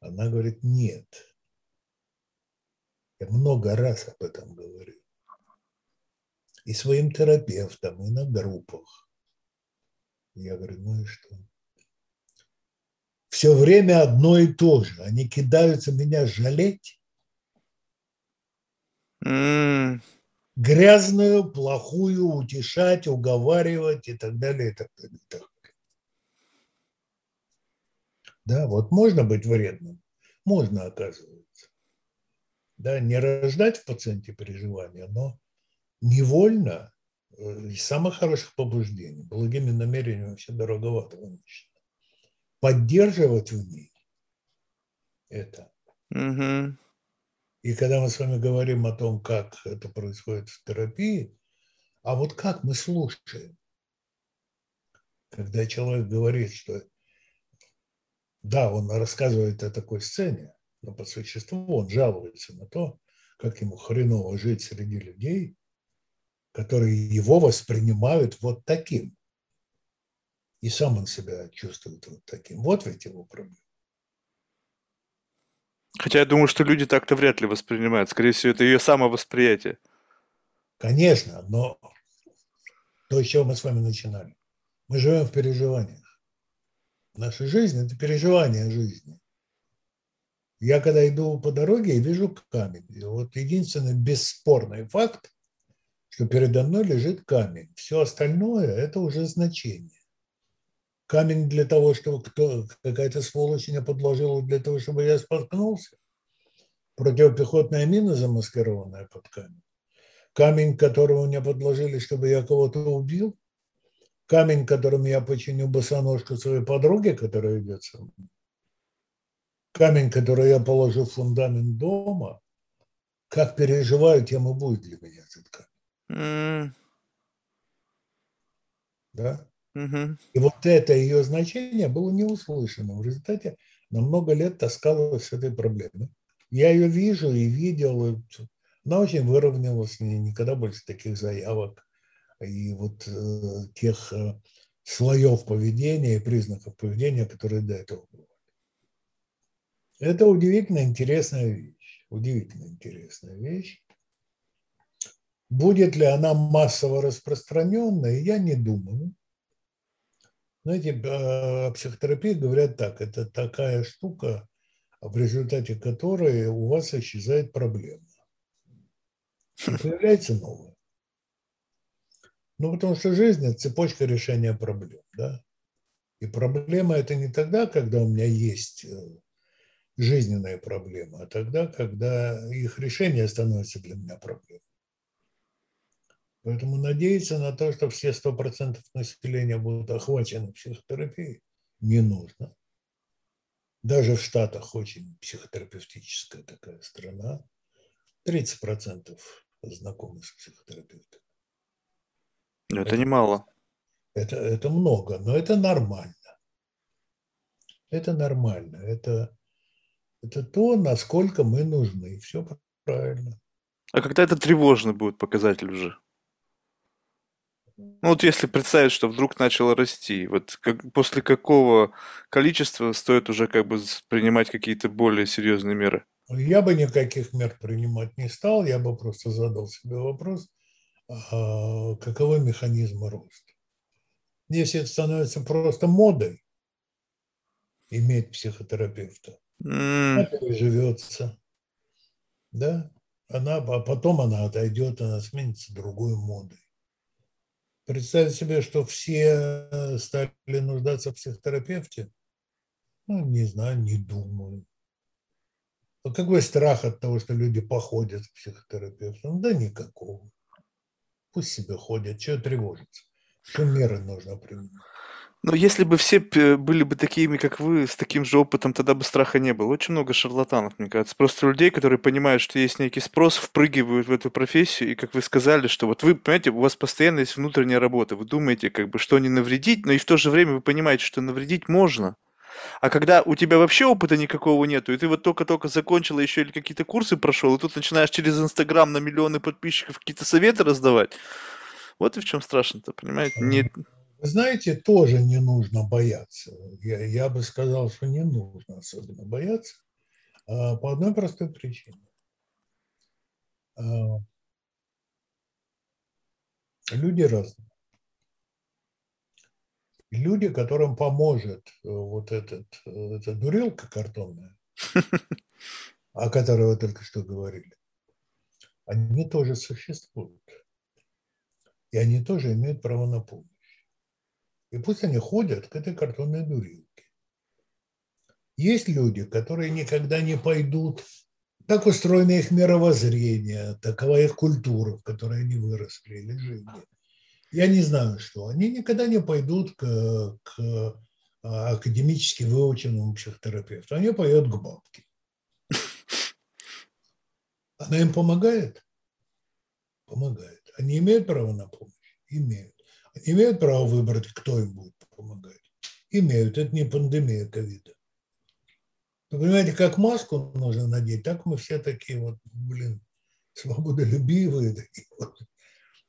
Она говорит, нет. Я много раз об этом говорю. И своим терапевтам, и на группах. Я говорю, ну и что? Все время одно и то же. Они кидаются меня жалеть. Mm грязную, плохую, утешать, уговаривать и так далее, и так далее. И так далее. Да, вот можно быть вредным, можно, оказывается. Да, не рождать в пациенте переживания, но невольно из самых хороших побуждений, благими намерениями вообще дороговато вымещено. Поддерживать в ней это. Угу. И когда мы с вами говорим о том, как это происходит в терапии, а вот как мы слушаем, когда человек говорит, что да, он рассказывает о такой сцене, но по существу он жалуется на то, как ему хреново жить среди людей, которые его воспринимают вот таким. И сам он себя чувствует вот таким. Вот ведь его проблема. Хотя я думаю, что люди так-то вряд ли воспринимают. Скорее всего, это ее самовосприятие. Конечно, но то, с чего мы с вами начинали. Мы живем в переживаниях. Наша жизнь – это переживание жизни. Я когда иду по дороге, вижу камень. И вот единственный бесспорный факт, что передо мной лежит камень. Все остальное – это уже значение. Камень для того, чтобы кто, какая-то сволочь меня подложила для того, чтобы я споткнулся. Противопехотная мина, замаскированная под камень. Камень, которого мне подложили, чтобы я кого-то убил. Камень, которым я починю босоножку своей подруги, которая идет со мной. Камень, который я положу в фундамент дома. Как переживаю, тем и будет для меня этот камень. Да? Угу. И вот это ее значение было не услышано. В результате на много лет таскалась с этой проблемой. Я ее вижу и видел. Она очень выровнялась, никогда больше таких заявок и вот э, тех э, слоев поведения и признаков поведения, которые до этого бывали. Это удивительно интересная вещь. Удивительно интересная вещь. Будет ли она массово распространенной, я не думаю. Знаете, о психотерапии говорят так, это такая штука, в результате которой у вас исчезает проблема. Появляется новая. Ну, потому что жизнь – это цепочка решения проблем, да. И проблема – это не тогда, когда у меня есть э, жизненная проблема, а тогда, когда их решение становится для меня проблемой. Поэтому надеяться на то, что все 100% населения будут охвачены психотерапией, не нужно. Даже в Штатах очень психотерапевтическая такая страна. 30% знакомы с психотерапевтом. Это, это немало. Это, это много, но это нормально. Это нормально. Это, это то, насколько мы нужны. Все правильно. А когда это тревожный будет показатель уже? Ну вот если представить, что вдруг начало расти, вот как, после какого количества стоит уже как бы принимать какие-то более серьезные меры? Я бы никаких мер принимать не стал, я бы просто задал себе вопрос, а каковы механизмы роста. Если это становится просто модой, иметь психотерапевта, mm. это живется, да, она, а потом она отойдет, она сменится другой модой. Представить себе, что все э, стали нуждаться в психотерапевте, ну, не знаю, не думаю. А какой страх от того, что люди походят к психотерапевту? Ну, да никакого. Пусть себе ходят, чего тревожиться. Что меры нужно принимать. Но если бы все были бы такими, как вы, с таким же опытом, тогда бы страха не было. Очень много шарлатанов, мне кажется. Просто людей, которые понимают, что есть некий спрос, впрыгивают в эту профессию, и как вы сказали, что вот вы, понимаете, у вас постоянно есть внутренняя работа, вы думаете, как бы, что не навредить, но и в то же время вы понимаете, что навредить можно. А когда у тебя вообще опыта никакого нету, и ты вот только-только закончила еще или какие-то курсы прошел, и тут начинаешь через Инстаграм на миллионы подписчиков какие-то советы раздавать, вот и в чем страшно-то, понимаете? Не... Знаете, тоже не нужно бояться. Я, я бы сказал, что не нужно особенно бояться а, по одной простой причине. А, люди разные. Люди, которым поможет э, вот этот, э, эта дурилка картонная, о которой вы только что говорили, они тоже существуют. И они тоже имеют право на помощь. И пусть они ходят к этой картонной дурилке. Есть люди, которые никогда не пойдут, так устроено их мировоззрение, такова их культура, в которой они выросли или жили. Я не знаю, что. Они никогда не пойдут к, к а, академически выученному психотерапевту. Они пойдут к бабке. Она им помогает? Помогает. Они имеют право на помощь? Имеют. Имеют право выбрать, кто им будет помогать? Имеют. Это не пандемия ковида. Вы понимаете, как маску нужно надеть, так мы все такие вот, блин, свободолюбивые такие вот.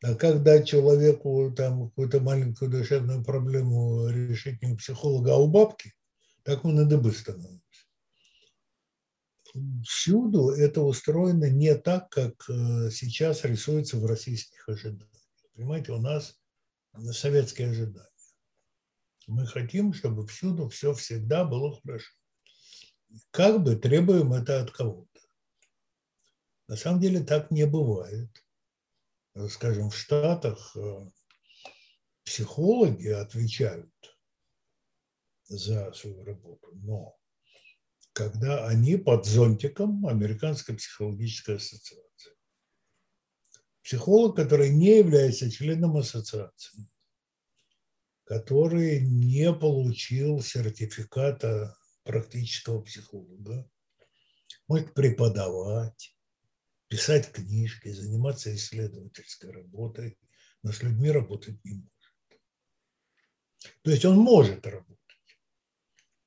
А как дать человеку там какую-то маленькую душевную проблему решить не у психолога, а у бабки, так мы на дыбы становимся. Всюду это устроено не так, как э, сейчас рисуется в российских ожиданиях. Понимаете, у нас советские ожидания. Мы хотим, чтобы всюду все всегда было хорошо как бы требуем это от кого-то. На самом деле так не бывает. Скажем, в Штатах э, психологи отвечают за свою работу, но когда они под зонтиком Американской психологической ассоциации. Психолог, который не является членом ассоциации, который не получил сертификата практического психолога, может преподавать, писать книжки, заниматься исследовательской работой, но с людьми работать не может. То есть он может работать.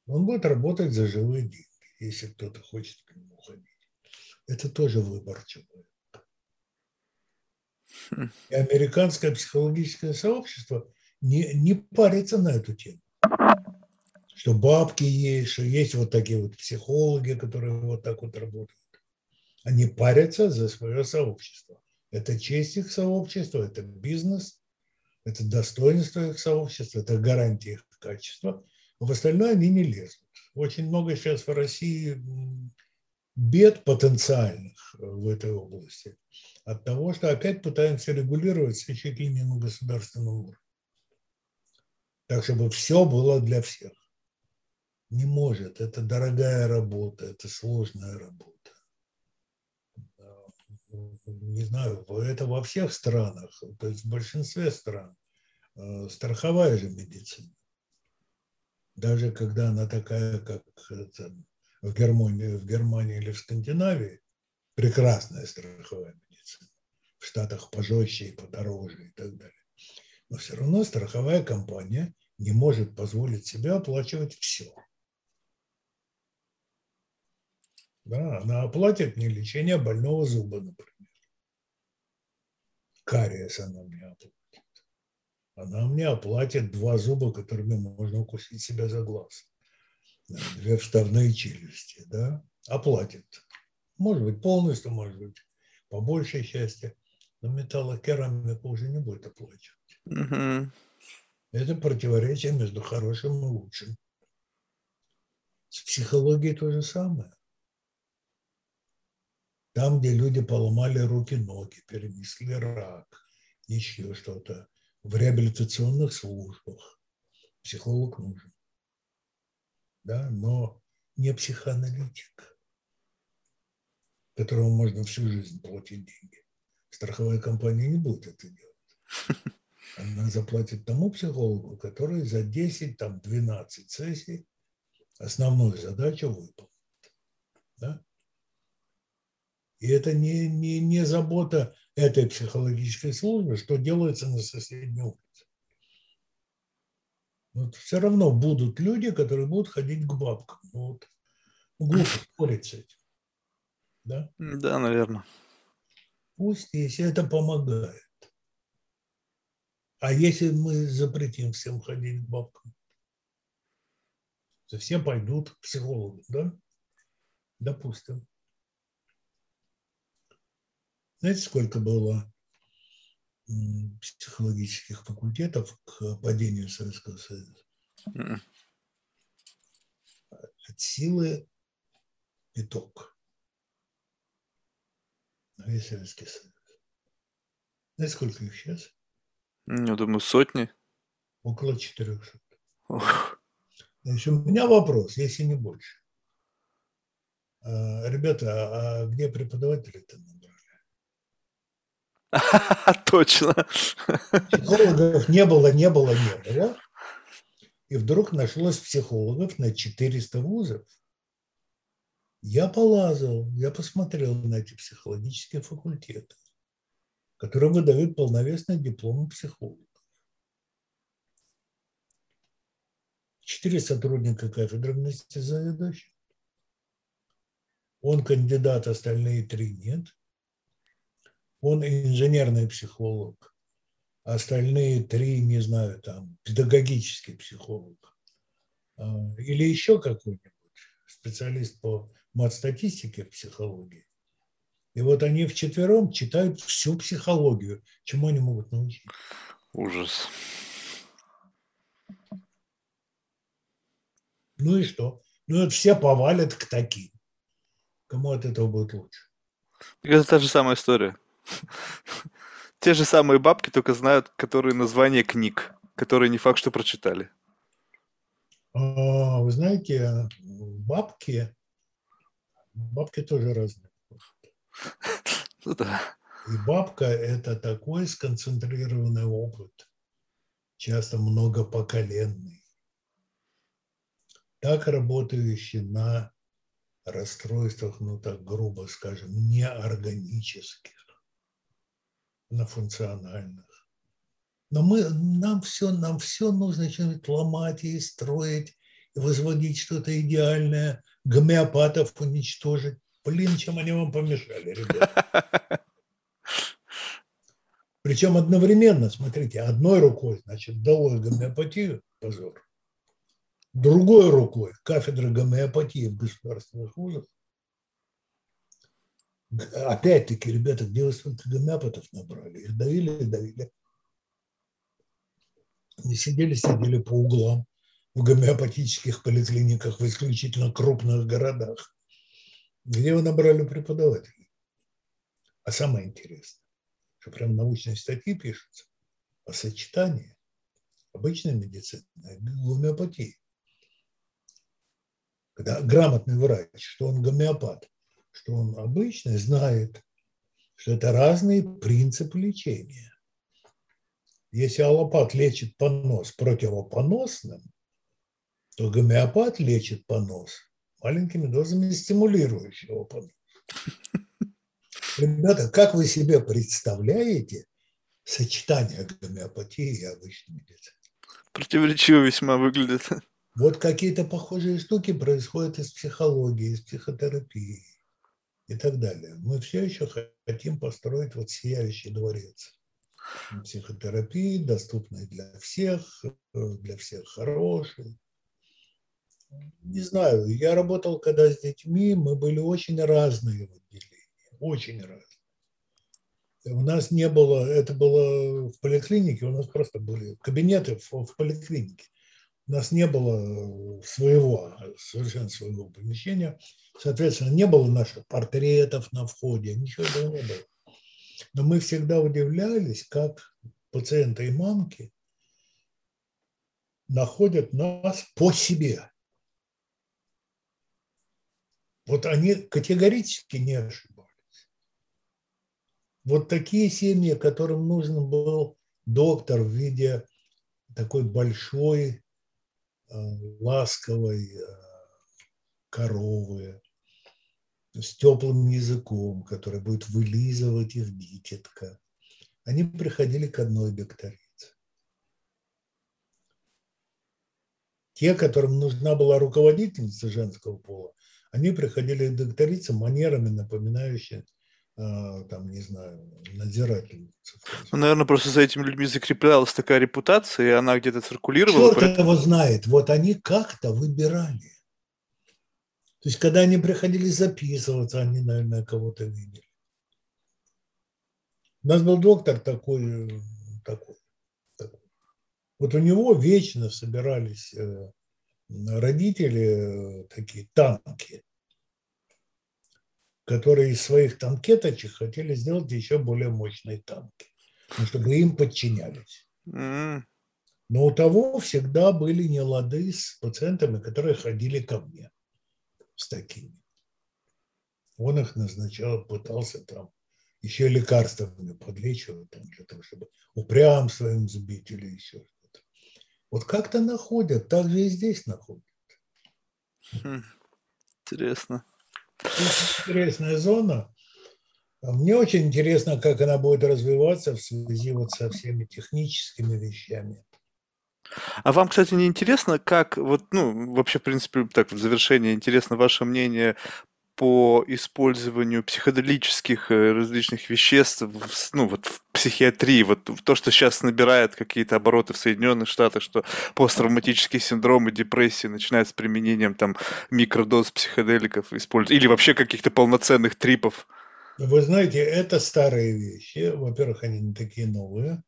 Он будет работать за живые деньги, если кто-то хочет к нему ходить. Это тоже выбор человека. И американское психологическое сообщество не, не парится на эту тему что бабки есть, что есть вот такие вот психологи, которые вот так вот работают. Они парятся за свое сообщество. Это честь их сообщества, это бизнес, это достоинство их сообщества, это гарантия их качества. В остальное они не лезут. Очень много сейчас в России бед потенциальных в этой области от того, что опять пытаемся регулировать ли не на государственном уровне. Так, чтобы все было для всех. Не может. Это дорогая работа, это сложная работа. Не знаю, это во всех странах, то есть в большинстве стран. Э, страховая же медицина. Даже когда она такая, как это, в, Германии, в Германии или в Скандинавии, прекрасная страховая медицина. В Штатах пожестче и подороже и так далее. Но все равно страховая компания не может позволить себе оплачивать все. Да, она оплатит мне лечение больного зуба, например. Кариес она мне оплатит. Она мне оплатит два зуба, которыми можно укусить себя за глаз. Две вставные челюсти, да, оплатит. Может быть, полностью, может быть, по большей части. Но металлокерамика уже не будет оплачивать. Угу. Это противоречие между хорошим и лучшим. С психологией то же самое. Там, где люди поломали руки-ноги, перенесли рак, еще что-то, в реабилитационных службах психолог нужен. Да, но не психоаналитик, которому можно всю жизнь платить деньги. Страховая компания не будет это делать. Она заплатит тому психологу, который за 10, там, 12 сессий основную задачу выполнит. Да? И это не, не, не забота этой психологической службы, что делается на соседней улице. Вот все равно будут люди, которые будут ходить к бабкам. Ну вот. Глупо спорить с этим. Да? Да, наверное. Пусть, если это помогает. А если мы запретим всем ходить к бабкам? То все пойдут к психологу, да? Допустим. Знаете, сколько было психологических факультетов к падению Советского Союза? Mm. От силы пяток. Весь Советский Союз. Знаете, сколько их сейчас? Я думаю, сотни. Около 400. Значит, у меня вопрос, если не больше. А, ребята, а где преподаватели-то Точно. Психологов не было, не было, не было. И вдруг нашлось психологов на 400 вузов. Я полазал, я посмотрел на эти психологические факультеты, которые выдают полновесный диплом психолога. Четыре сотрудника кафедры вместе с заведующим. Он кандидат, остальные три нет. Он инженерный психолог, остальные три, не знаю, там, педагогический психолог. А, или еще какой-нибудь специалист по мат-статистике в психологии. И вот они вчетвером читают всю психологию. Чему они могут научить? Ужас. Ну и что? Ну вот все повалят к таким. Кому от этого будет лучше? Это та же самая история. Те же самые бабки, только знают, которые названия книг, которые не факт, что прочитали. А, вы знаете, бабки, бабки тоже разные. Ну да. И бабка – это такой сконцентрированный опыт, часто многопоколенный, так работающий на расстройствах, ну так грубо скажем, неорганических, на функциональных. Но мы, нам, все, нам все нужно что-нибудь ломать и строить, и возводить что-то идеальное, гомеопатов уничтожить. Блин, чем они вам помешали, ребята? Причем одновременно, смотрите, одной рукой, значит, долой гомеопатию, позор, другой рукой кафедра гомеопатии в государственных вузах. Опять-таки, ребята, где вы столько гомеопатов набрали? Их давили давили. Они сидели, сидели по углам в гомеопатических поликлиниках в исключительно крупных городах. Где вы набрали преподавателей? А самое интересное, что прям научные статьи пишутся о сочетании обычной медицины и гомеопатии когда грамотный врач, что он гомеопат, что он обычный, знает, что это разные принципы лечения. Если аллопат лечит понос противопоносным, то гомеопат лечит понос маленькими дозами стимулирующего поноса. Ребята, как вы себе представляете сочетание гомеопатии и обычной медицины? Противоречиво весьма выглядит. Вот какие-то похожие штуки происходят из психологии, из психотерапии и так далее. Мы все еще хотим построить вот сияющий дворец психотерапии, доступный для всех, для всех хороший. Не знаю, я работал когда с детьми, мы были очень разные в отделении, очень разные. У нас не было, это было в поликлинике, у нас просто были кабинеты в, в поликлинике. У нас не было своего, совершенно своего помещения. Соответственно, не было наших портретов на входе, ничего этого не было. Но мы всегда удивлялись, как пациенты и мамки находят нас по себе. Вот они категорически не ошибались. Вот такие семьи, которым нужен был доктор в виде такой большой Э, ласковой э, коровы, с теплым языком, который будет вылизывать их дитятка. Они приходили к одной докторице. Те, которым нужна была руководительница женского пола, они приходили к докторице манерами, напоминающими там, не знаю, надзирательница. Ну, наверное, просто за этими людьми закреплялась такая репутация, и она где-то циркулировала. Черт поэтому... его знает. Вот они как-то выбирали. То есть, когда они приходили записываться, они, наверное, кого-то видели. У нас был доктор такой, такой, такой. Вот у него вечно собирались э, родители э, такие танки которые из своих танкеточек хотели сделать еще более мощные танки, ну, чтобы им подчинялись. Но у того всегда были нелады с пациентами, которые ходили ко мне с такими. Он их назначал, пытался там еще лекарствами подлечивать, там, для того, чтобы упрямство им сбить или еще что-то. Вот как-то находят, так же и здесь находят. Хм, интересно. Интересная зона. Мне очень интересно, как она будет развиваться в связи вот со всеми техническими вещами. А вам, кстати, не интересно, как вот, ну, вообще, в принципе, так, в завершение, интересно ваше мнение по использованию психоделических э, различных веществ, в, ну, вот в психиатрии, вот то, что сейчас набирает какие-то обороты в Соединенных Штатах, что посттравматические синдромы, депрессии начинают с применением там микродоз психоделиков использовать, или вообще каких-то полноценных трипов. Вы знаете, это старые вещи. Во-первых, они не такие новые.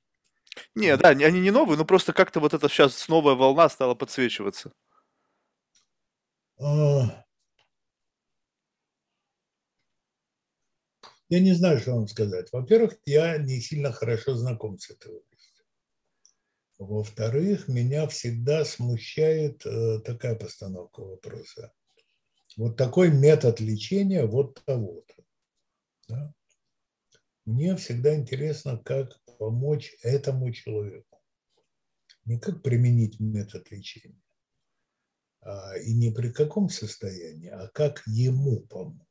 Не, да, они не новые, но просто как-то вот это сейчас новая волна стала подсвечиваться. А, Я не знаю, что вам сказать. Во-первых, я не сильно хорошо знаком с этой областью. Во-вторых, меня всегда смущает э, такая постановка вопроса. Вот такой метод лечения вот того-то. Да? Мне всегда интересно, как помочь этому человеку. Не как применить метод лечения, а, и не при каком состоянии, а как ему помочь.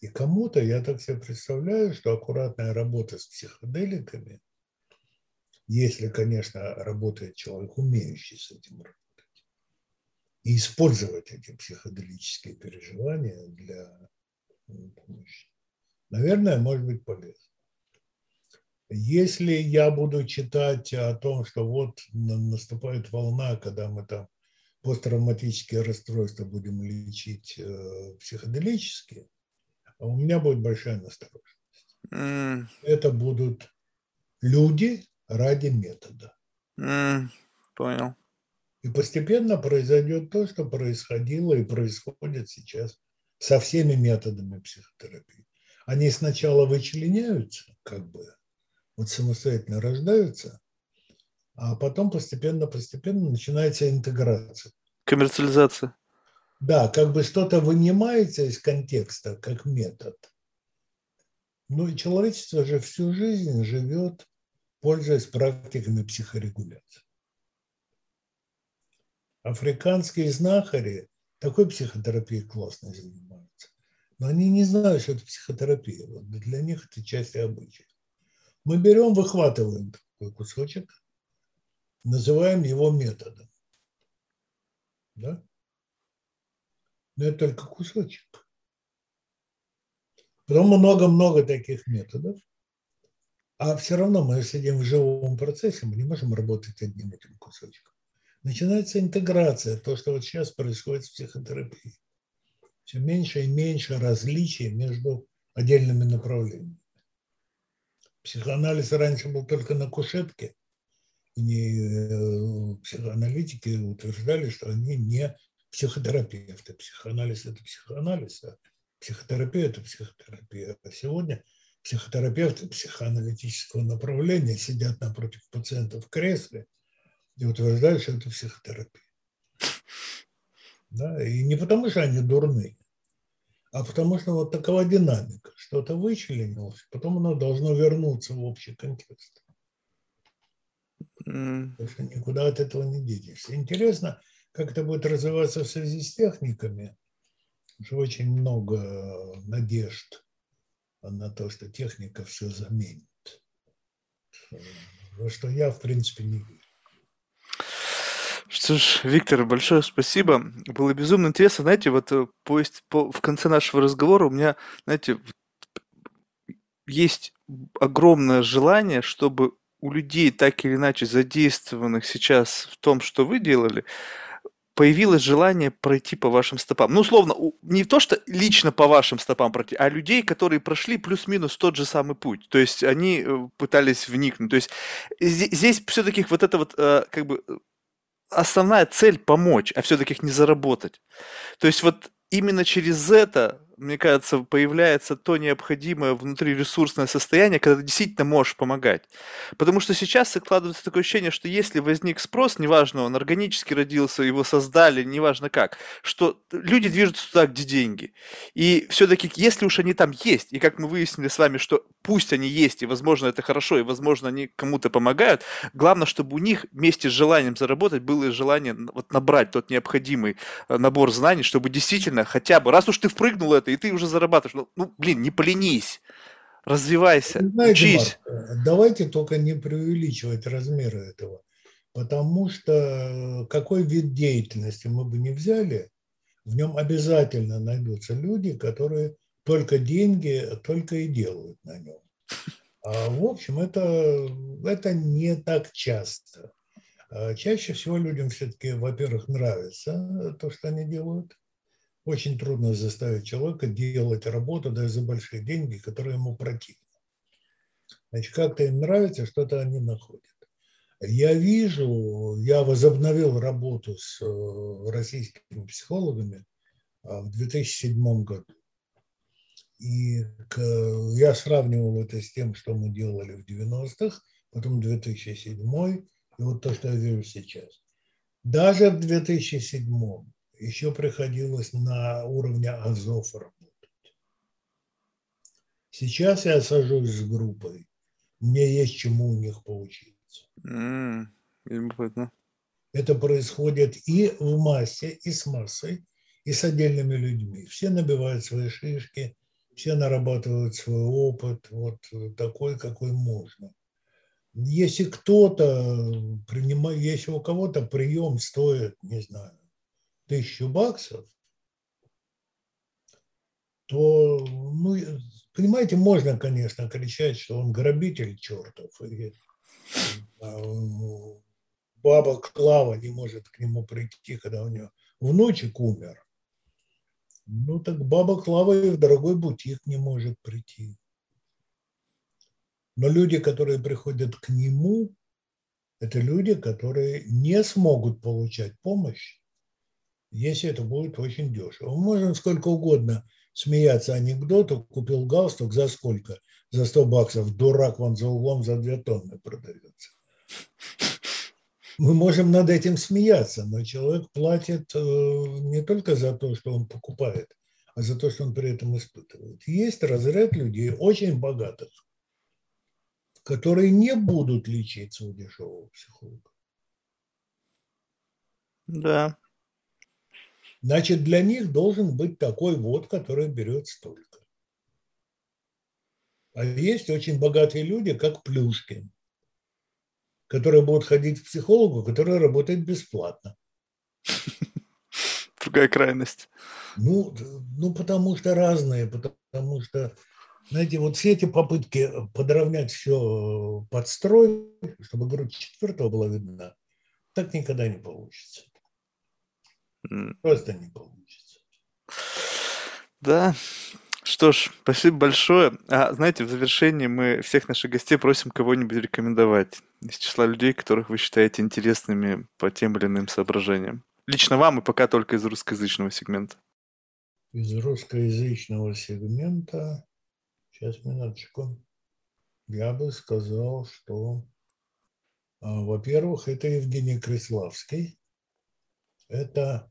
И кому-то, я так себе представляю, что аккуратная работа с психоделиками, если, конечно, работает человек, умеющий с этим работать, и использовать эти психоделические переживания для помощи, наверное, может быть полезно. Если я буду читать о том, что вот наступает волна, когда мы там посттравматические расстройства будем лечить э, психоделически, а у меня будет большая настороженность. Mm. Это будут люди ради метода. Mm. Понял. И постепенно произойдет то, что происходило и происходит сейчас со всеми методами психотерапии. Они сначала вычленяются, как бы, вот самостоятельно рождаются, а потом постепенно-постепенно начинается интеграция. Коммерциализация. Да, как бы что-то вынимается из контекста как метод. Ну и человечество же всю жизнь живет, пользуясь практиками психорегуляции. Африканские знахари такой психотерапией классно занимаются. Но они не знают, что это психотерапия. Вот для них это часть обычаев. Мы берем, выхватываем такой кусочек, называем его методом. Да? Но это только кусочек. Потом много-много таких методов, а все равно мы сидим в живом процессе, мы не можем работать одним этим кусочком. Начинается интеграция, то, что вот сейчас происходит в психотерапии. Все меньше и меньше различий между отдельными направлениями. Психоанализ раньше был только на кушетке, и э, психоаналитики утверждали, что они не психотерапевты. Психоанализ – это психоанализ, а психотерапия – это психотерапия. А сегодня психотерапевты психоаналитического направления сидят напротив пациентов в кресле и утверждают, что это психотерапия. Да? И не потому, что они дурные, а потому что вот такова динамика. Что-то вычленилось, потом оно должно вернуться в общий контекст. Mm. Потому что никуда от этого не денешься. Интересно, как это будет развиваться в связи с техниками, уже очень много надежд на то, что техника все заменит. Во что я, в принципе, не верю. Что ж, Виктор, большое спасибо. Было безумно интересно. Знаете, вот э, по, по, в конце нашего разговора у меня, знаете, есть огромное желание, чтобы у людей, так или иначе задействованных сейчас в том, что вы делали, появилось желание пройти по вашим стопам. Ну, условно, не то, что лично по вашим стопам пройти, а людей, которые прошли плюс-минус тот же самый путь. То есть они э, пытались вникнуть. То есть здесь все-таки вот это вот э, как бы основная цель помочь, а все-таки не заработать. То есть вот именно через это мне кажется, появляется то необходимое внутриресурсное состояние, когда ты действительно можешь помогать. Потому что сейчас складывается такое ощущение, что если возник спрос, неважно, он органически родился, его создали, неважно как, что люди движутся туда, где деньги. И все-таки, если уж они там есть, и как мы выяснили с вами, что пусть они есть, и, возможно, это хорошо, и, возможно, они кому-то помогают. Главное, чтобы у них вместе с желанием заработать было желание вот набрать тот необходимый э, набор знаний, чтобы действительно хотя бы, раз уж ты впрыгнул и ты уже зарабатываешь, ну, ну блин, не поленись, развивайся, Знаете, учись. Марк, давайте только не преувеличивать размеры этого, потому что э, какой вид деятельности мы бы не взяли, в нем обязательно найдутся люди, которые только деньги только и делают на нем. А в общем, это, это не так часто. А чаще всего людям все-таки, во-первых, нравится то, что они делают. Очень трудно заставить человека делать работу даже за большие деньги, которые ему противны. Значит, как-то им нравится, что-то они находят. Я вижу, я возобновил работу с э, российскими психологами а, в 2007 году. И я сравнивал это с тем, что мы делали в 90-х, потом 2007 и вот то, что я вижу сейчас. Даже в 2007 еще приходилось на уровне Азов работать. Сейчас я сажусь с группой, мне есть чему у них поучиться. Mm, Это происходит и в массе, и с массой, и с отдельными людьми. Все набивают свои шишки, все нарабатывают свой опыт, вот такой, какой можно. Если кто-то принимает, если у кого-то прием стоит, не знаю, тысячу баксов, то, ну, понимаете, можно, конечно, кричать, что он грабитель чертов, и а, баба Клава не может к нему прийти, когда у нее внучек умер. Ну так баба Клава и в дорогой бутик не может прийти. Но люди, которые приходят к нему, это люди, которые не смогут получать помощь, если это будет очень дешево. Мы можем сколько угодно смеяться анекдоту, купил галстук за сколько? За 100 баксов. Дурак вон за углом за 2 тонны продается мы можем над этим смеяться, но человек платит э, не только за то, что он покупает, а за то, что он при этом испытывает. Есть разряд людей очень богатых, которые не будут лечиться у дешевого психолога. Да. Значит, для них должен быть такой вот, который берет столько. А есть очень богатые люди, как Плюшкин, которые будут ходить к психологу, который работает бесплатно. Другая крайность. Ну, ну, потому что разные, потому что, знаете, вот все эти попытки подровнять все под строй, чтобы грудь четвертого была видна, так никогда не получится. Просто не получится. Да, что ж, спасибо большое. А, знаете, в завершении мы всех наших гостей просим кого-нибудь рекомендовать из числа людей, которых вы считаете интересными по тем или иным соображениям. Лично вам и пока только из русскоязычного сегмента. Из русскоязычного сегмента, сейчас минуточку, я бы сказал, что, а, во-первых, это Евгений Криславский, это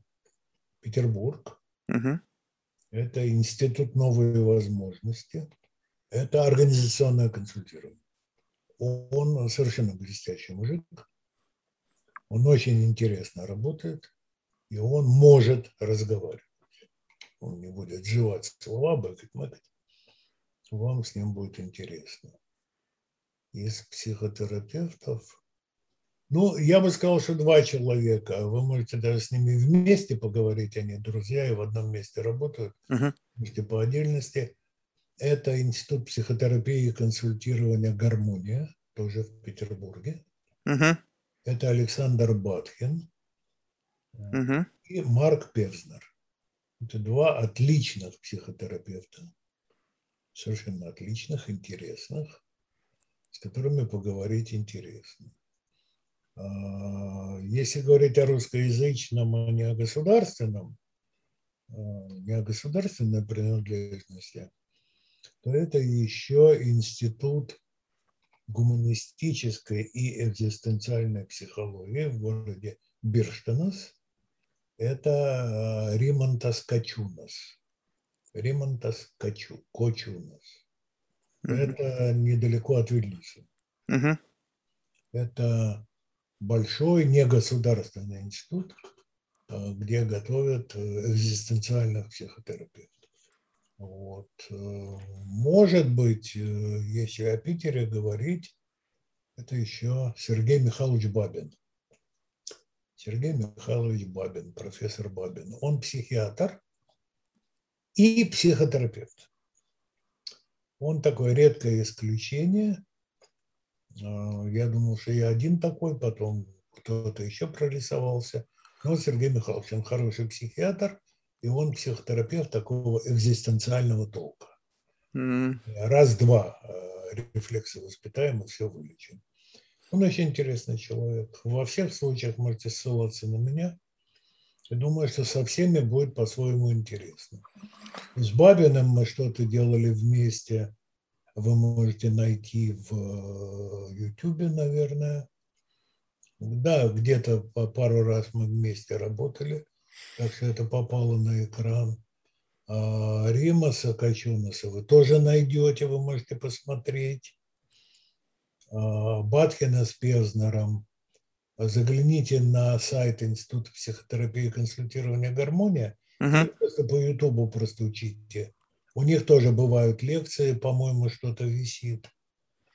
Петербург, угу это институт новые возможности, это организационное консультирование. Он совершенно блестящий мужик, он очень интересно работает, и он может разговаривать. Он не будет жевать слова, бэкать-мэкать. Вам с ним будет интересно. Из психотерапевтов ну, я бы сказал, что два человека. Вы можете даже с ними вместе поговорить, они друзья и в одном месте работают, uh-huh. вместе по отдельности. Это Институт психотерапии и консультирования «Гармония», тоже в Петербурге. Uh-huh. Это Александр Батхин uh-huh. и Марк Певзнер. Это два отличных психотерапевта, совершенно отличных, интересных, с которыми поговорить интересно. А, если говорить о русскоязычном, а не о государственном, а, не о государственной принадлежности, то это еще институт гуманистической и экзистенциальной психологии в городе Бирштанас. Это Римонтас Качунас. Римонтас Качу, Кочунас. Это недалеко от Вильнюса. Это большой негосударственный институт, э, где готовят э, экзистенциальных психотерапевтов. Вот. э, Может быть, если о Питере говорить, это еще Сергей Михайлович Бабин. Сергей Михайлович Бабин, профессор Бабин. Он психиатр и психотерапевт. Он такое редкое исключение. А, Я думал, что я один такой, потом кто-то еще прорисовался. Но Сергей Михайлович, он хороший психиатр, и он психотерапевт такого экзистенциального толка. Раз-два э, рефлексы воспитаем и все вылечим. Он очень интересный человек. Во всех случаях можете ссылаться на меня. И думаю, что со всеми будет по-своему интересно. С Бабиным мы что-то делали вместе. Вы можете найти в Ютубе, наверное. Да, где-то по пару раз мы вместе работали. Так что это попало на экран. А Римаса Качунаса вы тоже найдете, вы можете посмотреть. А, Батхина с Пезнером. Загляните на сайт Института психотерапии и консультирования гармония. мгм. Просто по Ютубу просто учите. У них тоже бывают лекции, по-моему, что-то висит.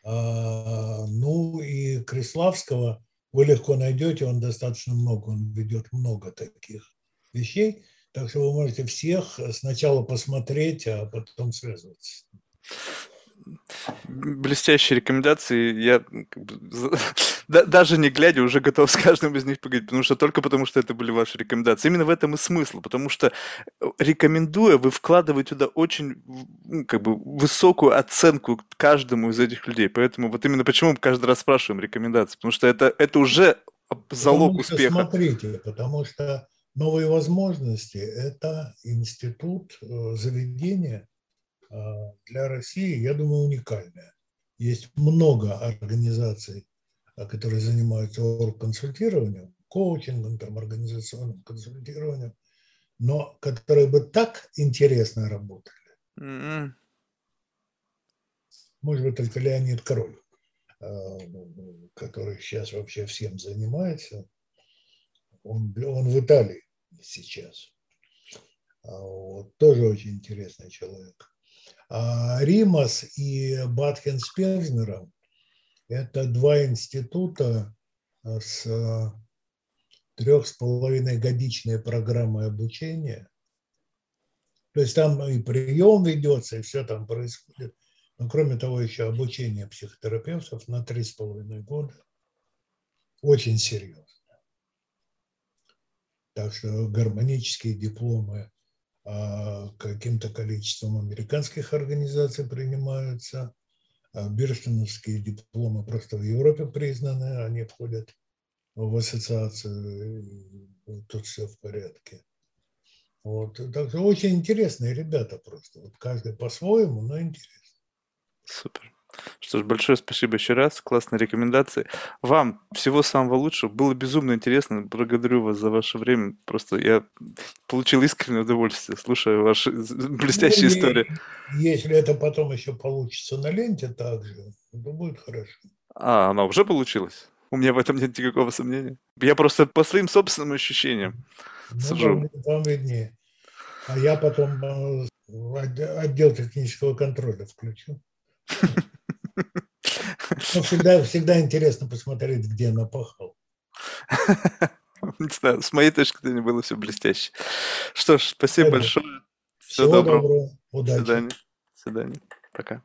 А, ну и Криславского вы легко найдете, он достаточно много, он ведет много таких вещей. Так что вы можете всех сначала посмотреть, а потом связываться. Блестящие рекомендации. Я как бы, за- да- даже не глядя уже готов с каждым из них поговорить, потому что только потому, что это были ваши рекомендации. Именно в этом и смысл, потому что э, рекомендуя, вы вкладываете туда очень ну, как бы высокую оценку каждому из этих людей. Поэтому вот именно почему мы каждый раз спрашиваем рекомендации, потому что это, это уже залог Потому успеха. Смотрите, потому что новые возможности – это институт, э, заведение для России, я думаю, уникальное. Есть много организаций, э, которые занимаются консультированием, коучингом, там, организационным консультированием, но которые бы так интересно работали. М, Может быть, только Леонид Король, э, который сейчас вообще всем занимается. Он, он в Италии сейчас. А Вот, тоже очень интересный человек. А Римас и Батхен с Певзнером – это два института э, с э, трех с половиной годичной программой обучения. То есть там и прием ведется, и все там происходит. Но кроме того, еще обучение психотерапевтов на три с половиной года. Очень серьезно. Так что гармонические дипломы а, каким-то количеством американских организаций принимаются. А Бирштиновские дипломы просто в Европе признаны, они входят в ассоциацию, тут все в порядке. Вот. Так что очень интересные ребята просто. Вот каждый по-своему, но интересно. Супер. Что ж, большое спасибо еще раз. Классные рекомендации. Вам всего самого лучшего. Было безумно интересно. Благодарю вас за ваше время. Просто я получил искреннее удовольствие, слушая ваши блестящие Ну, истории. Если это потом еще получится на ленте также, то будет хорошо. А, она уже получилась? У меня в этом нет никакого сомнения. Я просто по своим собственным ощущениям Ну, сужу. вам, вам виднее. А я потом э, отде- отдел технического контроля включу. Ну, всегда, всегда интересно посмотреть, где напахал. Не знаю, с моей точки зрения было все блестяще. Что ж, спасибо Ладно. большое. Всего Всего доброго. доброго. До Удачи. свидания. До свидания. Пока.